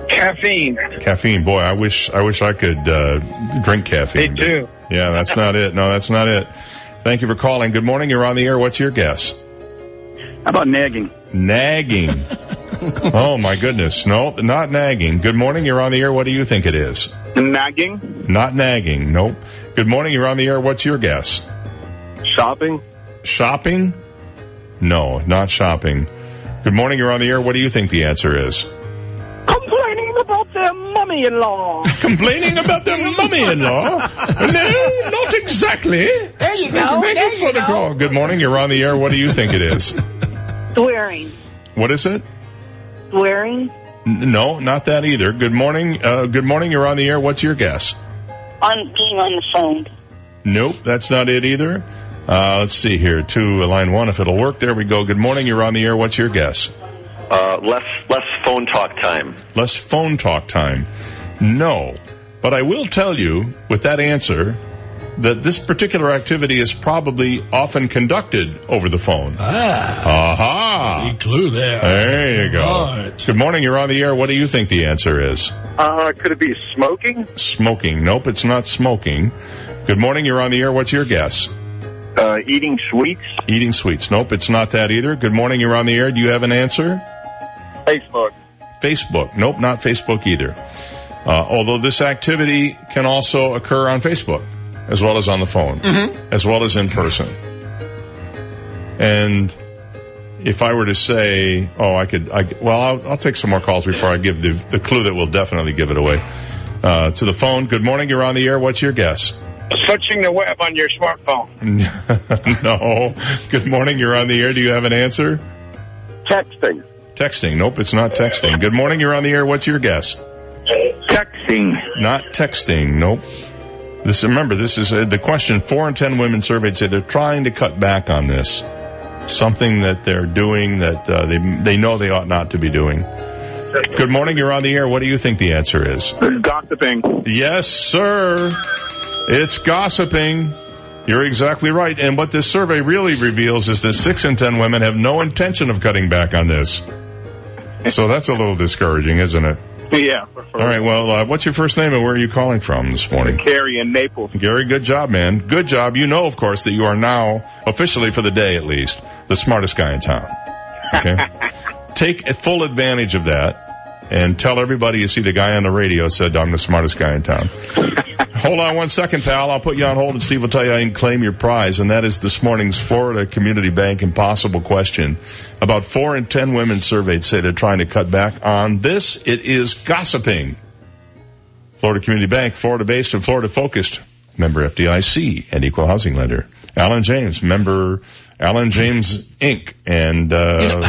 Caffeine. Caffeine. Boy, I wish I wish I could uh, drink caffeine. Me too. Yeah, that's not it. No, that's not it. Thank you for calling. Good morning. You're on the air. What's your guess? How about nagging? Nagging. oh my goodness. No, not nagging. Good morning. You're on the air. What do you think it is? Nagging? Not nagging. Nope. Good morning. You're on the air. What's your guess? Shopping? Shopping? No, not shopping. Good morning. You're on the air. What do you think the answer is? Complaining about their mummy-in-law. Complaining about their mummy-in-law? no, not exactly. There you go. Thank there you for you the go. call. Good morning. You're on the air. What do you think it is? Swearing. What is it? Swearing. N- No, not that either. Good morning. Uh, good morning. You're on the air. What's your guess? On being on the phone. Nope, that's not it either. Uh, let's see here. To line one, if it'll work. There we go. Good morning. You're on the air. What's your guess? Uh, less less phone talk time. Less phone talk time. No. But I will tell you with that answer that this particular activity is probably often conducted over the phone. Ah. Aha. Big clue there. There you go. Right. Good morning. You're on the air. What do you think the answer is? Uh, could it be smoking? Smoking. Nope, it's not smoking. Good morning. You're on the air. What's your guess? Uh, eating sweets? Eating sweets. Nope, it's not that either. Good morning. You're on the air. Do you have an answer? Facebook. Facebook. Nope, not Facebook either. Uh, although this activity can also occur on Facebook as well as on the phone, as well as in person. And if I were to say, oh, I could, I, well, I'll, I'll take some more calls before I give the, the clue that will definitely give it away. Uh, to the phone. Good morning. You're on the air. What's your guess? Searching the web on your smartphone. no. Good morning. You're on the air. Do you have an answer? Texting. Texting. Nope, it's not texting. Good morning. You're on the air. What's your guess? Texting. Not texting. Nope. This remember this is uh, the question. Four in ten women surveyed say they're trying to cut back on this. Something that they're doing that uh, they they know they ought not to be doing. Good morning. You're on the air. What do you think the answer is? Gossiping. Yes, sir. It's gossiping. You're exactly right. And what this survey really reveals is that six in ten women have no intention of cutting back on this. So that's a little discouraging, isn't it? Yeah. All right. Well, uh, what's your first name and where are you calling from this morning? Gary in Naples. Gary, good job, man. Good job. You know, of course, that you are now, officially for the day at least, the smartest guy in town. Okay? Take full advantage of that and tell everybody you see the guy on the radio said, I'm the smartest guy in town. hold on one second, pal. I'll put you on hold and Steve will tell you how you can claim your prize. And that is this morning's Florida Community Bank Impossible question. About four in ten women surveyed say they're trying to cut back on this. It is gossiping. Florida Community Bank, Florida based and Florida focused. Member FDIC and equal housing lender. Alan James, member Alan James Inc. and uh,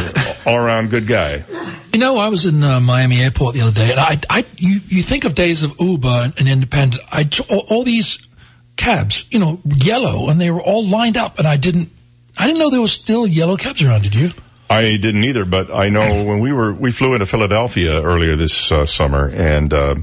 all around good guy. You know, I was in uh, Miami Airport the other day, and I, I, you, you think of days of Uber and Independent. I all, all these cabs, you know, yellow, and they were all lined up, and I didn't, I didn't know there was still yellow cabs around. Did you? I didn't either, but I know when we were we flew into Philadelphia earlier this uh, summer, and uh,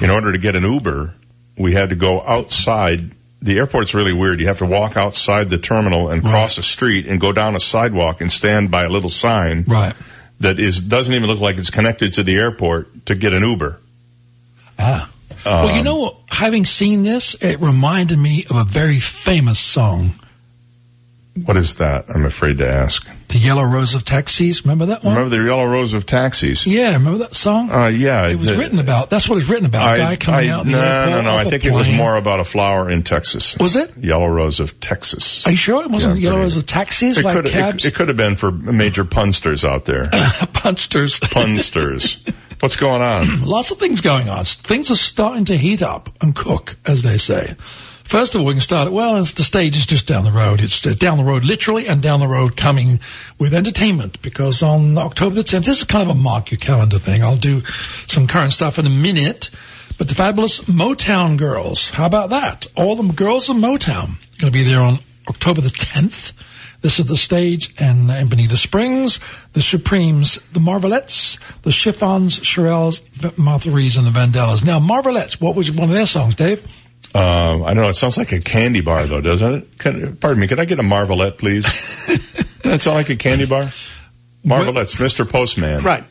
in order to get an Uber, we had to go outside. The airport's really weird. You have to walk outside the terminal and cross a street and go down a sidewalk and stand by a little sign Right. that is doesn't even look like it's connected to the airport to get an Uber. Ah. well, you Um, know, having seen this, it reminded me of a very famous song, What is that? I'm afraid to ask. "The Yellow Rose of Taxis." Remember that one? Remember the Yellow Rose of Taxis? Yeah, remember that song? Uh, yeah. it was the- written about. That's what it's written about. A guy coming out. in the no, airport no, no. I think it was more about a flower in Texas. Was it? Yellow Rose of Texas. Are you sure it wasn't Yeah, Yellow Rose of Taxis It like could, cabs? it, it could have been for major punsters out there. Punsters. punsters. What's going on? Lots of things going on. Things are starting to heat up and cook, as they say. First of all, we can start. Well, as the stage is just down the road. It's uh, down the road, literally, and down the road, coming with entertainment. Because on October the 10th, this is kind of a mark your calendar thing. I'll do some current stuff in a minute. But the fabulous Motown Girls, how about that? All the girls of Motown going to be there on October the 10th. This is the stage and in Bonita Springs, the Supremes, the Marvelettes, the Chiffons, Shirelles, Martha Reeves, and the Vandellas. Now, Marvelettes, what was one of their songs, Dave? Um, I don't know. It sounds like a candy bar, though, doesn't it? Can, pardon me. Could I get a Marvelette, please? That sound like a candy bar? Marvelette's Mr. Postman. Right.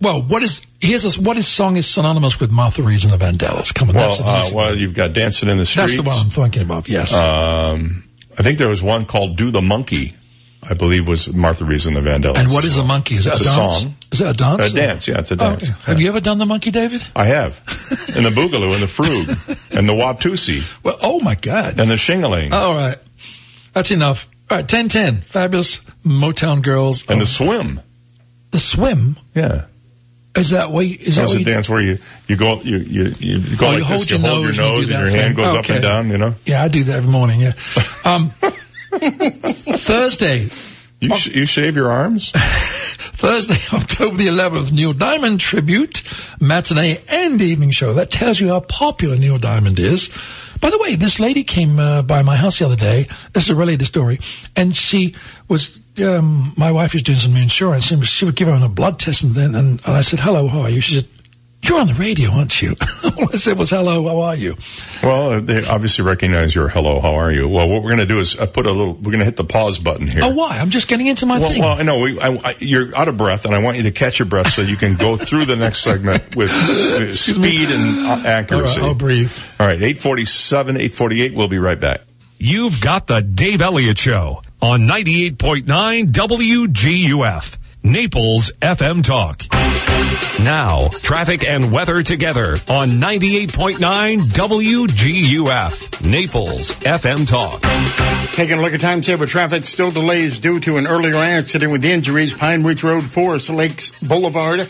Well, what is here's this, what is song is synonymous with Martha Reeves and the Vandellas? Come on, Well, that's uh, well, you've got Dancing in the Streets. That's the one I'm thinking about. Yes. Um, I think there was one called Do the Monkey. I believe was Martha Reeves and the Vandellas. and what is a monkey? Is that a a dance? song. Is that a dance? A dance, yeah, it's a Oh, dance. okay. Have you ever done the monkey, David? I have. And the Boogaloo and the Frug and the Watusi Well, oh my God. and the Shingling All right. That's enough. All right, 1010. Fabulous Motown Girls. and Oh, the Swim. the swim. Yeah. Is that way? Is that That's way? a dance where you, you go, you, you, you go Oh, like you hold this, your you hold nose your and you nose and, your hand thing. goes up and down, you know? Yeah, I do that every morning. Yeah. Um, Thursday, You, sh- you shave your arms? Thursday, October the 11th, Neil Diamond tribute, matinee and evening show. That tells you how popular Neil Diamond is. By the way, this lady came uh, by my house the other day. This is a related story. And she was, um, my wife was doing some insurance and she would give her a blood test and then, and, and I said, hello, how are you? She said, you're on the radio, aren't you? All I said was, hello, how are you? Well, uh, they obviously recognize your hello, how are you? Well, what we're going to do is I put a little, we're going to hit the pause button here. Oh, why? I'm just getting into my well, thing. well, I know we, I, I, you're out of breath, and I want you to catch your breath so you can go through the next segment with uh, speed and uh, accuracy. All right, I'll breathe. All right, 847, 848, we'll be right back. You've got the Dave Elliott Show on 98.9 WGUF, Naples FM Talk. Now, traffic and weather together on 98.9 WGUF, Naples FM Talk. Taking a look at timetable traffic, still delays due to an earlier accident with injuries. Pine Ridge Road, Forest Lakes Boulevard.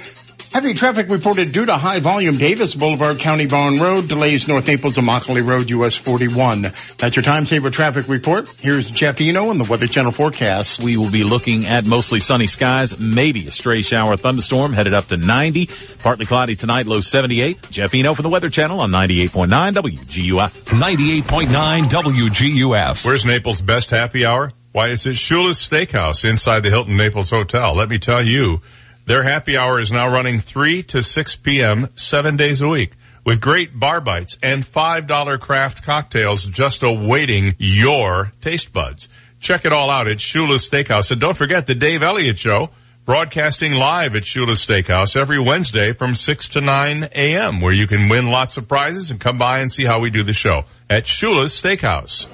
Heavy traffic reported due to high volume Davis Boulevard, County Barn Road. Delays North Naples and Immokalee Road, US 41. That's your time saver traffic report. Here's Jeff Eno and the Weather Channel forecast. We will be looking at mostly sunny skies, maybe a stray shower thunderstorm headed up to 90. Partly cloudy tonight, low 78. Jeff Eno for the Weather Channel on 98.9 WGUF. 98.9 WGUF. Where's Naples' best happy hour? Why, it's at Shula's Steakhouse inside the Hilton Naples Hotel. Let me tell you, their happy hour is now running 3 to 6 p.m. seven days a week with great bar bites and $5 craft cocktails just awaiting your taste buds. Check it all out at Shula's Steakhouse. And don't forget the Dave Elliott Show broadcasting live at Shula's Steakhouse every Wednesday from 6 to 9 a.m. where you can win lots of prizes and come by and see how we do the show at Shula's Steakhouse.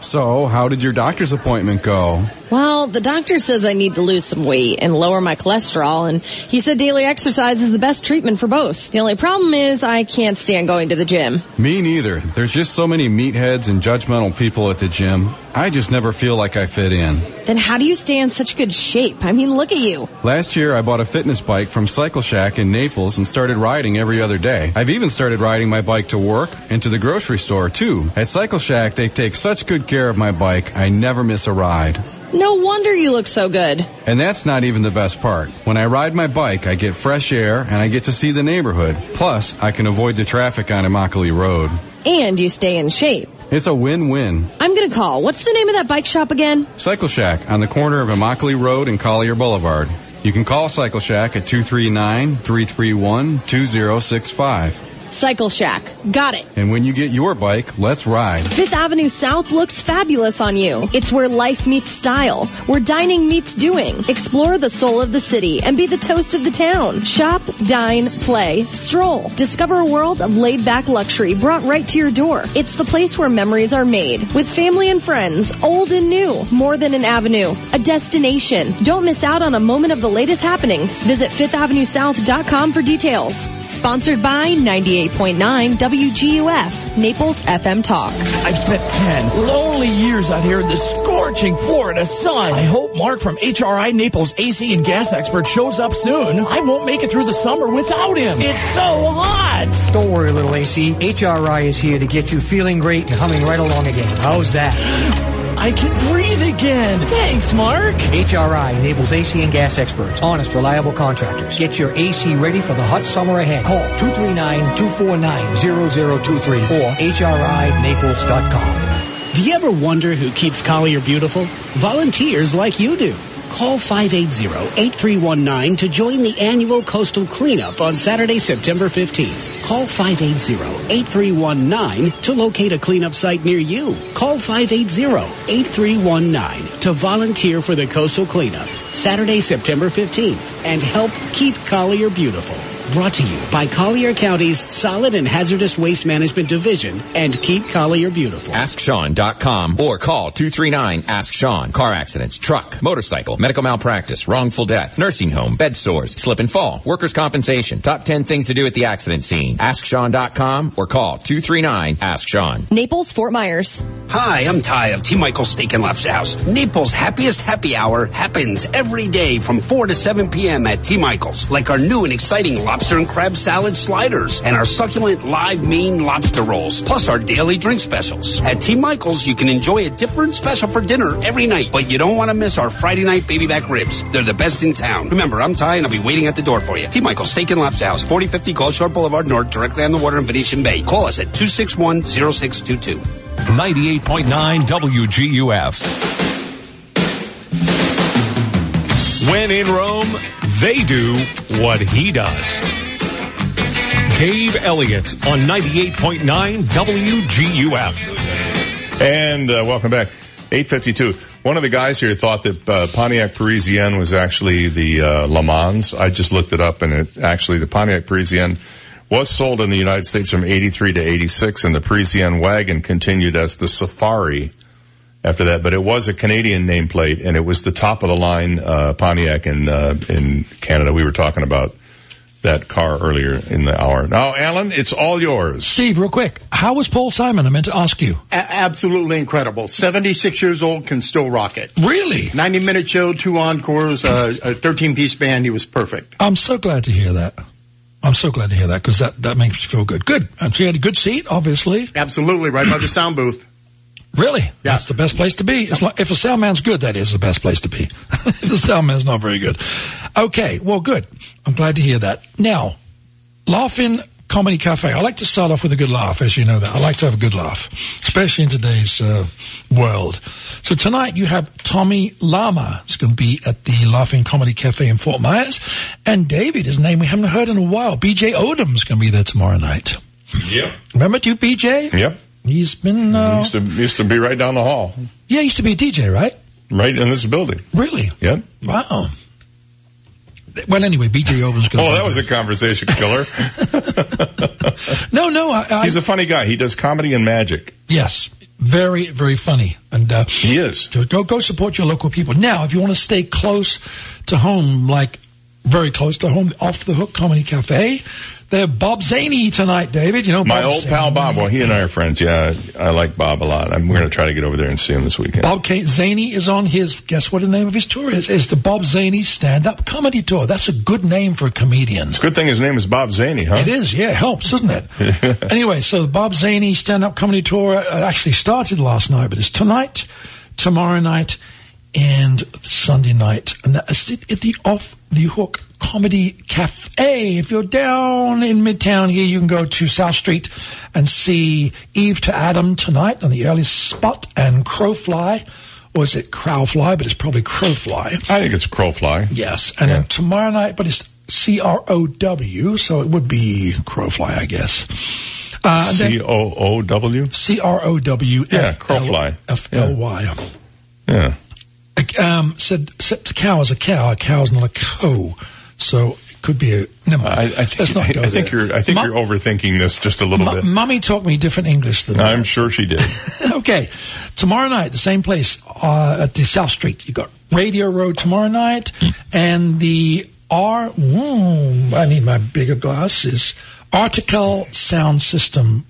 So, how did your doctor's appointment go? Well, the doctor says I need to lose some weight and lower my cholesterol, and he said daily exercise is the best treatment for both. The only problem is I can't stand going to the gym. Me neither. There's just so many meatheads and judgmental people at the gym. I just never feel like I fit in. Then how do you stay in such good shape? I mean, look at you. Last year I bought a fitness bike from Cycle Shack in Naples and started riding every other day. I've even started riding my bike to work and to the grocery store too. At Cycle Shack they take such good care of my bike, I never miss a ride. No wonder you look so good. And that's not even the best part. When I ride my bike, I get fresh air and I get to see the neighborhood. Plus, I can avoid the traffic on Immokalee Road. And you stay in shape. It's a win-win. I'm gonna call. What's the name of that bike shop again? Cycle Shack on the corner of Immokalee Road and Collier Boulevard. You can call Cycle Shack at 239-331-2065. Cycle Shack. Got it. And when you get your bike, let's ride. Fifth Avenue South looks fabulous on you. It's where life meets style, where dining meets doing. Explore the soul of the city and be the toast of the town. Shop, dine, play, stroll. Discover a world of laid back luxury brought right to your door. It's the place where memories are made with family and friends, old and new. More than an avenue, a destination. Don't miss out on a moment of the latest happenings. Visit fifthavenuesouth.com for details. Sponsored by 98.9 WGUF, Naples FM Talk. I've spent 10 lonely years out here in the scorching Florida sun. I hope Mark from HRI Naples AC and gas expert shows up soon. I won't make it through the summer without him. It's so hot. Don't worry, little AC. HRI is here to get you feeling great and humming right along again. How's that? I can breathe again. Thanks, Mark. HRI Naples AC and gas experts, honest, reliable contractors. Get your AC ready for the hot summer ahead. Call 239-249-0023 or HRINaples.com. Do you ever wonder who keeps Collier beautiful? Volunteers like you do. Call 580-8319 to join the annual coastal cleanup on Saturday, September 15th. Call 580-8319 to locate a cleanup site near you. Call 580-8319 to volunteer for the coastal cleanup Saturday, September 15th and help keep Collier beautiful. Brought to you by Collier County's Solid and Hazardous Waste Management Division and Keep Collier Beautiful. AskSean.com or call 239-ASK-SEAN. Car accidents, truck, motorcycle, medical malpractice, wrongful death, nursing home, bed sores, slip and fall, workers' compensation. Top 10 things to do at the accident scene. AskSean.com or call 239-ASK-SEAN. Naples, Fort Myers. Hi, I'm Ty of T. Michael's Steak and Lobster House. Naples' happiest happy hour happens every day from 4 to 7 p.m. at T. Michael's. Like our new and exciting lobster and crab salad sliders and our succulent live Maine lobster rolls, plus our daily drink specials. At T. Michael's, you can enjoy a different special for dinner every night, but you don't want to miss our Friday night baby back ribs. They're the best in town. Remember, I'm Ty and I'll be waiting at the door for you. T. Michael's Steak and Lobster House, 4050 Gulf Shore Boulevard North, directly on the water in Venetian Bay. Call us at 261-0622. 98.9 WGUF. When in Rome, they do what he does. Dave Elliott on 98.9 WGUF. And uh, welcome back. 852. One of the guys here thought that uh, Pontiac Parisienne was actually the uh, Le Mans. I just looked it up and it actually the Pontiac Parisienne was sold in the United States from 83 to 86 and the Parisienne wagon continued as the Safari after that, but it was a Canadian nameplate and it was the top of the line uh, Pontiac in uh, in Canada. We were talking about that car earlier in the hour. Now, Alan, it's all yours. Steve, real quick, how was Paul Simon? I meant to ask you. A- absolutely incredible. 76 years old, can still rock it. Really? 90 minute show, two encores, uh, a 13 piece band. He was perfect. I'm so glad to hear that. I'm so glad to hear that because that, that makes me feel good. Good. And so you had a good seat, obviously. Absolutely, right by the sound booth. Really? That's the best place to be. It's like, if a sound man's good, that is the best place to be. if the sound man's not very good. Okay, well good. I'm glad to hear that. Now, Laugh In Comedy Cafe. I like to start off with a good laugh, as you know that. I like to have a good laugh, especially in today's uh, world. So tonight you have Tommy Lama. It's going to be at the Laugh In Comedy Cafe in Fort Myers. And David, his name we haven't heard in a while. BJ Odom's going to be there tomorrow night. Yep. Remember you, BJ? Yep. He's been, uh, He used to used to be right down the hall, yeah, he used to be a DJ, right? right in this building. Really? Yep. Wow. Well, anyway, BJ Odom's going to Oh, that was a conversation killer. No, no, I, I, He's a funny guy. He does comedy and magic. Yes, very, very funny. And uh, he is. Go, go support your local people. Now, if you want to stay close to home, like very close to home, off the hook comedy cafe, they have Bob Zany tonight, David. You know, My Bob old pal Bob. Well, he and I are friends. Yeah, I like Bob a lot. I'm, we're going to try to get over there and see him this weekend. Bob K- Zany is on his, guess what the name of his tour is? It's the Bob Zany Stand-Up Comedy Tour. That's a good name for a comedian. It's a good thing his name is Bob Zany, huh? It is, yeah, it helps, doesn't it? anyway, so the Bob Zany stand-up comedy tour uh, actually started last night, but it's tonight, tomorrow night, and Sunday night, and that's it at the Off the Hook Comedy Cafe. If you're down in Midtown here, you can go to South Street and see Eve to Adam tonight on the early spot and Crowfly. Or is it Crowfly? But it's probably Crowfly. I think it's Crowfly. Yes, and then tomorrow night, but it's C R O W, so it would be Crowfly, I guess. Uh, C O O W. C R O W. Yeah, Crowfly. F L Y. Yeah. Um, said, said the cow is a cow. A cow is not a co. So it could be a. Never mind. I, I think, Let's not I, go I think there. you're. I think you're overthinking this just a little bit. Mummy taught me different English than I'm sure she did. okay. Tomorrow night, the same place, uh, at the South Street. You got Radio Road tomorrow night and the R, mm, I need my bigger glasses. Article Sound System.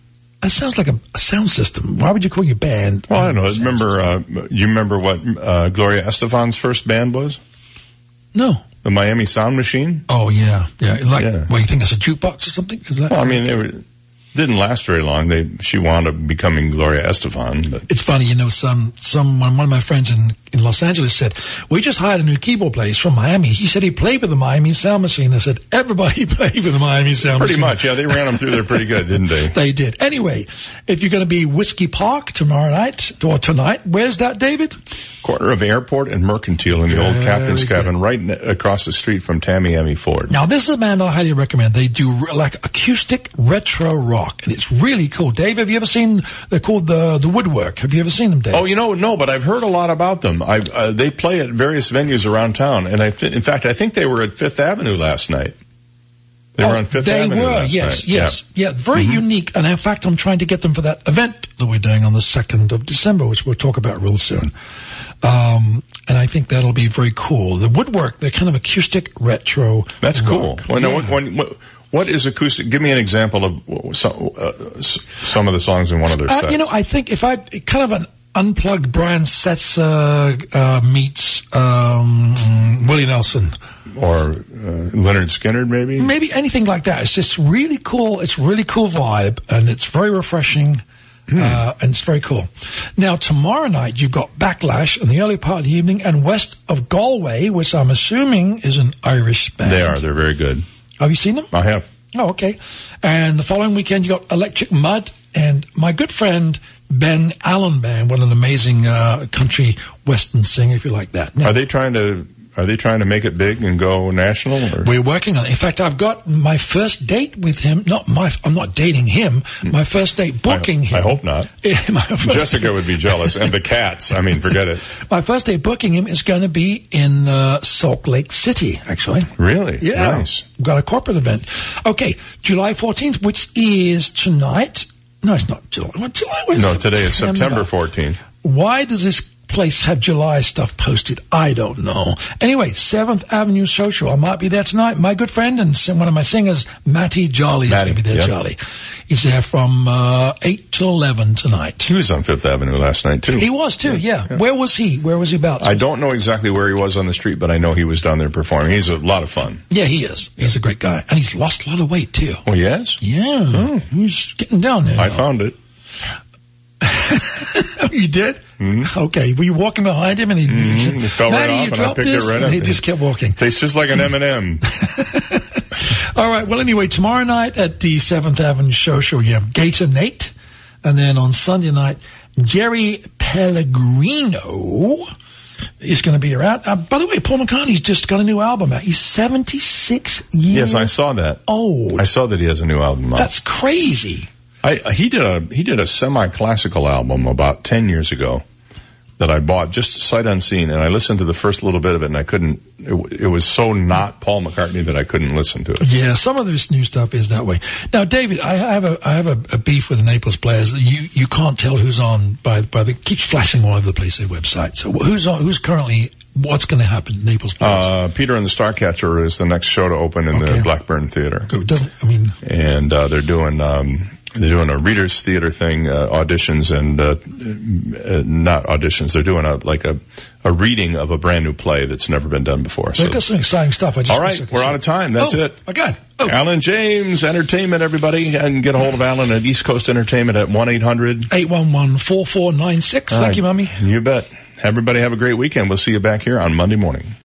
That sounds like a, a sound system. Why would you call your band? Well, I don't know. Remember, uh, you remember what uh, Gloria Estefan's first band was? No. The Miami Sound Machine. Oh yeah, yeah. Like, well, you think it's a jukebox or something? Is that? Well, I mean, they were, Didn't last very long. They she wound up becoming Gloria Estefan. But It's funny, you know, some, some, one of my friends in, in Los Angeles said, we just hired a new keyboard player from Miami. He said he played with the Miami Sound Machine. I said, everybody played with the Miami Sound pretty Machine. Pretty much, yeah, they ran them through there pretty good, didn't they? They did. Anyway, if you're going to be Whiskey Park tomorrow night, or tonight, where's that, David? Corner of Airport and Mercantile in the old captain's good. cabin, right ne- across the street from Tamiami Ford. Now, this is a band I highly recommend. They do re- like acoustic retro rock, and it's really cool. Dave, have you ever seen? They're called the the Woodwork. Have you ever seen them, Dave? Oh, you know, no, but I've heard a lot about them. I uh, they play at various venues around town, and I th- in fact, I think they were at Fifth Avenue last night. They were on Fifth Oh, they Avenue were, last yes, night. yes, yeah, very Mm-hmm. unique. And in fact, I'm trying to get them for that event that we're doing on the second of December, which we'll talk about real soon. Um, and I think that'll be very cool. The woodwork, they're kind of acoustic retro. That's cool. rock. Well, now, Yeah. when, what, what is acoustic? Give me an example of some, uh, some of the songs in one of their Uh, sets. you know, I think if I kind of an unplugged Brian Setzer uh, meets um, Willie Nelson, or uh, Lynyrd Skynyrd, maybe. maybe anything like that. It's just really cool. It's really cool vibe, and it's very refreshing. Hmm. Uh, and it's very cool. Now tomorrow night you've got Backlash in the early part of the evening and West of Galway, which I'm assuming is an Irish band. They are. They're very good. Have you seen them? I have. Oh, okay. And the following weekend you got Electric Mud and my good friend Ben Allen Band, what an amazing uh, country western singer, if you like that. Now, Are they trying to? Are they trying to make it big and go national? Or? We're working on it. In fact, I've got my first date with him. Not my, I'm not dating him. My first date booking I, him. I hope not. Jessica would be jealous, and the cats. I mean, forget it. my first date booking him is going to be in uh, Salt Lake City, actually. Really? Yeah. Nice. We've got a corporate event. Okay, July 14th, which is tonight. No, it's not July. What, July? No, today is September 14th. Why does this place have July stuff posted? I don't know. Anyway, 7th Avenue Social. I might be there tonight. My good friend and one of my singers, Matty Jolly, is going to be there, yep. Jolly. He's there from uh, 8 till 11 tonight. He was on Fifth Avenue last night too. He was too, yeah. Where was he? Where was he about? I don't know exactly where he was on the street, but I know he was down there performing. He's a lot of fun. yeah, he is. He's a great guy. And he's lost a lot of weight too. Oh, yes? Yeah. He's getting down there. I now. found it. Oh, you did? Mm-hmm. Okay. Were you walking behind him and he, Mhm. It fell right off and I picked it right up. he just kept walking. Tastes just like an M&M. All right. Well, anyway, tomorrow night at the Seventh Avenue Show Show, you have Gator Nate, and then on Sunday night, Jerry Pellegrino is going to be around. Uh, by the way, Paul McCartney's just got a new album out. He's seventy six years. yes, I saw that. Oh, I saw that he has a new album out. That's crazy. I, he did a he did a semi classical album about ten years ago that I bought just sight unseen, and I listened to the first little bit of it, and I couldn't. It, it was so not Paul McCartney that I couldn't listen to it. Yeah, some of this new stuff is that way. Now, David, I have a I have a, a beef with the Naples players. You you can't tell who's on by by the keeps flashing all over the place their website. So who's on? Who's currently? What's going to happen? Naples players. Uh, Peter and the Starcatcher is the next show to open in Okay. the Blackburn Theater, It doesn't. I mean, and uh, they're doing. Um, they're doing a readers theater thing, uh, auditions and uh, uh, not auditions. They're doing a like a a reading of a brand new play that's never been done before. they've got some exciting stuff. I just All right, we're see out of time. That's Oh, it. My God. Oh, Alan James Entertainment, everybody, and get a hold of Alan at East Coast Entertainment at one eight hundred. eight one one four four nine six. Thank you, Mummy. You bet. Everybody have a great weekend. We'll see you back here on Monday morning.